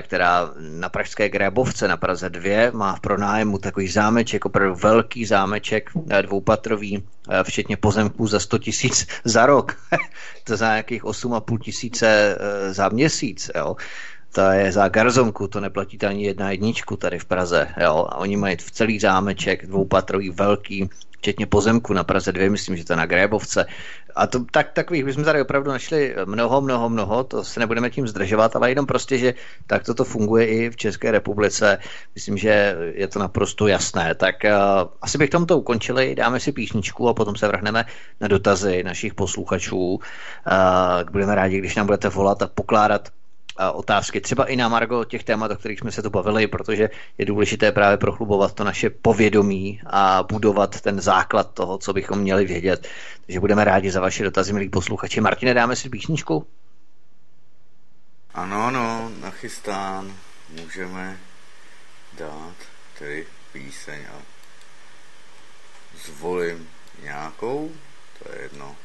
která na pražské Grébovce na Praze 2 má v pronájmu takový zámeček, opravdu velký zámeček, eh, dvoupatrový, eh, včetně pozemků za 100 tisíc za rok. to za nějakých 8,5 tisíce za měsíc. Jo to je za garzonku, to neplatíte ani jedna jedničku tady v Praze. Jo? A oni mají v celý zámeček, dvoupatrový, velký, včetně pozemku na Praze 2, myslím, že to na Grébovce. A to, tak, takových bychom tady opravdu našli mnoho, mnoho, mnoho, to se nebudeme tím zdržovat, ale jenom prostě, že tak toto funguje i v České republice. Myslím, že je to naprosto jasné. Tak uh, asi bych tomto ukončili, dáme si písničku a potom se vrhneme na dotazy našich posluchačů. Uh, budeme rádi, když nám budete volat a pokládat otázky, třeba i na Margo těch témat, o kterých jsme se tu bavili, protože je důležité právě prochlubovat to naše povědomí a budovat ten základ toho, co bychom měli vědět. Takže budeme rádi za vaše dotazy, milí posluchači. Martine, dáme si písničku? Ano, ano, nachystán. Můžeme dát tedy píseň a zvolím nějakou, to je jedno.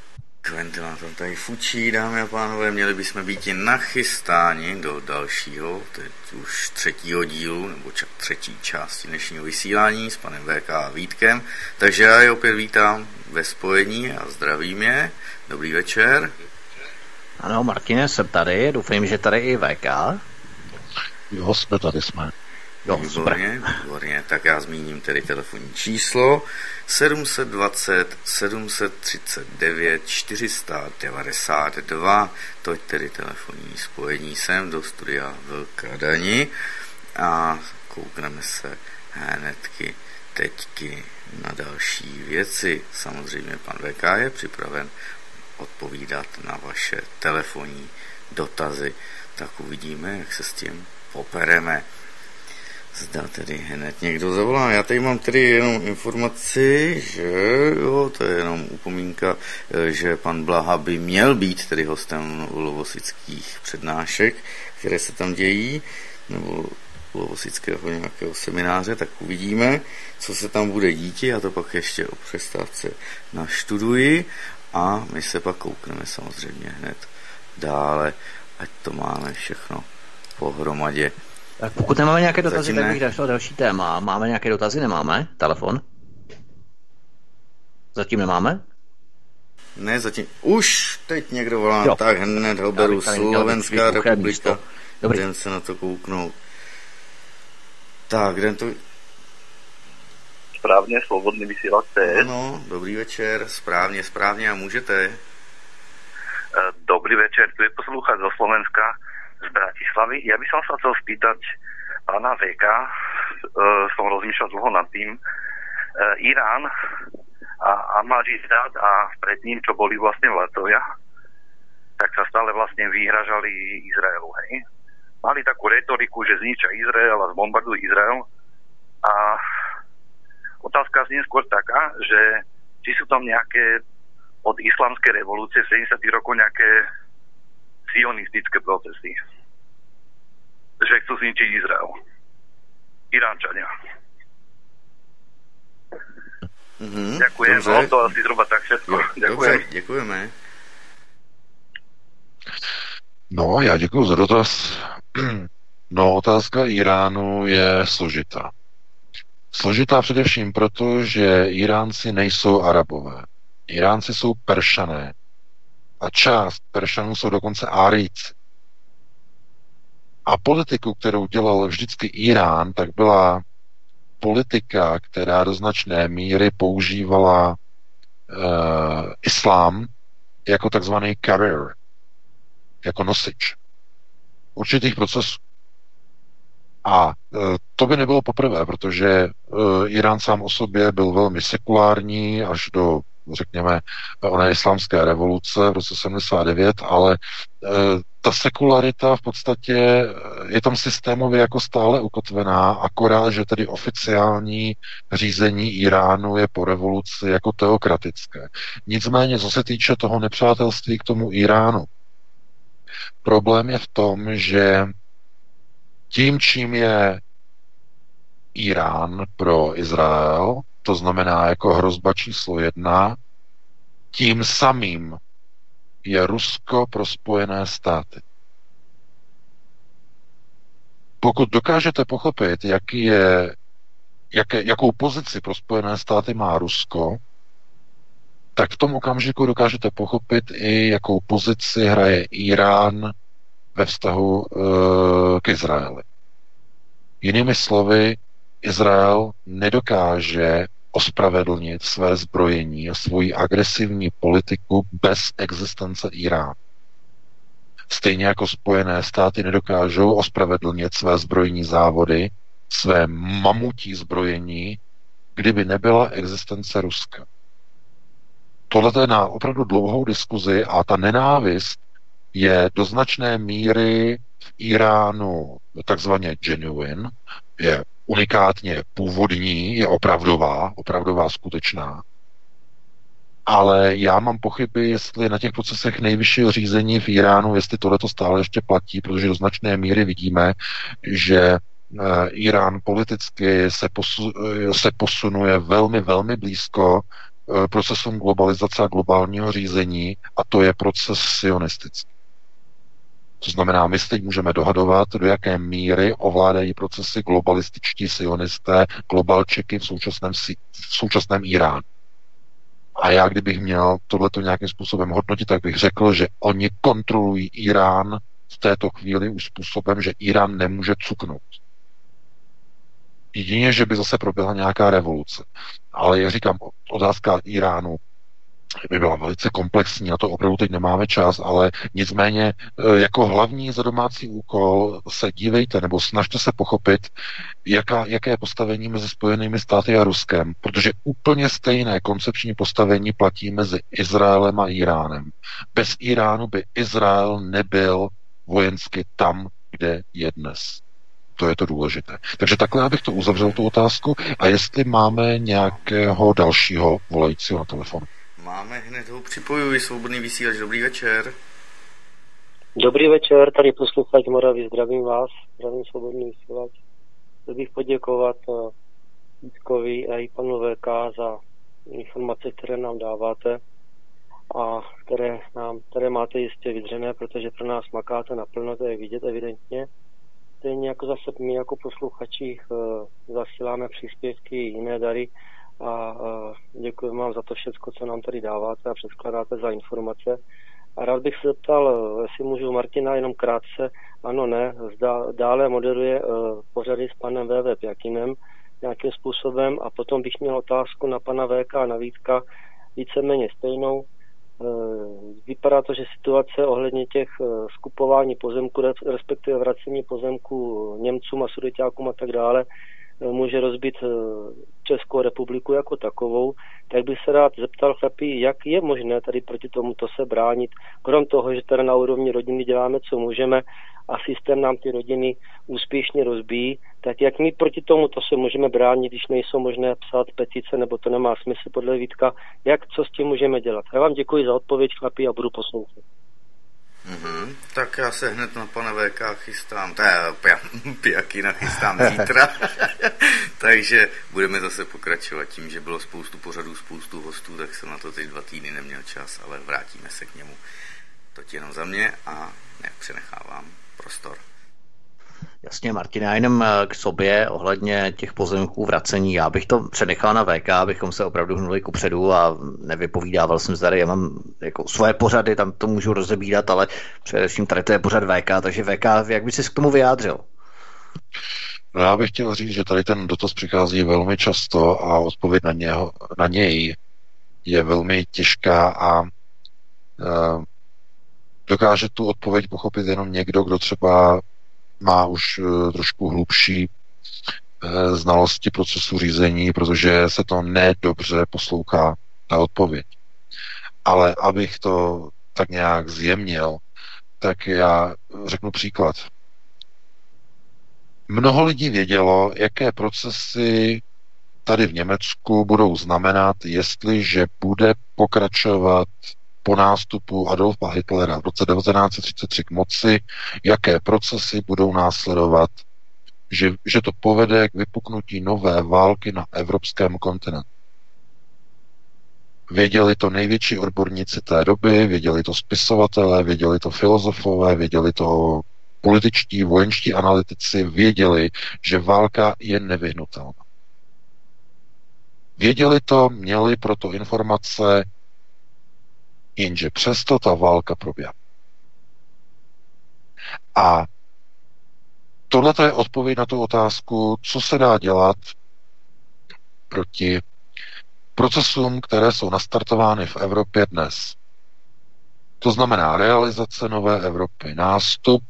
Ventilátor tady fučí, dámy a pánové, měli bychom být nachystáni do dalšího, teď už třetího dílu, nebo ča- třetí části dnešního vysílání s panem VK a Vítkem. Takže já je opět vítám ve spojení a zdravím je. Dobrý večer. Ano, Martine, jsem tady, doufám, že tady i VK. Jo, jsme tady, jsme. Jo, výborně, výborně. Tak já zmíním tedy telefonní číslo 720 739 492. Toť tedy telefonní spojení sem do studia Velká Dani a koukneme se hnedky teďky na další věci. Samozřejmě pan VK je připraven odpovídat na vaše telefonní dotazy, tak uvidíme, jak se s tím popereme. Zda tedy hned někdo zavolá. Já tady mám tedy jenom informaci, že jo, to je jenom upomínka, eh, že pan Blaha by měl být tedy hostem lovosických přednášek, které se tam dějí, nebo lovosického nějakého semináře, tak uvidíme, co se tam bude dít. Já to pak ještě o přestávce naštuduji a my se pak koukneme samozřejmě hned dále, ať to máme všechno pohromadě. Tak pokud nemáme nějaké dotazy, tak bych došel další téma. Máme nějaké dotazy? Nemáme? Telefon? Zatím nemáme? Ne, zatím. Už teď někdo volá, jo. tak hned ho beru. Slovenská republika. Dobrý. Jdem se na to kouknout. Tak, jdem to... Správně, svobodný vysílač CS. Ano, dobrý večer, správně, správně a můžete. Eh, dobrý večer, tu je posluchač zo Slovenska z Bratislavy. Ja by som sa chcel spýtať pána VK, e, som rozmýšľal dlho nad tým, e, Irán a Ahmadinejad a pred ním, čo boli vlastne vlatovia, tak sa stále vlastne vyhražali Izraelu, hej. Mali takú retoriku, že zničia Izrael a zbombardujú Izrael a otázka znie skôr taká, že či sú tam nejaké od islamskej revolúcie v 70. rokoch nejaké sionistické procesy. Že chcú zničiť Izrael. Iránčania. Mm-hmm, Ďakujem, dobře. no to asi zhruba tak všetko. Jo, Ďakujem. Dobře, děkujeme. No, já děkuji za dotaz. No, otázka Iránu je složitá. Složitá především proto, že Iránci nejsou Arabové. Iránci jsou Peršané a část Peršanů jsou dokonce Árijci. A politiku, kterou dělal vždycky Irán, tak byla politika, která do značné míry používala uh, islám jako takzvaný carrier, jako nosič určitých procesů. A uh, to by nebylo poprvé, protože uh, Irán sám o sobě byl velmi sekulární až do řekněme, ona islámské revoluce v roce 79, ale e, ta sekularita v podstatě e, je tam systémově jako stále ukotvená, akorát, že tedy oficiální řízení Iránu je po revoluci jako teokratické. Nicméně, co se týče toho nepřátelství k tomu Iránu, problém je v tom, že tím, čím je Irán pro Izrael, to znamená jako hrozba číslo jedna, tím samým je Rusko pro Spojené státy. Pokud dokážete pochopit, jaký je, jaké, jakou pozici pro Spojené státy má Rusko, tak v tom okamžiku dokážete pochopit i, jakou pozici hraje Irán ve vztahu e, k Izraeli. Jinými slovy, Izrael nedokáže ospravedlnit své zbrojení a svoji agresivní politiku bez existence Iránu. Stejně jako Spojené státy nedokážou ospravedlnit své zbrojní závody, své mamutí zbrojení, kdyby nebyla existence Ruska. Tohle je na opravdu dlouhou diskuzi a ta nenávist je do značné míry v Iránu takzvaně genuine, je unikátně původní, je opravdová, opravdová skutečná. Ale já mám pochyby, jestli na těch procesech nejvyššího řízení v Iránu, jestli tohle to stále ještě platí, protože do značné míry vidíme, že eh, Irán politicky se, posu, eh, se posunuje velmi, velmi blízko eh, procesům globalizace a globálního řízení a to je proces sionistický. To znamená, my se teď můžeme dohadovat, do jaké míry ovládají procesy globalističtí sionisté, globalčeky v současném, v současném Iránu. A já, kdybych měl tohleto nějakým způsobem hodnotit, tak bych řekl, že oni kontrolují Irán v této chvíli už způsobem, že Irán nemůže cuknout. Jedině, že by zase proběhla nějaká revoluce. Ale jak říkám, otázka Iránu by byla velice komplexní, na to opravdu teď nemáme čas, ale nicméně e, jako hlavní za domácí úkol se dívejte nebo snažte se pochopit, jaká, jaké je postavení mezi Spojenými státy a Ruskem, protože úplně stejné koncepční postavení platí mezi Izraelem a Iránem. Bez Iránu by Izrael nebyl vojensky tam, kde je dnes. To je to důležité. Takže takhle abych to uzavřel, tu otázku. A jestli máme nějakého dalšího volajícího na telefonu. Máme hned ho připojuji, svobodný vysílač, dobrý večer. Dobrý večer, tady posluchač Moravy, zdravím vás, zdravím svobodný vysílač. Chtěl bych poděkovat uh, Vítkovi a i panu VK za informace, které nám dáváte a které, nám, které máte jistě vydřené, protože pro nás makáte naplno, to je vidět evidentně. Stejně jako zase my jako posluchači uh, zasíláme příspěvky jiné dary, a děkuji vám za to všechno, co nám tady dáváte a předkládáte za informace. A rád bych se zeptal, jestli můžu Martina jenom krátce, ano, ne, zda, dále moderuje uh, pořady s panem VV Pjakinem nějakým způsobem a potom bych měl otázku na pana VK a na Vítka víceméně stejnou. Uh, vypadá to, že situace ohledně těch uh, skupování pozemku, respektive vracení pozemku Němcům a sudeťákům a tak dále, může rozbít eh, Českou republiku jako takovou, tak bych se rád zeptal chlapí, jak je možné tady proti tomuto se bránit, krom toho, že tady na úrovni rodiny děláme, co můžeme a systém nám ty rodiny úspěšně rozbíjí, tak jak my proti tomuto se můžeme bránit, když nejsou možné psát petice, nebo to nemá smysl podle Vítka, jak, co s tím můžeme dělat. Já vám děkuji za odpověď, chlapí, a budu poslouchat. Mm-hmm. Tak já se hned na pana VK chystám, teda Pijakina chystám zítra, takže budeme zase pokračovat tím, že bylo spoustu pořadů, spoustu hostů, tak jsem na to teď dva týdny neměl čas, ale vrátíme se k němu. To jenom za mě a nepřenechávám prostor. Jasně, Martin, já jenom eh, k sobě ohledně těch pozemků vracení. Já bych to přenechal na VK, abychom se opravdu hnuli ku předu a nevypovídával jsem tady. Já mám jako svoje pořady, tam to můžu rozebírat, ale především tady to je pořad VK, takže VK, jak by si k tomu vyjádřil? No já bych chtěl říct, že tady ten dotaz přichází velmi často a odpověď na, něho, na něj je velmi těžká a uh, dokáže tu odpověď pochopit jenom někdo, kdo třeba má už eh, trošku hlubší eh, znalosti procesu řízení, protože se to nedobře poslouchá, ta odpověď. Ale abych to tak nějak zjemnil, tak já řeknu příklad. Mnoho lidí vědělo, jaké procesy tady v Německu budou znamenat, jestliže bude pokračovat po nástupu Adolfa Hitlera v roce 1933 k moci, jaké procesy budou následovat, že, že to povede k vypuknutí nové války na evropském kontinentu. Věděli to největší odborníci té doby, věděli to spisovatelé, věděli to filozofové, věděli to političtí, vojenští analytici, věděli, že válka je nevyhnutelná. Věděli to, měli proto informace Jenže přesto ta válka proběhla. A tohle je odpověď na tu otázku, co se dá dělat proti procesům, které jsou nastartovány v Evropě dnes. To znamená realizace nové Evropy, nástup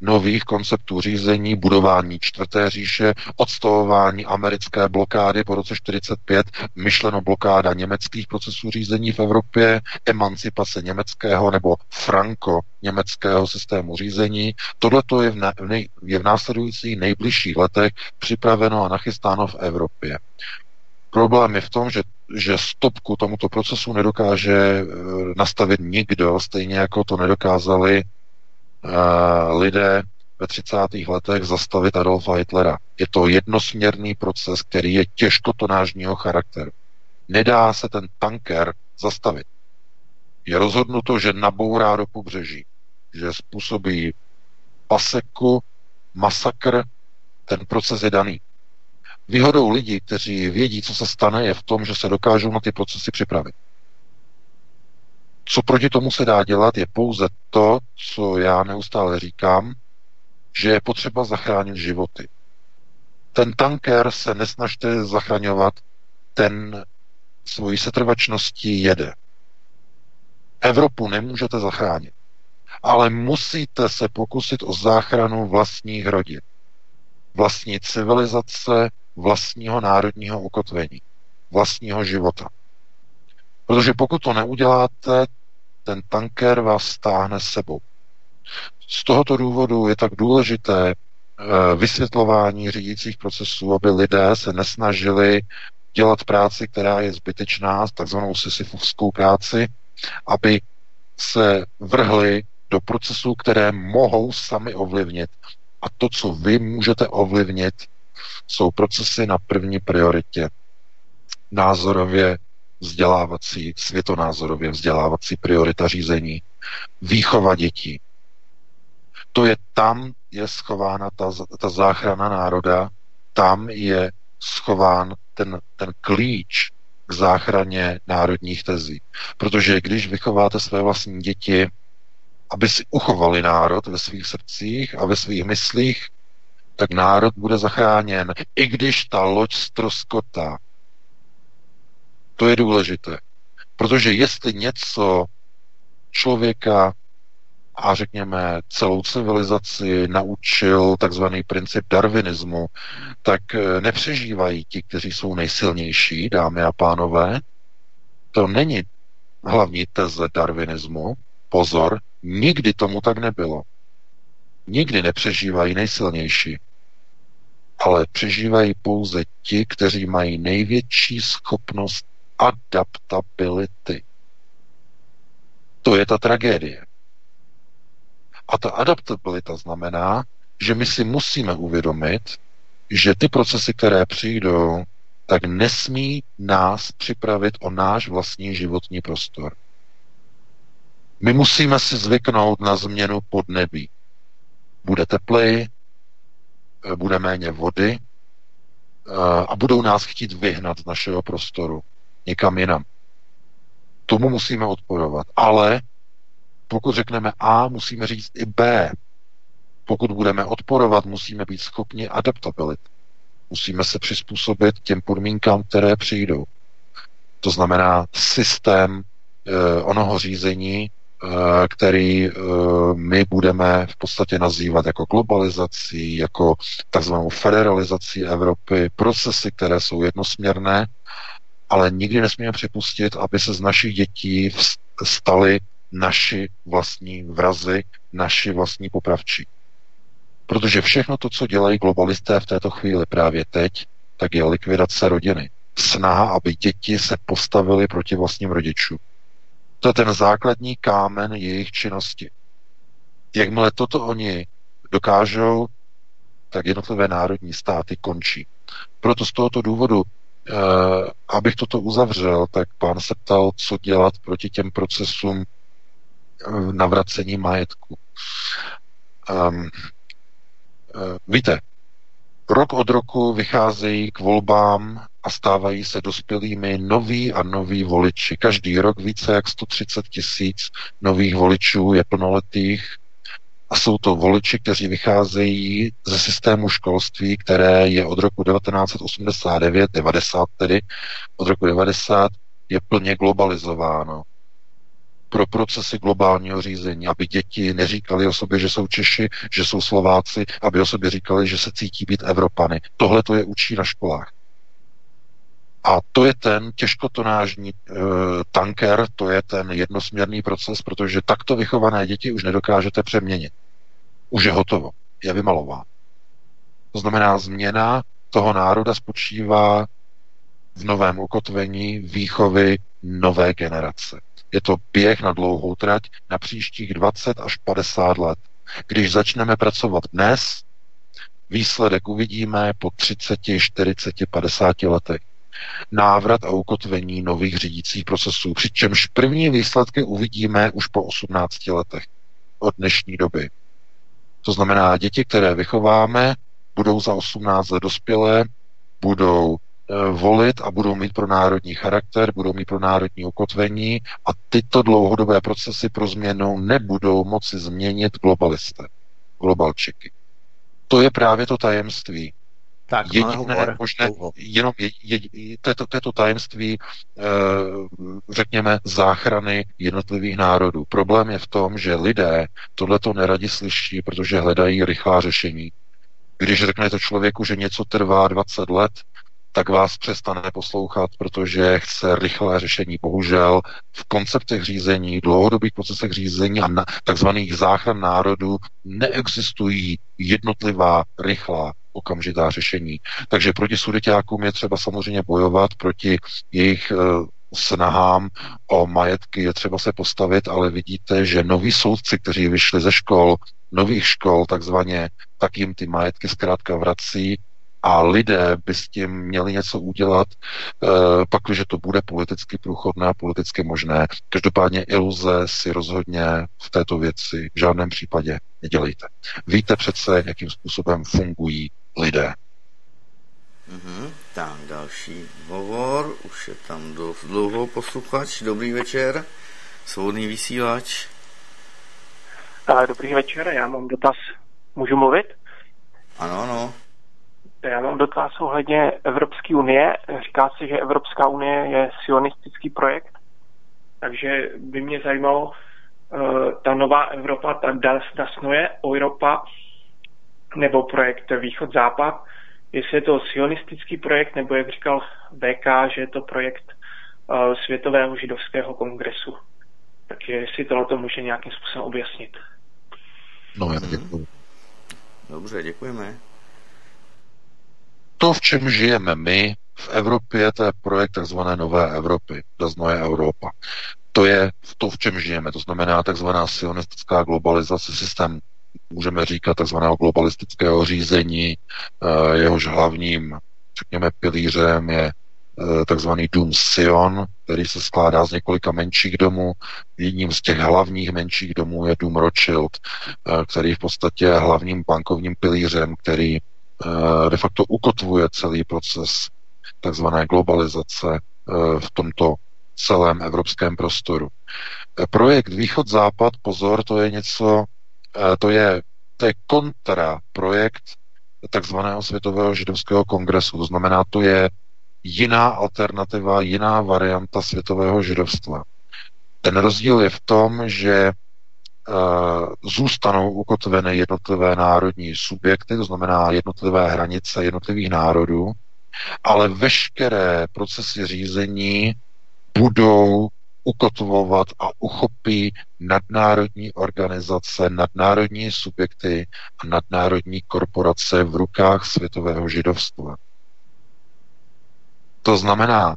nových konceptů řízení, budování čtvrté říše, odstavování americké blokády po roce 45, myšleno blokáda německých procesů řízení v Evropě, emancipace německého nebo franko-německého systému řízení. Tohle je, je v následujících nejbližších letech připraveno a nachystáno v Evropě. Problém je v tom, že, že stopku tomuto procesu nedokáže eh, nastavit nikdo, stejně jako to nedokázali lidé ve 30. letech zastavit Adolfa Hitlera. Je to jednosměrný proces, který je těžkotonážního charakteru. Nedá se ten tanker zastavit. Je rozhodnuto, že nabourá do pobřeží, že způsobí paseku, masakr, ten proces je daný. Výhodou lidí, kteří vědí, co se stane, je v tom, že se dokážou na ty procesy připravit. Co proti tomu se dá dělat, je pouze to, co já neustále říkám, že je potřeba zachránit životy. Ten tanker se nesnažte zachraňovat, ten svojí setrvačností jede. Evropu nemůžete zachránit, ale musíte se pokusit o záchranu vlastních rodin, vlastní civilizace, vlastního národního ukotvení, vlastního života. Protože pokud to neuděláte, ten tanker vás stáhne sebou. Z tohoto důvodu je tak důležité eh, vysvětlování řídících procesů, aby lidé se nesnažili dělat práci, která je zbytečná, takzvanou sisyfovskou práci, aby se vrhli do procesů, které mohou sami ovlivnit. A to, co vy můžete ovlivnit, jsou procesy na první prioritě. Názorově vzdělávací, světonázorově vzdělávací priorita řízení, výchova dětí. To je tam, je schována ta, ta záchrana národa, tam je schován ten, ten klíč k záchraně národních tezí. Protože když vychováte své vlastní děti, aby si uchovali národ ve svých srdcích a ve svých myslích, tak národ bude zachráněn, i když ta loď stroskotá. To je důležité. Protože jestli něco člověka a řekněme celou civilizaci naučil takzvaný princip darwinismu, tak eh, nepřežívají ti, kteří jsou nejsilnější, dámy a pánové. To není hlavní teze darwinismu. Pozor, nikdy tomu tak nebylo. Nikdy nepřežívají nejsilnější, ale přežívají pouze ti, kteří mají největší schopnost adaptability. To je ta tragédie. A ta adaptabilita znamená, že my si musíme uvědomit, že ty procesy, které přijdou, tak nesmí nás připravit o náš vlastní životní prostor. My musíme si zvyknout na změnu podnebí. Bude teplej, bude méně vody eh, a budou nás chtít vyhnat z našeho prostoru někam jinam. Tomu musíme odporovat. Ale pokud řekneme A, musíme říct i B. Pokud budeme odporovat, musíme být schopni adaptabilit. Musíme se přizpůsobit těm podmínkám, které přijdou. To znamená systém e, onoho řízení, e, který e, my budeme v podstatě nazývat jako globalizací, jako takzvanou federalizací Evropy, procesy, které jsou jednosměrné, ale nikdy nesmíme připustit, aby se z našich dětí staly naši vlastní vrazy, naši vlastní popravčí. Protože všechno to, co dělají globalisté v této chvíli právě teď, tak je likvidace rodiny. Snaha, aby děti se postavily proti vlastním rodičům. To je ten základní kámen jejich činnosti. Jakmile toto oni dokážou, tak jednotlivé národní státy končí. Proto z tohoto důvodu, abych toto uzavřel, tak pán se ptal, co dělat proti těm procesům navracení majetku. Um, uh, víte, rok od roku vycházejí k volbám a stávají se dospělými noví a noví voliči. Každý rok více jak 130 tisíc nových voličů je plnoletých a jsou to voliči, kteří vycházejí ze systému školství, které je od roku 1989, 90 tedy, od roku 90 je plně globalizováno pro procesy globálního řízení, aby děti neříkali o sobě, že jsou Češi, že jsou Slováci, aby o sobě říkali, že se cítí být Evropany. Tohle to je učí na školách. A to je ten těžkotonážní e, tanker, to je ten jednosměrný proces, protože takto vychované děti už nedokážete přeměnit. Už je hotovo, je vymalován. To znamená, změna toho národa spočívá v novém ukotvení výchovy nové generace. Je to běh na dlouhou trať na příštích 20 až 50 let. Když začneme pracovat dnes, výsledek uvidíme po 30, 40, 50 letech. Návrat a ukotvení nových řídících procesů, přičemž první výsledky uvidíme už po 18 letech od dnešní doby. To znamená, děti, které vychováme, budou za 18 let dospělé, budou volit a budou mít pro národní charakter, budou mít pro národní ukotvení a tyto dlouhodobé procesy pro změnu nebudou moci změnit globalisté, globalčiky. To je právě to tajemství. Tak, Jediné možné, jenom je, je, to, je to, to je to tajemství, e, řekněme, záchrany jednotlivých národů. Problém je v tom, že lidé tohle to neradi slyší, protože hledají rychlá řešení. Když řeknete člověku, že něco trvá 20 let, tak vás přestane poslouchat, protože chce rychlé řešení. Bohužel v konceptech řízení, dlouhodobých procesech řízení a takzvaných záchran národů neexistují jednotlivá, rychlá, okamžitá řešení. Takže proti sudeťákům je třeba samozřejmě bojovat, proti jejich uh, snahám o majetky je třeba se postavit, ale vidíte, že noví soudci, kteří vyšli ze škol, nových škol takzvaně, tak jim ty majetky zkrátka vrací a lidé by s tím měli něco udělat, eh, pak, že to bude politicky průchodné a politicky možné. Každopádně iluze si rozhodně v této věci v žádném případě nedělejte. Víte přece, jakým způsobem fungují lidé. Mm-hmm. Tak, další hovor, už je tam dost dlouho posluchač. Dobrý večer, svobodný vysílač. Dobrý večer, já mám dotaz. Můžu mluvit? Ano, ano. Já mám dotaz ohledně Evropské unie. Říká se, že Evropská unie je sionistický projekt, takže by mě zajímalo, uh, ta nová Evropa, ta Dasnoje Europa, nebo projekt Východ-Západ, jestli je to sionistický projekt, nebo jak říkal VK, že je to projekt uh, Světového židovského kongresu. Takže jestli tohle to může nějakým způsobem objasnit. No, já děkuji. Dobře, děkujeme. To, v čem žijeme my v Evropě, to je projekt tzv. Nové Evropy, Daznoje Europa. To je to, v čem žijeme. To znamená tzv. sionistická globalizace, systém, můžeme říkat, tzv. globalistického řízení, eh, jehož hlavním, řekněme, pilířem je eh, takzvaný dům Sion, který se skládá z několika menších domů. Jedním z těch hlavních menších domů je dům Rothschild, eh, který v podstatě je hlavním bankovním pilířem, který de facto ukotvuje celý proces takzvané globalizace eh, v tomto celém evropském prostoru. Eh, projekt Východ-Západ, pozor, to je něco, to je, to je kontraprojekt takzvaného Světového židovského kongresu. To znamená, to je jiná alternativa, jiná varianta světového židovstva. Ten rozdíl je v tom, že Eh, zůstanou ukotveny jednotlivé národní subjekty, to znamená jednotlivé hranice jednotlivých národů, ale veškeré procesy řízení budou ukotvovat a uchopí nadnárodní organizace, nadnárodní subjekty a nadnárodní korporace v rukách světového židovstva. To znamená,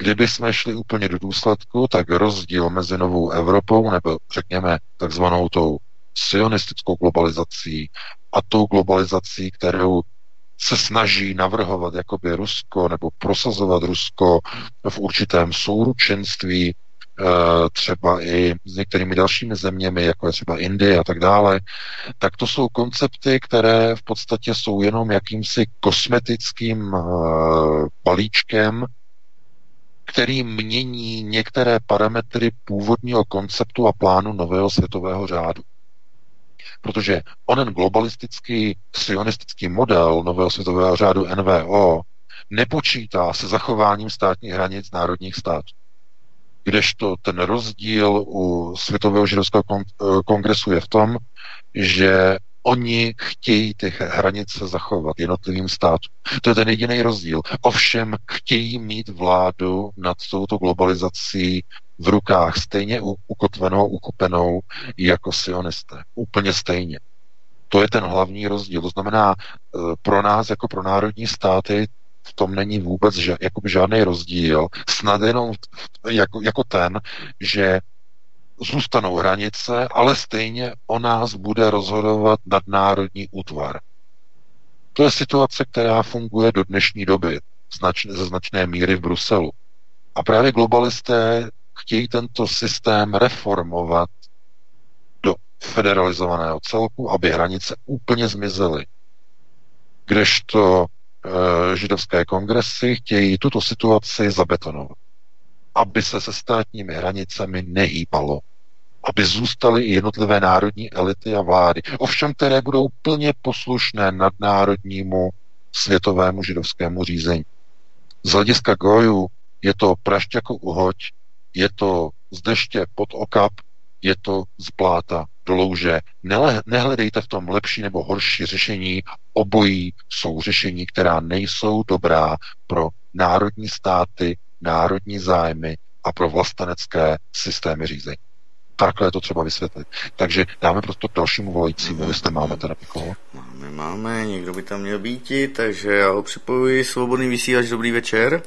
Kdyby jsme šli úplně do důsledku, tak rozdíl mezi novou Evropou nebo řekněme takzvanou tou sionistickou globalizací a tou globalizací, kterou se snaží navrhovat jakoby Rusko nebo prosazovat Rusko v určitém souručenství eh, třeba i s některými dalšími zeměmi, jako je třeba Indie a tak dále, tak to jsou koncepty, které v podstatě jsou jenom jakýmsi kosmetickým eh, balíčkem, který mění některé parametry původního konceptu a plánu nového světového řádu. Protože onen globalistický sionistický model nového světového řádu NVO nepočítá se zachováním státních hranic národních států. Kdežto ten rozdíl u Světového židovského kongresu je v tom, že Oni chtějí ty hranice zachovat jednotlivým státům. To je ten jediný rozdíl. Ovšem chtějí mít vládu nad touto globalizací v rukách stejně ukotvenou, ukupenou jako sionisté. Úplně stejně. To je ten hlavní rozdíl. To znamená, e, pro nás jako pro národní státy v tom není vůbec ža- jakoby žádný rozdíl, snad jenom jako, jako ten, že zůstanou hranice, ale stejně o nás bude rozhodovat nadnárodní útvar. To je situace, která funguje do dnešní doby značné, ze značné míry v Bruselu. A právě globalisté chtějí tento systém reformovat do federalizovaného celku, aby hranice úplně zmizely. Kdežto e, židovské kongresy chtějí tuto situaci zabetonovat. Aby se se státními hranicemi nehýbalo. Aby zůstaly i jednotlivé národní elity a vlády. Ovšem, které budou plně poslušné nadnárodnímu světovému židovskému řízení. Z hlediska gojů je to prašť jako uhoď, je to z deště pod okap, je to z bláta do louže. Nehledejte v tom lepší nebo horší řešení. Obojí jsou řešení, která nejsou dobrá pro národní státy, národní zájmy a pro vlastenecké systémy řízení. Takhle je to třeba vysvětlit. Takže dáme prostě dalšímu volajícímu, jestli máme teda někoho. Máme, máme, někdo by tam měl být, takže já ho připojuji. Svobodný vysílač, dobrý večer.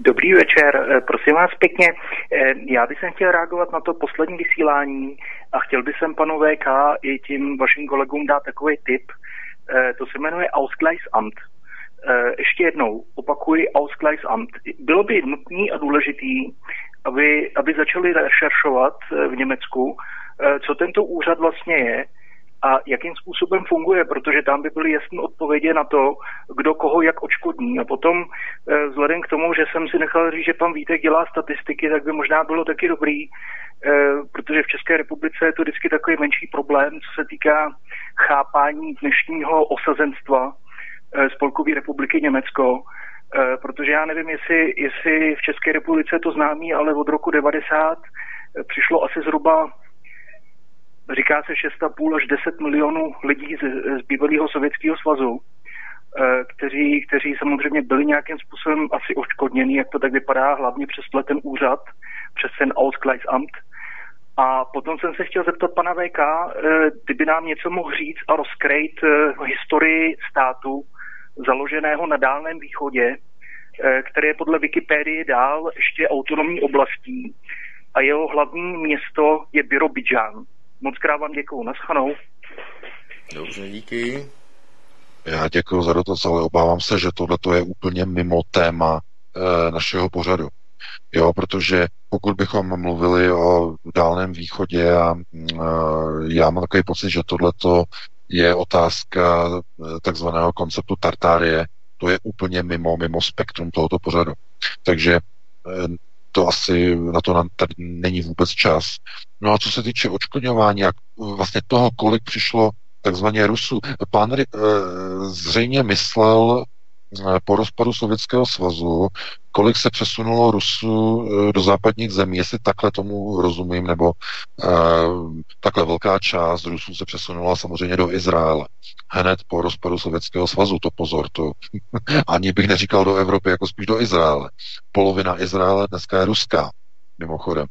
Dobrý večer, eh, prosím vás pěkně. Eh, já bych chtěl reagovat na to poslední vysílání a chtěl bych sem panu VK i tím vašim kolegům dát takový tip. Eh, to se jmenuje Ausgleichsamt. Ještě jednou opakuji Ausgleichsamt. Bylo by nutný a důležitý, aby, aby začali rešeršovat v Německu, co tento úřad vlastně je, a jakým způsobem funguje, protože tam by byly jasné odpovědi na to, kdo koho jak očkodní. A potom, eh, vzhledem k tomu, že jsem si nechal říct, že pan Vítek dělá statistiky, tak by možná bylo taky dobrý, eh, protože v České republice je to vždycky takový menší problém, co se týká chápání dnešního osazenstva eh, Spolkové republiky Německo, protože já nevím, jestli, jestli v České republice to známý, ale od roku 90 přišlo asi zhruba říká se 6,5 až 10 milionů lidí z, z bývalého Sovětského svazu, eh, kteří, kteří samozřejmě byli nějakým způsobem asi oškodněni, jak to tak vypadá, hlavně přes ten úřad, přes ten Ausgleichsamt. A potom jsem se chtěl zeptat pana VK, eh, kdyby nám něco mohl říct a rozkrejt eh, historii státu založeného na Dálném východě, které je podle Wikipedie dál ještě autonomní oblastí a jeho hlavní město je Birobidžán. Moc krát vám děkuju. Naschanou. Dobře, díky. Já děkuji za dotaz, ale obávám se, že tohle je úplně mimo téma e, našeho pořadu. Jo, protože pokud bychom mluvili o Dálném východě a e, já mám takový pocit, že tohle je otázka eh, takzvaného konceptu Tartárie, to je úplně mimo, mimo spektrum tohoto pořadu. Takže e, to asi na to tady není vůbec čas. No a co se týče očkodňování a vlastně toho, kolik přišlo takzvaně Rusů, pán e, zřejmě myslel po rozpadu Sovětského svazu, kolik se přesunulo Rusů e, do západních zemí, jestli takhle tomu rozumím, nebo e, takhle velká část Rusů se přesunula samozřejmě do Izraele. Hned po rozpadu Sovětského svazu, to pozor, to ani bych neříkal do Evropy, jako spíš do Izraele. Polovina Izraele dneska je ruská mimochodem,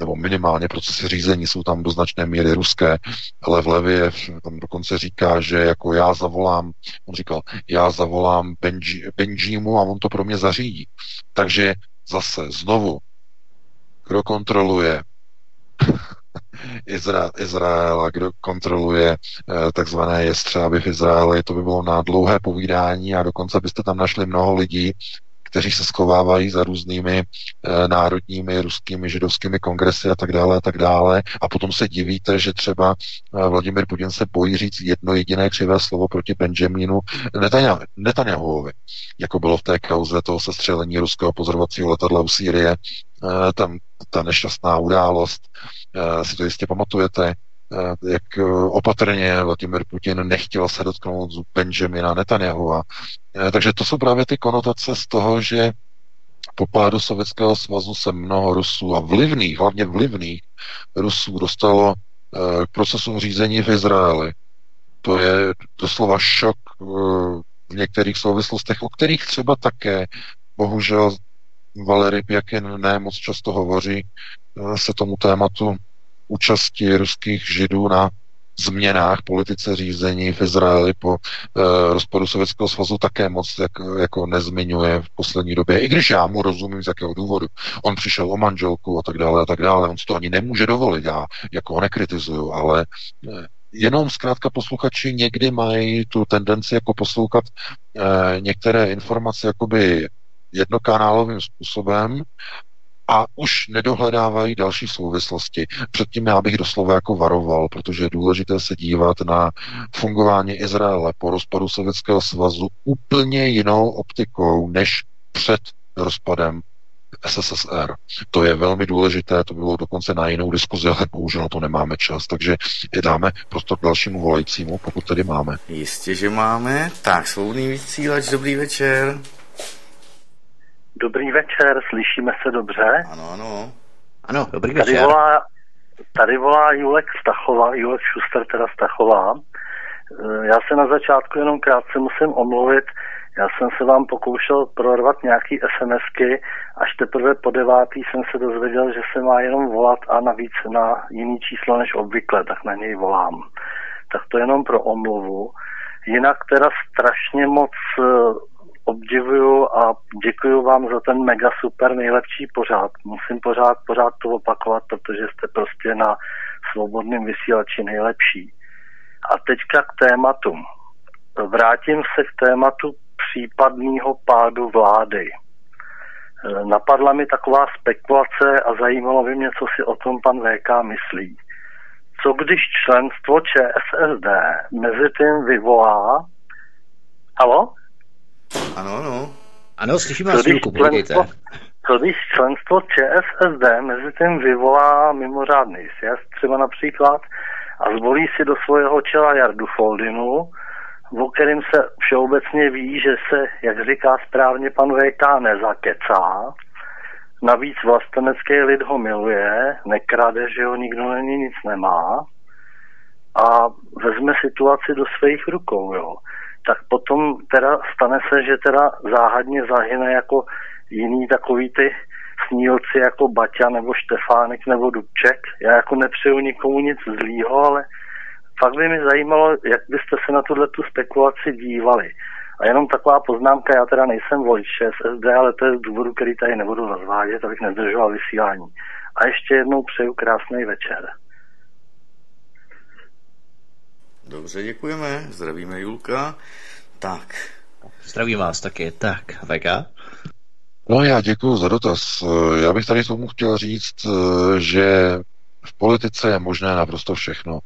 nebo minimálně procesy řízení jsou tam do značné míry ruské, ale v Levě tam dokonce říká, že jako já zavolám, on říkal, já zavolám Benji, Benjimu a on to pro mě zařídí. Takže zase znovu, kdo kontroluje Izra- Izrael a kdo kontroluje eh, takzvané jestřáby v Izraeli, to by bylo na dlouhé povídání a dokonce byste tam našli mnoho lidí, kteří se schovávají za různými e, národními ruskými židovskými kongresy a tak dále a tak dále. A potom se divíte, že třeba e, Vladimir Putin se bojí říct jedno jediné křivé slovo proti Benjaminu Netanyahuovi, jako bylo v té kauze toho sestřelení ruského pozorovacího letadla u Sýrie. E, tam ta nešťastná událost, e, si to jistě pamatujete, Eh, jak eh, opatrně Vladimir Putin nechtěl se dotknout Benjamina Netanyahua. Eh, takže to jsou právě ty konotace z toho, že po pádu Sovětského svazu se mnoho Rusů a vlivných, hlavně vlivných Rusů dostalo k procesu řízení v Izraeli. To je doslova šok v některých souvislostech, o kterých třeba také bohužel Valery Pjakin ne moc často hovoří, se tomu tématu účasti ruských židů na změnách politice řízení v Izraeli po e, rozpadu Sovětského svazu také moc jak, jako nezmiňuje v poslední době, i když já mu rozumím z jakého důvodu. On přišel o manželku a tak dále a tak dále, on si to ani nemůže dovolit, já jako ho nekritizuju, ale e, jenom zkrátka posluchači někdy mají tu tendenci jako poslouchat e, některé informace jakoby jednokanálovým způsobem a už nedohledávají další souvislosti. Předtím já bych doslova jako varoval, protože je důležité se dívat na fungování Izraele po rozpadu Sovětského svazu úplně jinou optikou než před rozpadem SSSR. To je velmi důležité, to bylo dokonce na jinou diskuzi, ale bohužel na to nemáme čas, takže dáme prostor k dalšímu volajícímu, pokud tedy máme. Jistě, že máme. Tak, svobodný vysílač, dobrý večer. Dobrý večer, slyšíme se dobře? Ano, ano. Ano, dobrý Tady večer. volá, tady volá Julek Stachová, Julek Šuster teda Stachová. Eh, Já se na začátku jenom krátce musím omluvit. Já jsem se vám pokoušel prorvat nějaký SMSky, až teprve po devátý jsem se dozvěděl, že se má jenom volat a navíc na jiný číslo než obvykle, tak na něj volám. Tak to jenom pro omluvu. Jinak teda strašně moc eh, obdivuju a děkuji vám za ten mega super nejlepší pořád. Musím pořád, pořád to opakovat, protože jste prostě na svobodném vysílači nejlepší. A teďka k tématu. Vrátím se k tématu případného pádu vlády. E, Napadla mi taková spekulace a zajímalo by mě, co si o tom pan VK myslí. Co když členstvo ČSSD mezi tím vyvolá... Halo? Ano, ano. Ano, slyšíme Co vás, povídejte. členstvo- Co když členstvo ČSSD mezi tím vyvolá mimořádný sjezd třeba například a zvolí si do svého čela Jardu Foldinu, o kterým se všeobecně ví, že se, jak říká správně pan VK, nezakecá. Navíc vlastenecký lid ho miluje, nekrade, že ho nikdo není, nic nemá a vezme situaci do svých rukou, jo. Tak potom teda stane se, že teda záhadně zahyne jako jiný takový ty snílci jako Baťa nebo Štefánek nebo Dubček. Já jako nepřeju nikomu nic zlýho, ale fakt by mi zajímalo, jak byste se na tuhle tu spekulaci dívali. A jenom taková poznámka, já teda nejsem volič ČSSD, ale to je z důvodu, který tady nebudu rozvádět, abych nezdržoval vysílání. A ještě jednou přeju krásný večer. Dobře, děkujeme. Zdravíme Julka. Tak. Zdravím vás taky. Tak, VK. No já děkuji za dotaz. Já bych tady tomu chtěl říct, eh, že v politice je možné naprosto všechno.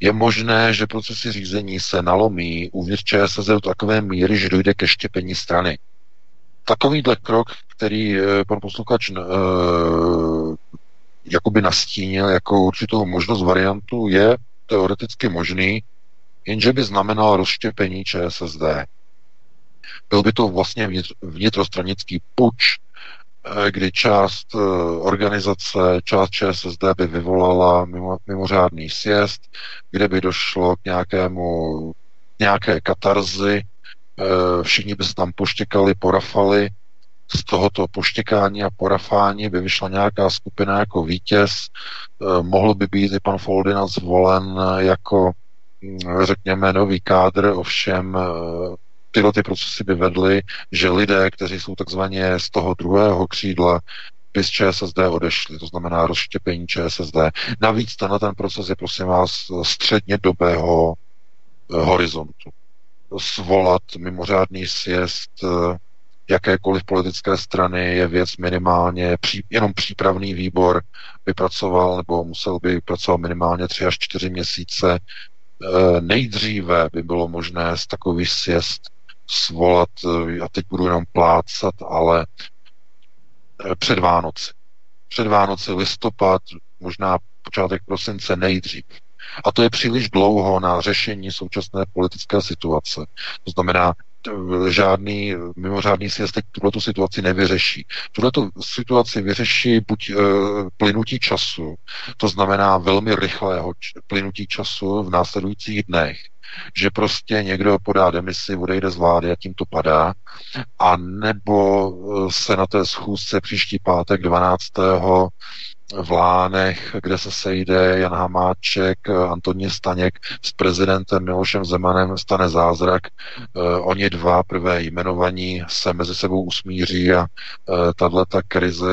Je možné, že procesy řízení se nalomí uvnitř ČSSD do takové míry, že dojde ke štěpení strany. Takovýhle krok, který eh, pan posluchač uh, jakoby nastínil jako určitou možnost variantu, je teoreticky možný, jenže by znamenal rozštěpení ČSSD. Byl by to vlastně vnitrostranický puč, eh, kdy část eh, organizace, část ČSSD by vyvolala mimo, mimořádný sjezd, kde by došlo k nějakému, nějaké katarzy, eh, všichni by se tam poštěkali, porafali, z tohoto poštěkání a porafání by vyšla nějaká skupina jako vítěz, mohl by být i pan Foldina zvolen jako řekněme nový kádr, ovšem tyhle ty procesy by vedly, že lidé, kteří jsou takzvaně z toho druhého křídla, by z ČSSD odešli, to znamená rozštěpení ČSSD. Navíc tenhle ten proces je, prosím vás, středně dobého eh, horizontu. Svolat mimořádný sjezd eh, jakékoliv politické strany je věc minimálně, pří, jenom přípravný výbor vypracoval nebo musel by pracovat minimálně tři až čtyři měsíce. E, nejdříve by bylo možné z takový sjezd svolat, a teď budu jenom plácat, ale před Vánoci. Před Vánoci listopad, možná počátek prosince nejdřív. A to je příliš dlouho na řešení současné politické situace. To znamená, žádný mimořádný sjezd tuto situaci nevyřeší. Tuto situaci vyřeší buď e, plynutí času, to znamená velmi rychlého č- plynutí času v následujících dnech, že prostě někdo podá demisi, odejde z vlády a tím to padá, a nebo se na té schůzce příští pátek 12 v Lánech, kde se sejde Jan Hamáček, Antonín Staněk s prezidentem Milošem Zemanem, stane zázrak. Uh, oni dva prvé jmenovaní se mezi sebou usmíří a uh, tahle ta krize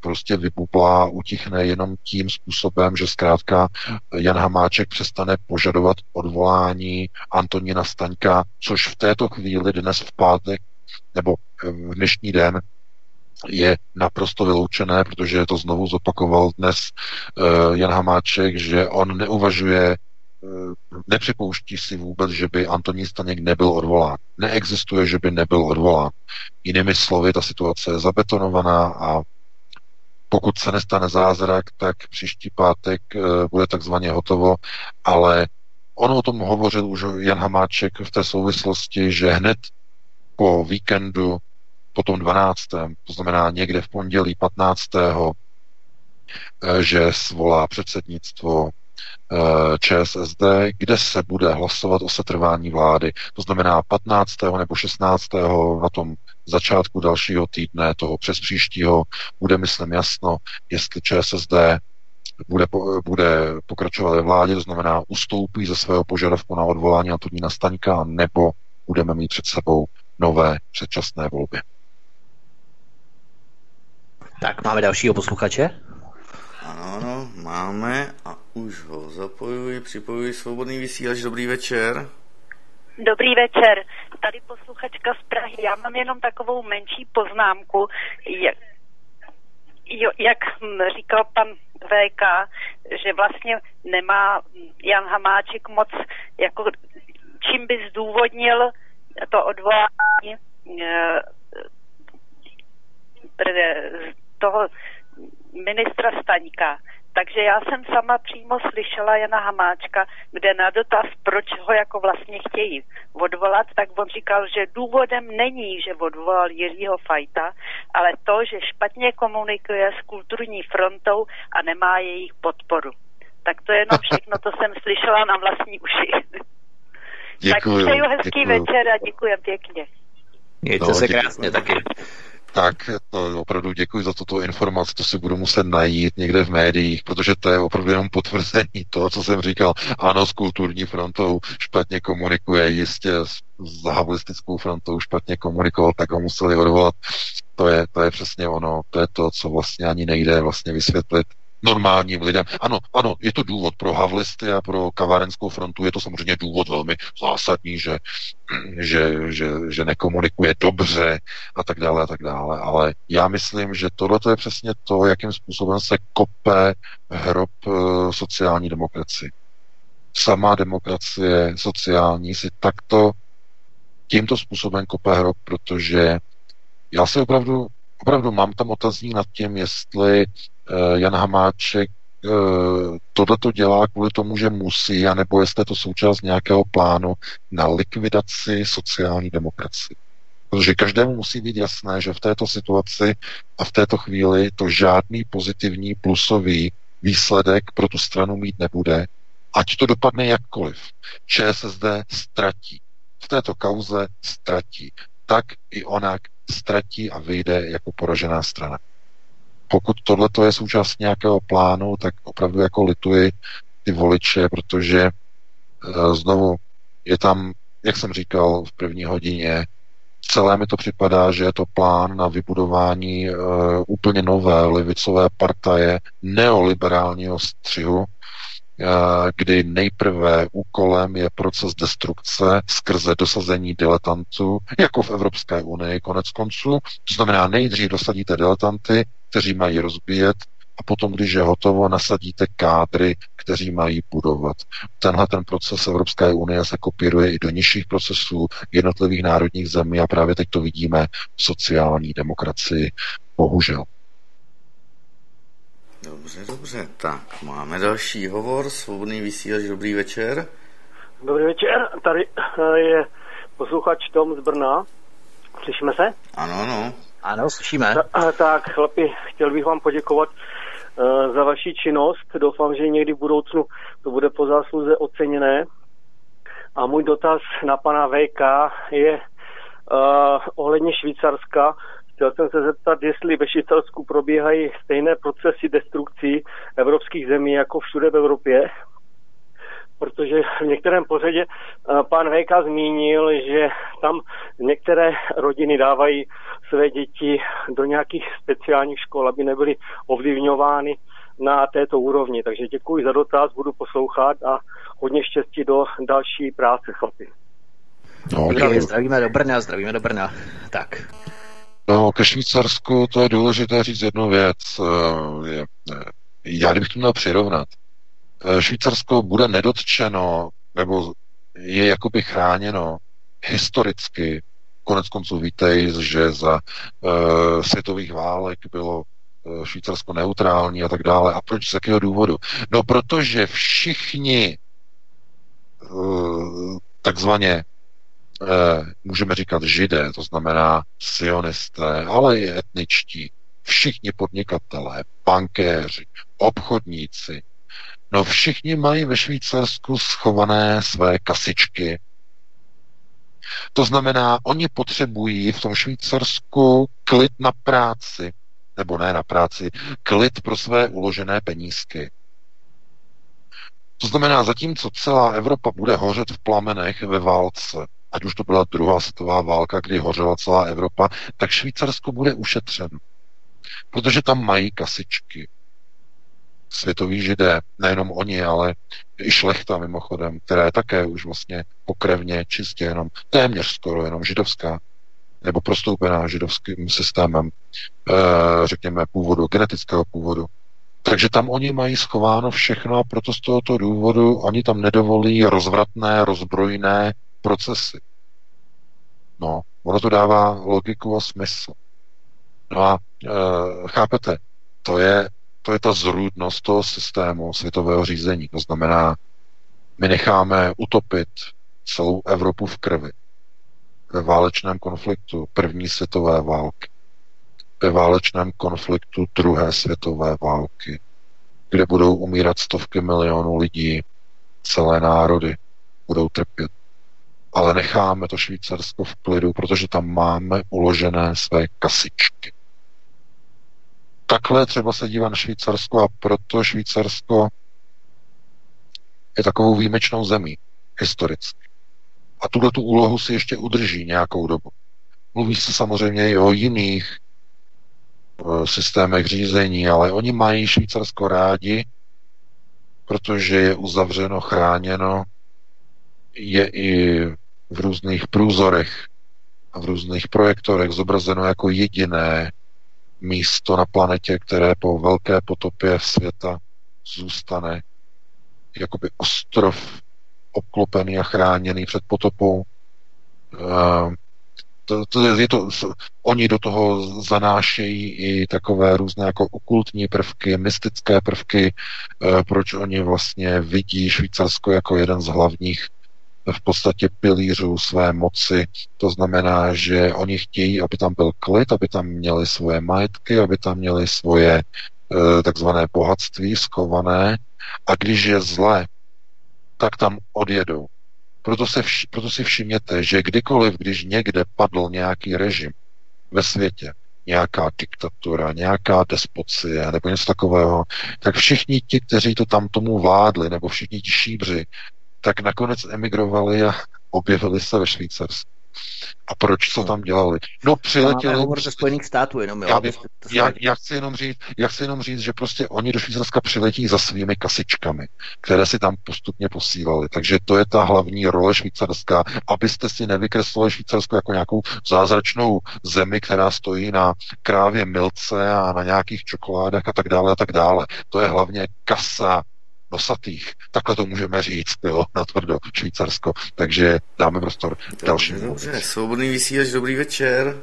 prostě vypuplá, utichne jenom tím způsobem, že zkrátka Jan Hamáček přestane požadovat odvolání Antonína Staňka, což v této chvíli dnes v pátek nebo v dnešní den je naprosto vyloučené, protože to znovu zopakoval dnes uh, Jan Hamáček, že on neuvažuje nepřipouští si vůbec, že by Antonín Staněk nebyl odvolán. Neexistuje, že by nebyl odvolán. Jinými slovy, ta situace je zabetonovaná a pokud se nestane zázrak, tak příští pátek eh, bude takzvaně hotovo, ale on o tom hovořil už Jan Hamáček v té souvislosti, že hned po víkendu, po tom 12., to znamená někde v pondělí 15., eh, že svolá předsednictvo Eh, ČSSD, kde se bude hlasovat o setrvání vlády. To znamená 15. nebo 16. na tom začátku dalšího týdne, toho přes příštího, bude, myslím, jasno, jestli ČSSD bude, bude pokračovat ve vládě, to znamená ustoupí ze svého požadavku na odvolání Antonína Staňka, nebo budeme mít před sebou nové předčasné volby. Tak máme dalšího posluchače. Ano, ano, máme a už ho zapojuji, připojuji svobodný vysílač. Dobrý večer. Dobrý večer. Tady posluchačka z Prahy. Já mám jenom takovou menší poznámku. Jak, jo, jak říkal pan VK, že vlastně nemá Jan Hamáček moc, jako čím by zdůvodnil to odvolání eh, toho ministra Staňka. Takže já jsem sama přímo slyšela Jana Hamáčka, kde na dotaz, proč ho jako vlastně chtějí odvolat, tak on říkal, že důvodem není, že odvolal Jiřího Fajta, ale to, že špatně komunikuje s kulturní frontou a nemá jejich podporu. Tak to je jenom všechno, to jsem slyšela na vlastní uši. Děkuju, tak přeju hezký děkuju. večer a děkujem pěkně. Mějte No, se děkuju. krásně taky. Tak to opravdu děkuji za tuto informaci, to si budu muset najít někde v médiích, protože to je opravdu jenom potvrzení toho, co jsem říkal. Ano, s kulturní frontou špatně komunikuje, jistě s s havlistickou frontou špatně komunikoval, tak ho museli odvolat. To je, to je přesně ono, to je to, co vlastně ani nejde vlastně vysvětlit normálním lidem. Ano, ano, je to důvod pro havlisty a pro kavárenskou frontu, je to samozřejmě důvod velmi zásadní, že, že, že, že nekomunikuje dobře a tak dále a tak dále. Ale já myslím, že tohle je přesně to, jakým způsobem se kope hrob eh, sociální demokracii. Sama demokracie sociální si takto tímto způsobem kope hrob, protože já si opravdu, opravdu mám tam otazník nad tím, jestli Jan Hamáček uh, tohleto dělá kvůli tomu, že musí, anebo jestli je to součást nějakého plánu na likvidaci sociální demokracie. Protože každému musí být jasné, že v této situaci a v této chvíli to žádný pozitivní plusový výsledek pro tu stranu mít nebude, ať to dopadne jakkoliv. ČSSD ztratí. V této kauze ztratí. Tak i onak ztratí a vyjde jako poražená strana. Pokud tohle je součást nějakého plánu, tak opravdu jako lituji ty voliče, protože uh, znovu je tam, jak jsem říkal v první hodině, celé mi to připadá, že je to plán na vybudování uh, úplně nové levicové partaje neoliberálního střihu, kdy nejprve úkolem je proces destrukce skrze dosazení diletantů, jako v Evropské unii konec konců. To znamená, nejdřív dosadíte diletanty, kteří mají rozbíjet, a potom, když je hotovo, nasadíte kádry, kteří mají budovat. Tenhle ten proces Evropské unie se kopíruje i do nižších procesů jednotlivých národních zemí a právě teď to vidíme v sociální demokracii. Bohužel. Dobře, dobře. Tak, máme další hovor. Svobodný vysílač, dobrý večer. Dobrý večer, tady eh, je posluchač Tom z Brna. Slyšíme se? Ano, ano. Ano, slyšíme. Ta, eh, tak, chlapi, chtěl bych vám poděkovat uh, za vaši činnost. Doufám, že někdy v budoucnu to bude po zásluze oceněné. A můj dotaz na pana VK je uh, ohledně Švýcarska. Chtěl jsem se zeptat, jestli ve Švýcarsku probíhají stejné procesy destrukcí evropských zemí jako všude v Evropě, protože v některém pořadě eh, pan VK zmínil, že tam některé rodiny dávají své děti do nějakých speciálních škol, aby nebyly ovlivňovány na této úrovni. Takže děkuji za dotaz, budu poslouchat a hodně štěstí do další práce, chlapi. No, Zdravíme, zdravíme do Brna, zdravíme do Brna. Tak. No, ke Švýcarsku to je důležité říct jednu věc. Eh, já kdybych to měl přirovnat. Eh, Švýcarsko bude nedotčeno, nebo je jakoby chráněno historicky. Konec konců víte, že za světových válek bylo Švýcarsko neutrální a tak dále. A proč? Z jakého důvodu? No, protože všichni takzvaně můžeme říkat židé, to znamená sionisté, ale i etničtí, všichni podnikatelé, bankéři, obchodníci, no všichni mají ve Švýcarsku schované své kasičky. To znamená, oni potřebují v tom Švýcarsku klid na práci, nebo ne na práci, klid pro své uložené penízky. To znamená, zatímco celá Evropa bude hořet v plamenech ve válce, ať už to byla druhá světová válka, kdy hořela celá Evropa, tak Švýcarsko bude ušetřen. Protože tam mají kasičky. Světoví židé, nejenom oni, ale i šlechta mimochodem, která je také už vlastně pokrevně čistě jenom, téměř skoro jenom židovská, nebo prostoupená židovským systémem, e, řekněme, původu, genetického původu. Takže tam oni mají schováno všechno a proto z tohoto důvodu oni tam nedovolí rozvratné, rozbrojné procesy. No, ono to dává logiku a smysl. No a e, chápete, to je, to je ta zrůdnost toho systému světového řízení. To znamená, my necháme utopit celou Evropu v krvi ve válečném konfliktu první světové války, ve válečném konfliktu druhé světové války, kde budou umírat stovky milionů lidí, celé národy budou trpět ale necháme to Švýcarsko v klidu, protože tam máme uložené své kasičky. Takhle třeba se dívá na Švýcarsko a proto Švýcarsko je takovou výjimečnou zemí historicky. A tuhle tu úlohu si ještě udrží nějakou dobu. Mluví se samozřejmě i o jiných e, systémech řízení, ale oni mají Švýcarsko rádi, protože je uzavřeno, chráněno, je i v různých průzorech a v různých projektorech zobrazeno jako jediné místo na planetě, které po velké potopě světa zůstane jakoby ostrov obklopený a chráněný před potopou. Uh, to, to, je to, oni do toho zanášejí i takové různé jako okultní prvky, mystické prvky, uh, proč oni vlastně vidí Švýcarsko jako jeden z hlavních v podstatě pilířů své moci. To znamená, že oni chtějí, aby tam byl klid, aby tam měli svoje majetky, aby tam měli svoje e, takzvané bohatství skované a když je zlé, tak tam odjedou. Proto, se vš- proto si všimněte, že kdykoliv, když někde padl nějaký režim ve světě, nějaká diktatura, nějaká despocie nebo něco takového, tak všichni ti, kteří to tam tomu vládli, nebo všichni ti šíbři, tak nakonec emigrovali a objevili se ve Švýcarsku. A proč co tam dělali? No přiletěli... Hovor ze Spojených států jenom, jo. Já, bych, já, já, chci jenom říct, já chci jenom říct, že prostě oni do Švýcarska přiletí za svými kasičkami, které si tam postupně posílali. Takže to je ta hlavní role Švýcarska, abyste si nevykreslili Švýcarsko jako nějakou zázračnou zemi, která stojí na krávě milce a na nějakých čokoládách a tak dále a tak dále. To je hlavně kasa nosatých. Takhle to můžeme říct, jo, na tvrdo, Švýcarsko. Takže dáme prostor dalším. Dobře, svobodný vysílač, dobrý večer.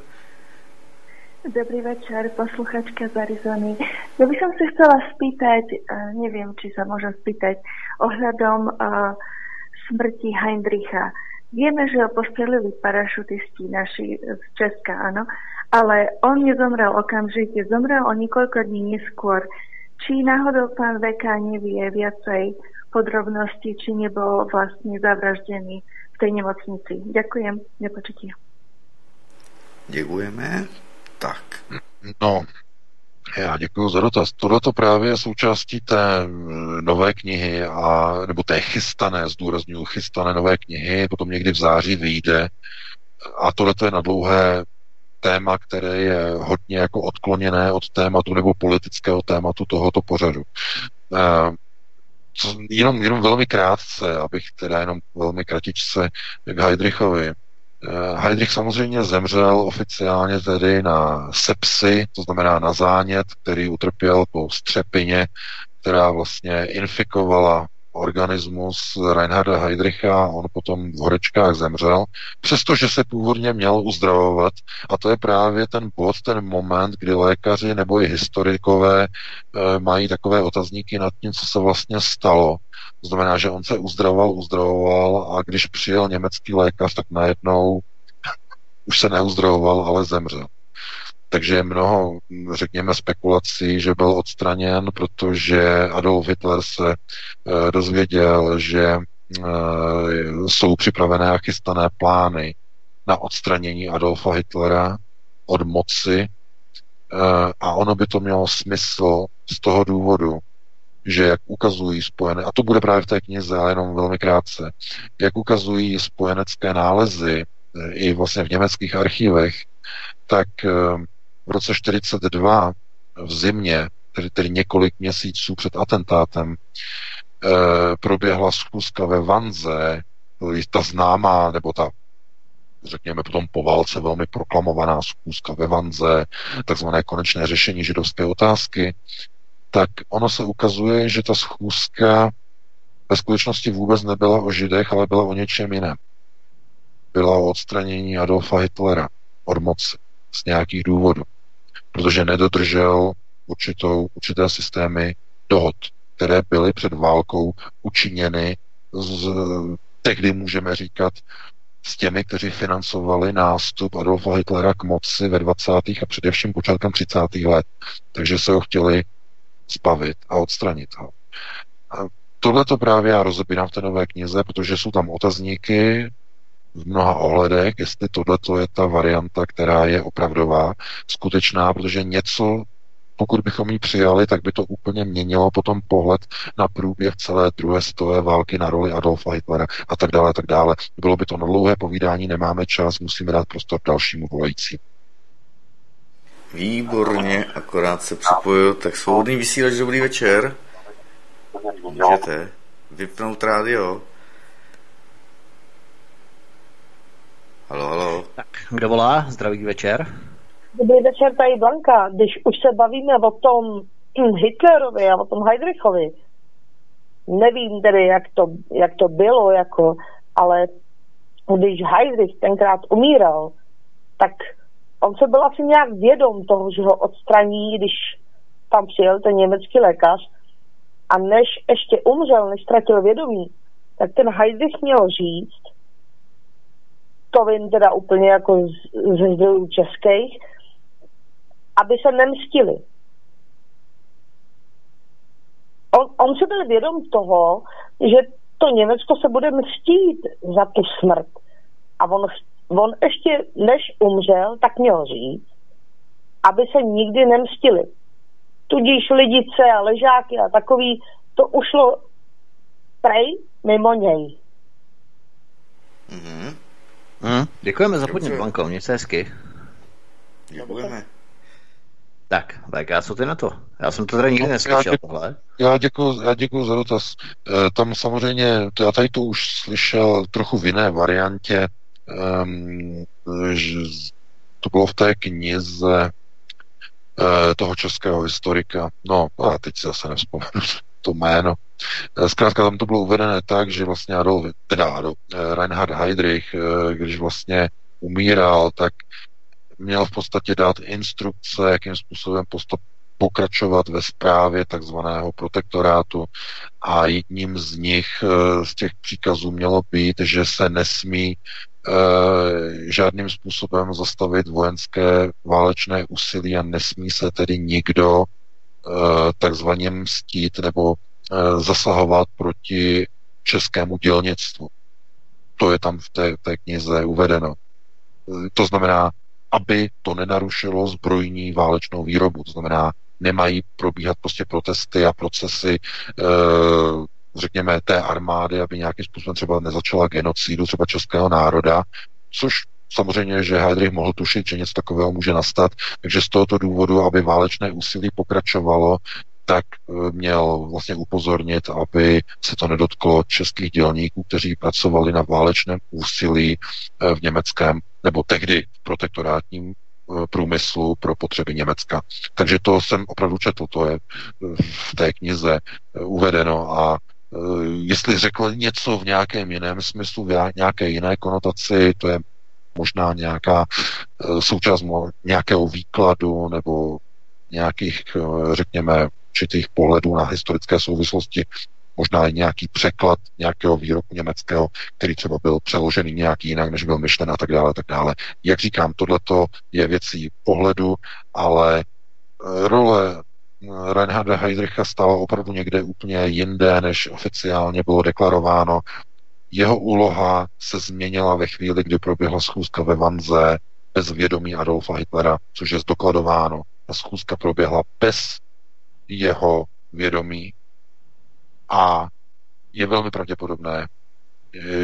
Dobrý večer, posluchačka z Arizony. Ja by som sa chcela spýtať, neviem, či sa môžem spýtať, ohľadom uh, smrti Heinricha. Vieme, že ho postrelili parašutisti naši z Česka, áno, ale on nezomrel okamžite, zomrel o niekoľko dní neskôr. Či náhodou pán VK nevie viacej podrobnosti, či nebol vlastne zavraždený v tej nemocnici. Ďakujem, nepočutie. Děkujeme. Tak. No, já děkuji za dotaz. Tohle to právě je součástí té nové knihy, a, nebo té chystané, zdůraznuju, chystané nové knihy, potom někdy v září vyjde. A tohle je na dlouhé téma, které je hodně jako odkloněné od tématu nebo politického tématu tohoto pořadu. Co, jenom, jenom velmi krátce, abych teda jenom velmi kratičce k Heidrichovi. Heydrich samozřejmě zemřel oficiálně tedy na sepsy, to znamená na zánět, který utrpěl po střepině, která vlastně infikovala organismus Reinharda Heydricha, on potom v horečkách zemřel, přestože se původně měl uzdravovat a to je právě ten bod, ten moment, kdy lékaři nebo i historikové e, mají takové otazníky nad tím, co se vlastně stalo. To znamená, že on se uzdravoval, uzdravoval a když přijel německý lékař, tak najednou už se neuzdravoval, ale zemřel. Takže je mnoho, řekněme, spekulací, že byl odstraněn, protože Adolf Hitler se e, dozvěděl, že e, jsou připravené a chystané plány na odstranění Adolfa Hitlera od moci e, a ono by to mělo smysl z toho důvodu, že jak ukazují spojené, a to bude právě v té knize, ale jenom velmi krátce, jak ukazují spojenecké nálezy i vlastně v německých archivech, tak v roce 42 v zimě, tedy, tedy několik měsíců před atentátem, e, proběhla schůzka ve Vanze, ta známá, nebo ta řekněme potom po válce velmi proklamovaná schůzka ve Vanze, takzvané konečné řešení židovské otázky, tak ono se ukazuje, že ta schůzka ve skutečnosti vůbec nebyla o židech, ale byla o něčem jiném. Byla o odstranění Adolfa Hitlera od moci z nějakých důvodů protože nedodržel určitou, určité systémy dohod, které byly před válkou učiněny z, tehdy můžeme říkat s těmi, kteří financovali nástup Adolfa Hitlera k moci ve 20. a především počátkem 30. let. Takže se ho chtěli zbavit a odstranit ho. Tohle to právě já rozebírám v té nové knize, protože jsou tam otazníky, v mnoha ohledech, jestli tohle je ta varianta, která je opravdová, skutečná, protože něco, pokud bychom ji přijali, tak by to úplně měnilo potom pohled na průběh celé druhé světové války, na roli Adolfa Hitlera a tak dále, a tak dále. Bylo by to na dlouhé povídání, nemáme čas, musíme dát prostor dalšímu volající. Výborně, akorát se připoju. Tak svobodný vysílač, dobrý večer. Můžete vypnout rádio. Halo, halo. Tak, kdo volá? Zdravý večer. Dobrý večer, tady Blanka. Když už se bavíme o tom Hitlerovi a o tom Heidrichovi, nevím tedy, jak to, jak to bylo, jako, ale když Heidrich tenkrát umíral, tak on se byl asi nějak vědom toho, že ho odstraní, když tam přijel ten německý lékař a než ještě umřel, než ztratil vědomí, tak ten Heidrich měl říct, to vím teda úplně jako ze zdrojů českých, aby se nemstili. On, on se byl vědom toho, že to Německo se bude mstít za tu smrt. A on, on ještě, než umřel, tak měl říct, aby se nikdy nemstili. Tudíž lidice a ležáky a takový, to ušlo prej mimo něj. Mm-hmm. Hmm, děkujeme za podnět, Blanko, měj se hezky. Děkujeme. Tak, tak já co ty na to? Já jsem to tady nikdy no, neslyšel. Já děkuji, já děkuji za dotaz. E, tam samozřejmě, já tady to už slyšel trochu v jiné variantě. Um, že to bylo v té knize e, toho českého historika. No, a teď si zase nevzpomenu to jméno. Eh, zkrátka tam to bylo uvedené tak, že vlastně Adolf, teda Adolf, eh, Reinhard Heydrich, eh, když vlastně umíral, tak měl v podstatě dát instrukce, jakým způsobem postup, pokračovat ve správě takzvaného protektorátu a jedním z nich, z těch příkazů mělo být, že se nesmí žádným způsobem zastavit vojenské válečné úsilí a nesmí se tedy nikdo takzvaně mstít nebo Eh, zasahovat proti českému dělnictvu. To je tam v té, té knize uvedeno. Eh, to znamená, aby to nenarušilo zbrojní válečnou výrobu. To znamená, nemají probíhat prostě protesty a procesy, e, řekněme, té armády, aby nějakým způsobem třeba nezačala genocidu třeba českého národa, což samozřejmě, že Heydrich mohl tušit, že něco takového může nastat, takže z tohoto důvodu, aby válečné úsilí pokračovalo, tak eh, měl vlastně upozornit, aby se to nedotklo českých dělníků, kteří pracovali na válečném úsilí eh, v německém, nebo tehdy v protektorátním eh, průmyslu pro potřeby Německa. Takže to jsem opravdu četl, to je v té knize uvedeno a jestli řekl něco v nějakém jiném smyslu, v nějaké jiné konotaci, to je možná nějaká součást nějakého výkladu nebo nějakých, řekněme, určitých pohledů na historické souvislosti, možná i nějaký překlad nějakého výroku německého, který třeba byl přeložený nějak jinak, než byl myšlen a tak dále, tak dále. Jak říkám, tohleto je věcí pohledu, ale eh, role eh, Reinharda Heydricha stala opravdu někde úplně jinde, než oficiálně bylo deklarováno. Jeho úloha se změnila ve chvíli, kdy proběhla schůzka ve Vanze bez vědomí Adolfa Hitlera, což je zdokladováno. Ta schůzka proběhla bez jeho vědomí a je velmi pravděpodobné,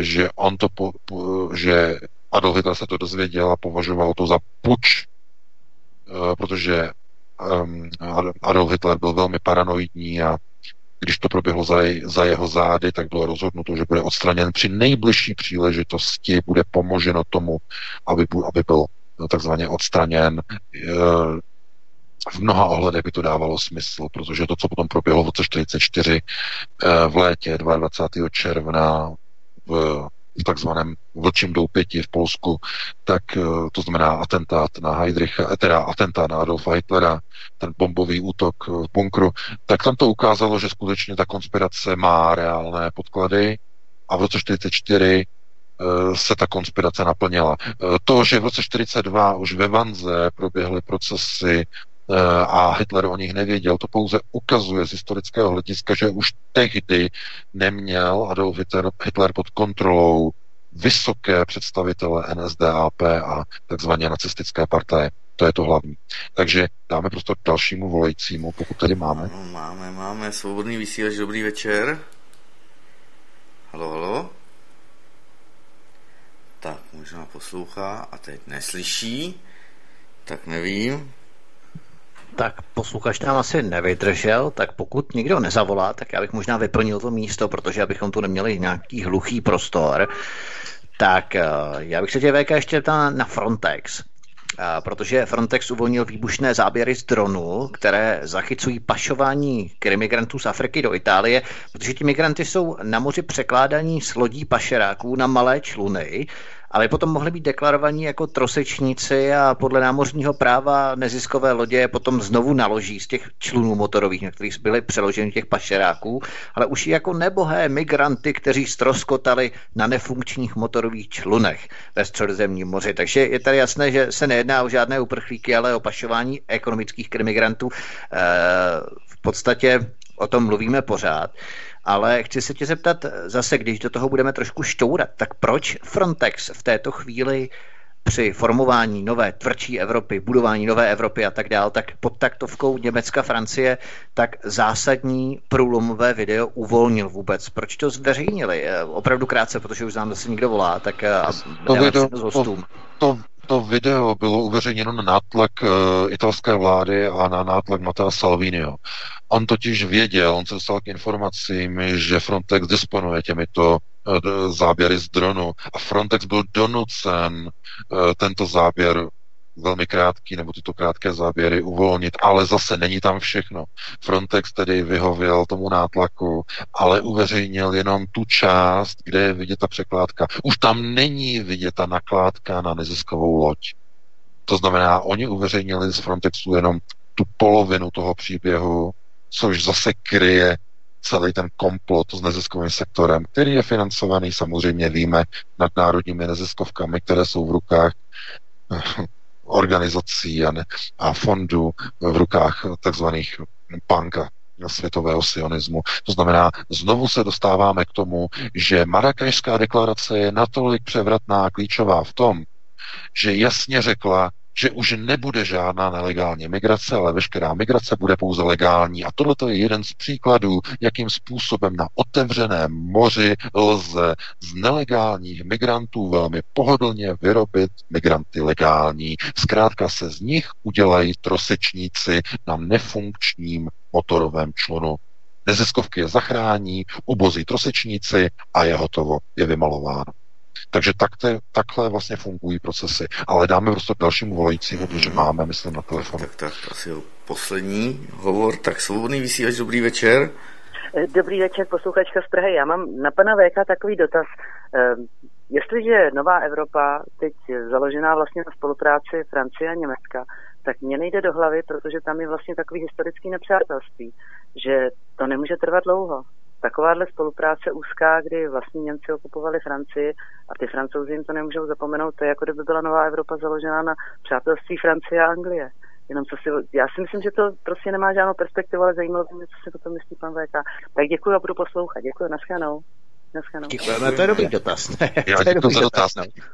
že on to, po, po, že Adolf Hitler se to dozvěděl a považoval to za puč, eh, protože um, Adolf Hitler byl velmi paranoidní a když to proběhlo za, za jeho zády, tak bylo rozhodnuto, že bude odstraněn při nejbližší příležitosti, bude pomoženo tomu, aby, aby byl takzvaně odstraněn. Eh, v mnoha ohledech by to dávalo smysl, protože to, co potom proběhlo v roce 44 eh, v létě 22. června v v takzvaném vlčím doupěti v Polsku, tak eh, to znamená atentát na Heidricha, eh, teda atentát na Adolfa Hitlera, ten bombový útok v bunkru, tak tam to ukázalo, že skutečně ta konspirace má reálné podklady a v roce 44 se ta konspirace naplnila. To, že v roce 42 už ve Vanze proběhly procesy Eh, a Hitler o nich nevěděl. To pouze ukazuje z historického hlediska, že už tehdy neměl Adolf Hitler pod kontrolou vysoké představitele NSDAP a takzvané nacistické partaje. To je to hlavní. Takže dáme prostor dalšímu volajícímu, pokud tady máme. Máme, máme. Svobodný vysílač, dobrý večer. Halo, halo. Tak, možná poslouchá a teď neslyší. Tak nevím. Tak posluchač nám asi nevydržel, tak pokud nikdo nezavolá, tak já bych možná vyplnil to místo, protože abychom tu neměli nějaký hluchý prostor. Tak eh, já bych se tě VK ještě ptal na Frontex. A protože Frontex uvolnil výbušné záběry z dronu, které zachycují pašování krimigrantů z Afriky do Itálie, protože ti migranty jsou na moři překládaní s lodí pašeráků na malé čluny ale potom mohli být deklarovaní jako trosečníci a podle námořního práva neziskové lodě potom znovu naloží z těch člunů motorových, na kterých byly přeloženy těch pašeráků, ale už i jako nebohé migranty, kteří stroskotali na nefunkčních motorových člunech ve středozemním moři. Takže je tady jasné, že se nejedná o žádné uprchlíky, ale o pašování ekonomických krimigrantů. E, v podstatě o tom mluvíme pořád. Ale chci se tě zeptat zase, když do toho budeme trošku šťourat, tak proč Frontex v této chvíli při formování nové tvrdší Evropy, budování nové Evropy a tak dál, tak pod taktovkou Německa, Francie, tak zásadní průlomové video uvolnil vůbec. Proč to zveřejnili? Eh, opravdu krátce, protože už nám zase někdo volá, tak eh, to video, to, to, to video bylo uveřejněno na nátlak uh, italské vlády a na nátlak Matea Salvinio. On totiž věděl, on se dostal k informacím, že Frontex disponuje těmito uh, záběry z dronu a Frontex byl donucen uh, tento záběr velmi krátký, nebo tyto krátké záběry uvolnit, ale zase není tam všechno. Frontex tedy vyhověl tomu nátlaku, ale uveřejnil jenom tu část, kde je vidět ta překládka. Už tam není vidět ta nakládka na neziskovou loď. To znamená, oni uveřejnili z Frontexu jenom tu polovinu toho příběhu, což zase kryje celý ten komplot s neziskovým sektorem, který je financovaný, samozřejmě víme, nadnárodními neziskovkami, které jsou v rukách organizací a, ne, a fondů v rukách takzvaných banka světového sionismu. To znamená, znovu se dostáváme k tomu, že Marrakešská deklarace je natolik převratná a klíčová v tom, že jasně řekla, že už nebude žádná nelegální migrace, ale veškerá migrace bude pouze legální. A tohle je jeden z příkladů, jakým způsobem na otevřeném moři lze z nelegálních migrantů velmi pohodlně vyrobit migranty legální. Zkrátka se z nich udělají trosečníci na nefunkčním motorovém člunu. Neziskovky je zachrání, ubozí trosečníci a je hotovo, je vymalováno. Takže takhle, takhle vlastně fungují procesy. Ale dáme prostě dalšímu volajícímu, protože máme, myslím, na telefonu. Tak, tak, asi poslední hovor. Tak svobodný vysílač, dobrý večer. Dobrý večer, posluchačka z Prahy. Já mám na pana VK takový dotaz. Ehm, jestliže Nová Evropa teď založená vlastně na spolupráci Francie a Německa, tak mě nejde do hlavy, protože tam je vlastně takový historický nepřátelství, že to nemůže trvat dlouho. Takováhle spolupráce úzká, kdy vlastně Němci okupovali Francii a ty francouzi jim to nemůžou zapomenout, to je jako kdyby byla Nová Evropa založená na přátelství Francie a Anglie. Jenom co si, já si myslím, že to prostě nemá žádnou perspektivu, ale zajímalo mě, co si o tom myslí pan VK. Tak děkuji a budu poslouchat. Děkuji, naschledanou. Naschledanou. Děkujeme, to je dobrý dotaz. Já děkuji za dotaz.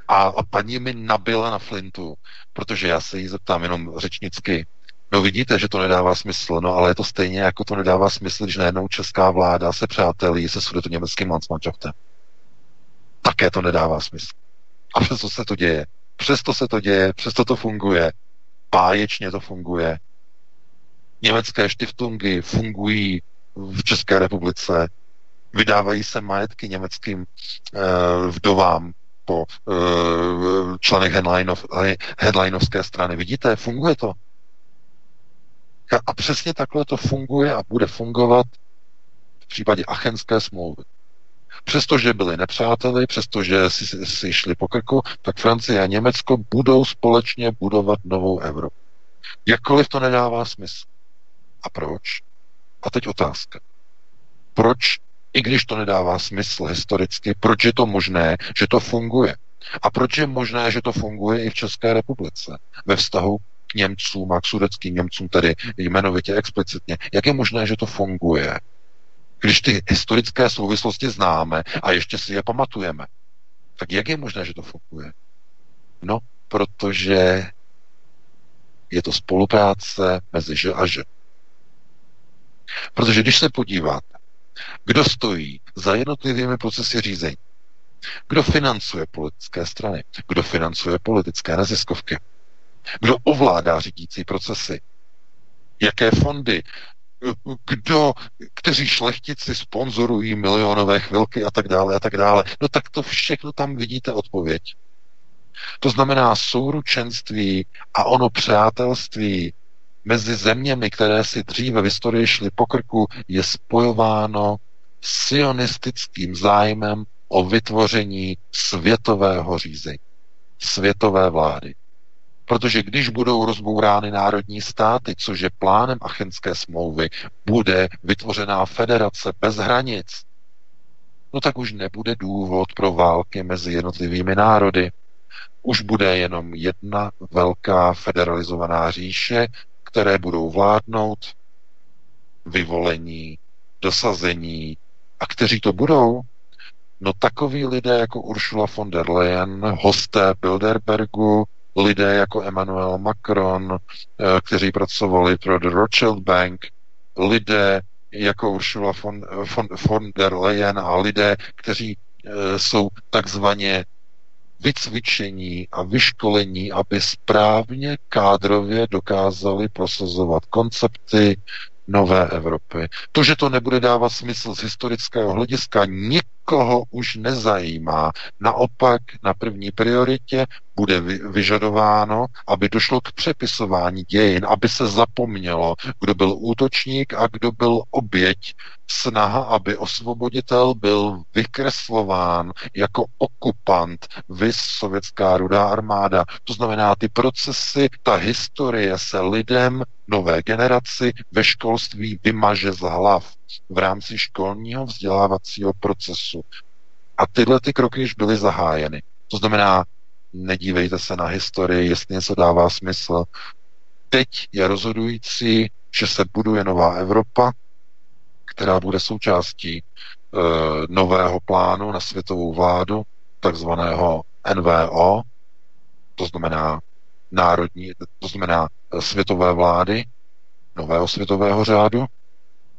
A, a paní mi nabila na flintu, protože já se jí zeptám jenom řečnicky. No vidíte, že to nedává smysl, no ale je to stejně, jako to nedává smysl, když najednou česká vláda se přátelí se sudeto německým Landsmannschaftem. Také to nedává smysl. A přesto se to děje. Přesto se to děje, přesto to funguje báječně to funguje. Německé štiftungy fungují v České republice, vydávají se majetky německým uh, vdovám po uh, členech headlineov, headlineovské strany. Vidíte, funguje to. A přesně takhle to funguje a bude fungovat v případě Achenské smlouvy. Přestože byli nepřáteli, přestože si, si šli po krku, tak Francie a Německo budou společně budovat novou Evropu. Jakkoliv to nedává smysl. A proč? A teď otázka. Proč, i když to nedává smysl historicky, proč je to možné, že to funguje? A proč je možné, že to funguje i v České republice ve vztahu Němcům a k sudeckým Němcům, tedy jmenovitě explicitně? Jak je možné, že to funguje? Když ty historické souvislosti známe a ještě si je pamatujeme, tak jak je možné, že to funguje? No, protože je to spolupráce mezi Ž a Ž. Protože když se podíváte, kdo stojí za jednotlivými procesy řízení, kdo financuje politické strany, kdo financuje politické neziskovky, kdo ovládá řídící procesy, jaké fondy kdo, kteří šlechtici sponzorují milionové chvilky a tak dále a tak dále. No tak to všechno tam vidíte odpověď. To znamená souručenství a ono přátelství mezi zeměmi, které si dříve v historii šly po krku, je spojováno sionistickým zájmem o vytvoření světového řízení, světové vlády. Protože když budou rozbourány národní státy, což je plánem Achenské smlouvy, bude vytvořená federace bez hranic, no tak už nebude důvod pro války mezi jednotlivými národy. Už bude jenom jedna velká federalizovaná říše, které budou vládnout, vyvolení, dosazení. A kteří to budou? No takoví lidé jako Ursula von der Leyen, hosté Bilderbergu, lidé jako Emmanuel Macron, eh, kteří pracovali pro The Rothschild Bank, lidé jako Ursula von, von, von der Leyen a lidé, kteří e, jsou takzvaně vycvičení a vyškolení, aby správně kádrově dokázali prosazovat koncepty nové Evropy. To, že to nebude dávat smysl z historického hlediska, nikoho už nezajímá. Naopak na první prioritě bude vyžadováno, aby došlo k přepisování dějin, aby se zapomnělo, kdo byl útočník a kdo byl oběť. Snaha, aby osvoboditel byl vykreslován jako okupant, vys sovětská rudá armáda. To znamená, ty procesy, ta historie se lidem, nové generaci ve školství vymaže z hlav v rámci školního vzdělávacího procesu. A tyhle ty kroky již byly zahájeny. To znamená, nedívejte se na historii, jestli něco dává smysl. Teď je rozhodující, že se buduje nová Evropa, která bude součástí e, nového plánu na světovou vládu, takzvaného NVO, to znamená národní, to znamená e, světové vlády, nového světového řádu,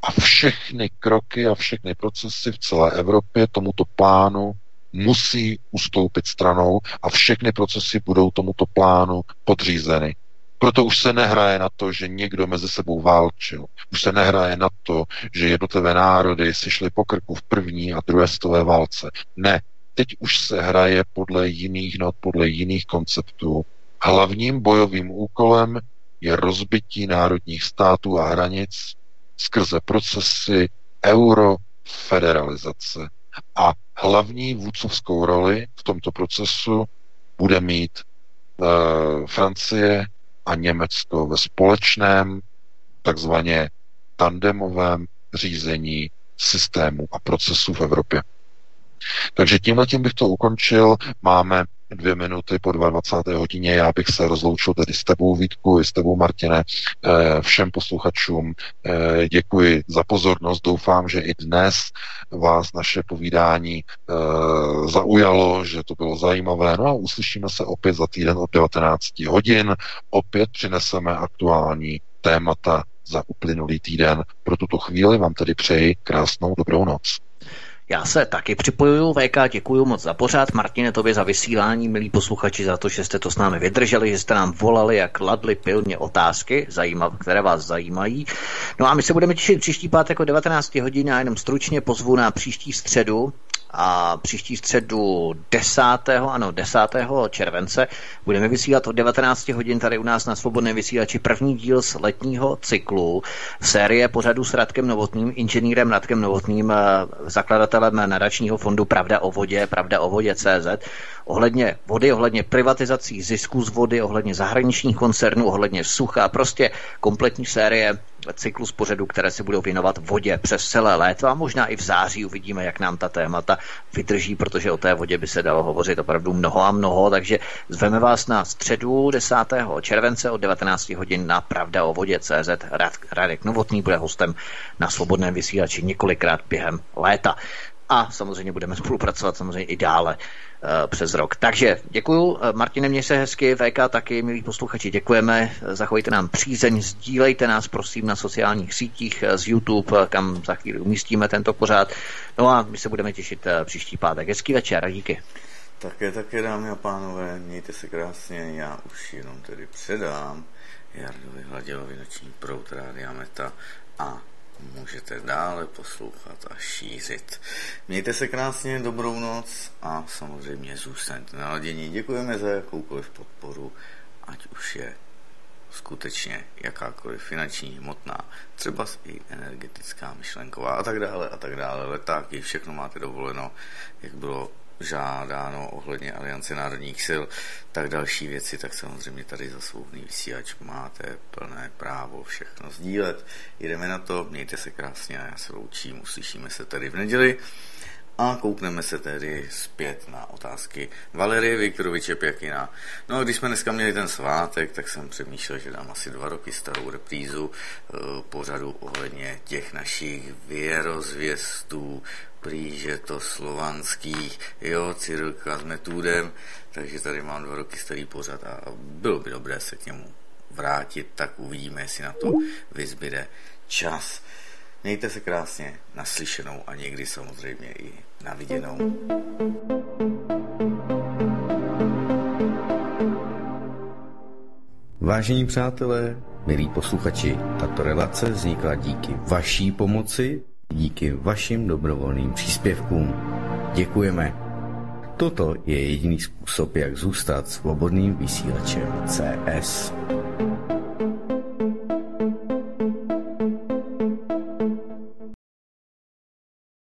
a všechny kroky a všechny procesy v celé Evropě tomuto plánu musí ustoupit stranou a všechny procesy budou tomuto plánu podřízeny. Proto už se nehraje na to, že někdo mezi sebou válčil. Už se nehraje na to, že jednotlivé národy si šly po krku v první a druhé světové válce. Ne, teď už se hraje podle jiných not, podle jiných konceptů. Hlavním bojovým úkolem je rozbití národních států a hranic skrze procesy eurofederalizace. A hlavní vůdcovskou roli v tomto procesu bude mít e, Francie a Německo ve společném, takzvaně tandemovém řízení systému a procesů v Evropě. Takže tímhle tím bych to ukončil. Máme dvě minuty po 22. hodině. Já bych se rozloučil tedy s tebou, Vítku, i s tebou, Martine, eh, všem posluchačům. Eh, děkuji za pozornost. Doufám, že i dnes vás naše povídání eh, zaujalo, že to bylo zajímavé. No a uslyšíme se opět za týden od 19 hodin. Opět přineseme aktuální témata za uplynulý týden. Pro tuto chvíli vám tedy přeji krásnou dobrou noc. Já se taky připojuju, VK, děkuji moc za pořád. Martine, tobě za vysílání, milí posluchači, za to, že jste to s námi vydrželi, že jste nám volali a kladli pilně otázky, zajímav, které vás zajímají. No a my se budeme těšit příští pátek o 19 hodin a jenom stručně pozvu na příští středu, a příští středu 10. ano 10. července budeme vysílat od 19 hodin tady u nás na Svobodné vysílači první díl z letního cyklu série pořadu s Radkem Novotným, inženýrem Radkem Novotným, eh, zakladatelem nadačního fondu Pravda o vodě, Pravda o vodě CZ ohledně vody, ohledně privatizací zisku z vody, ohledně zahraničních koncernů, ohledně sucha, prostě kompletní série cyklus pořadu, které se budou věnovat vodě přes celé léto a možná i v září uvidíme, jak nám ta témata vydrží, protože o té vodě by se dalo hovořit opravdu mnoho a mnoho, takže zveme vás na středu 10. července od 19 hodin na Pravda o vodě CZ. Radek Novotný bude hostem na svobodném vysílači několikrát během léta a samozřejmě budeme spolupracovat samozřejmě i dále přes rok. Takže děkuju, eh, Martine, měj se hezky, VK taky, milí posluchači, děkujeme, zachovejte nám přízeň, sdílejte nás prosím na sociálních sítích eh, z YouTube, kam za chvíli umístíme tento pořád. No a my se budeme těšit příští pátek. Hezký večer díky. Také, také, dámy a pánové, mějte se krásně, já už jenom tedy předám Jardovi Hladělovi noční prout Rádia Meta a můžete dále poslouchat a šířit. Mějte se krásně, dobrou noc a samozřejmě zůstaňte naladění. Děkujeme za jakoukoliv podporu, ať už je skutečně jakákoliv finanční, hmotná, třeba i energetická, myšlenková a tak dále a tak dále. Letáky, všechno máte dovoleno, jak bylo žádáno ohledně Aliance národních sil, tak další věci, tak samozřejmě tady za svobodný vysílač máte plné právo všechno sdílet. Jdeme na to, mějte se krásně a já se loučím, uslyšíme se tady v neděli. A koukneme se tedy zpět na otázky Valerie Viktoroviče Pěkina. No a když jsme dneska měli ten svátek, tak jsem přemýšlel, že dám asi dva roky starou reprízu e, pořadu ohledně těch našich věrozvěstů, prý, že to slovanských, jo, Cyrilka s Metůdem, takže tady mám dva roky starý pořad a bylo by dobré se k němu vrátit, tak uvidíme, jestli na to vyzbyde čas. Mějte se krásně, naslyšenou a někdy samozřejmě i na viděnou. Vážení přátelé, milí posluchači, tato relace vznikla díky vaší pomoci, díky vašim dobrovolným příspěvkům. Děkujeme. Toto je jediný způsob, jak zůstat svobodným vysílačem CS.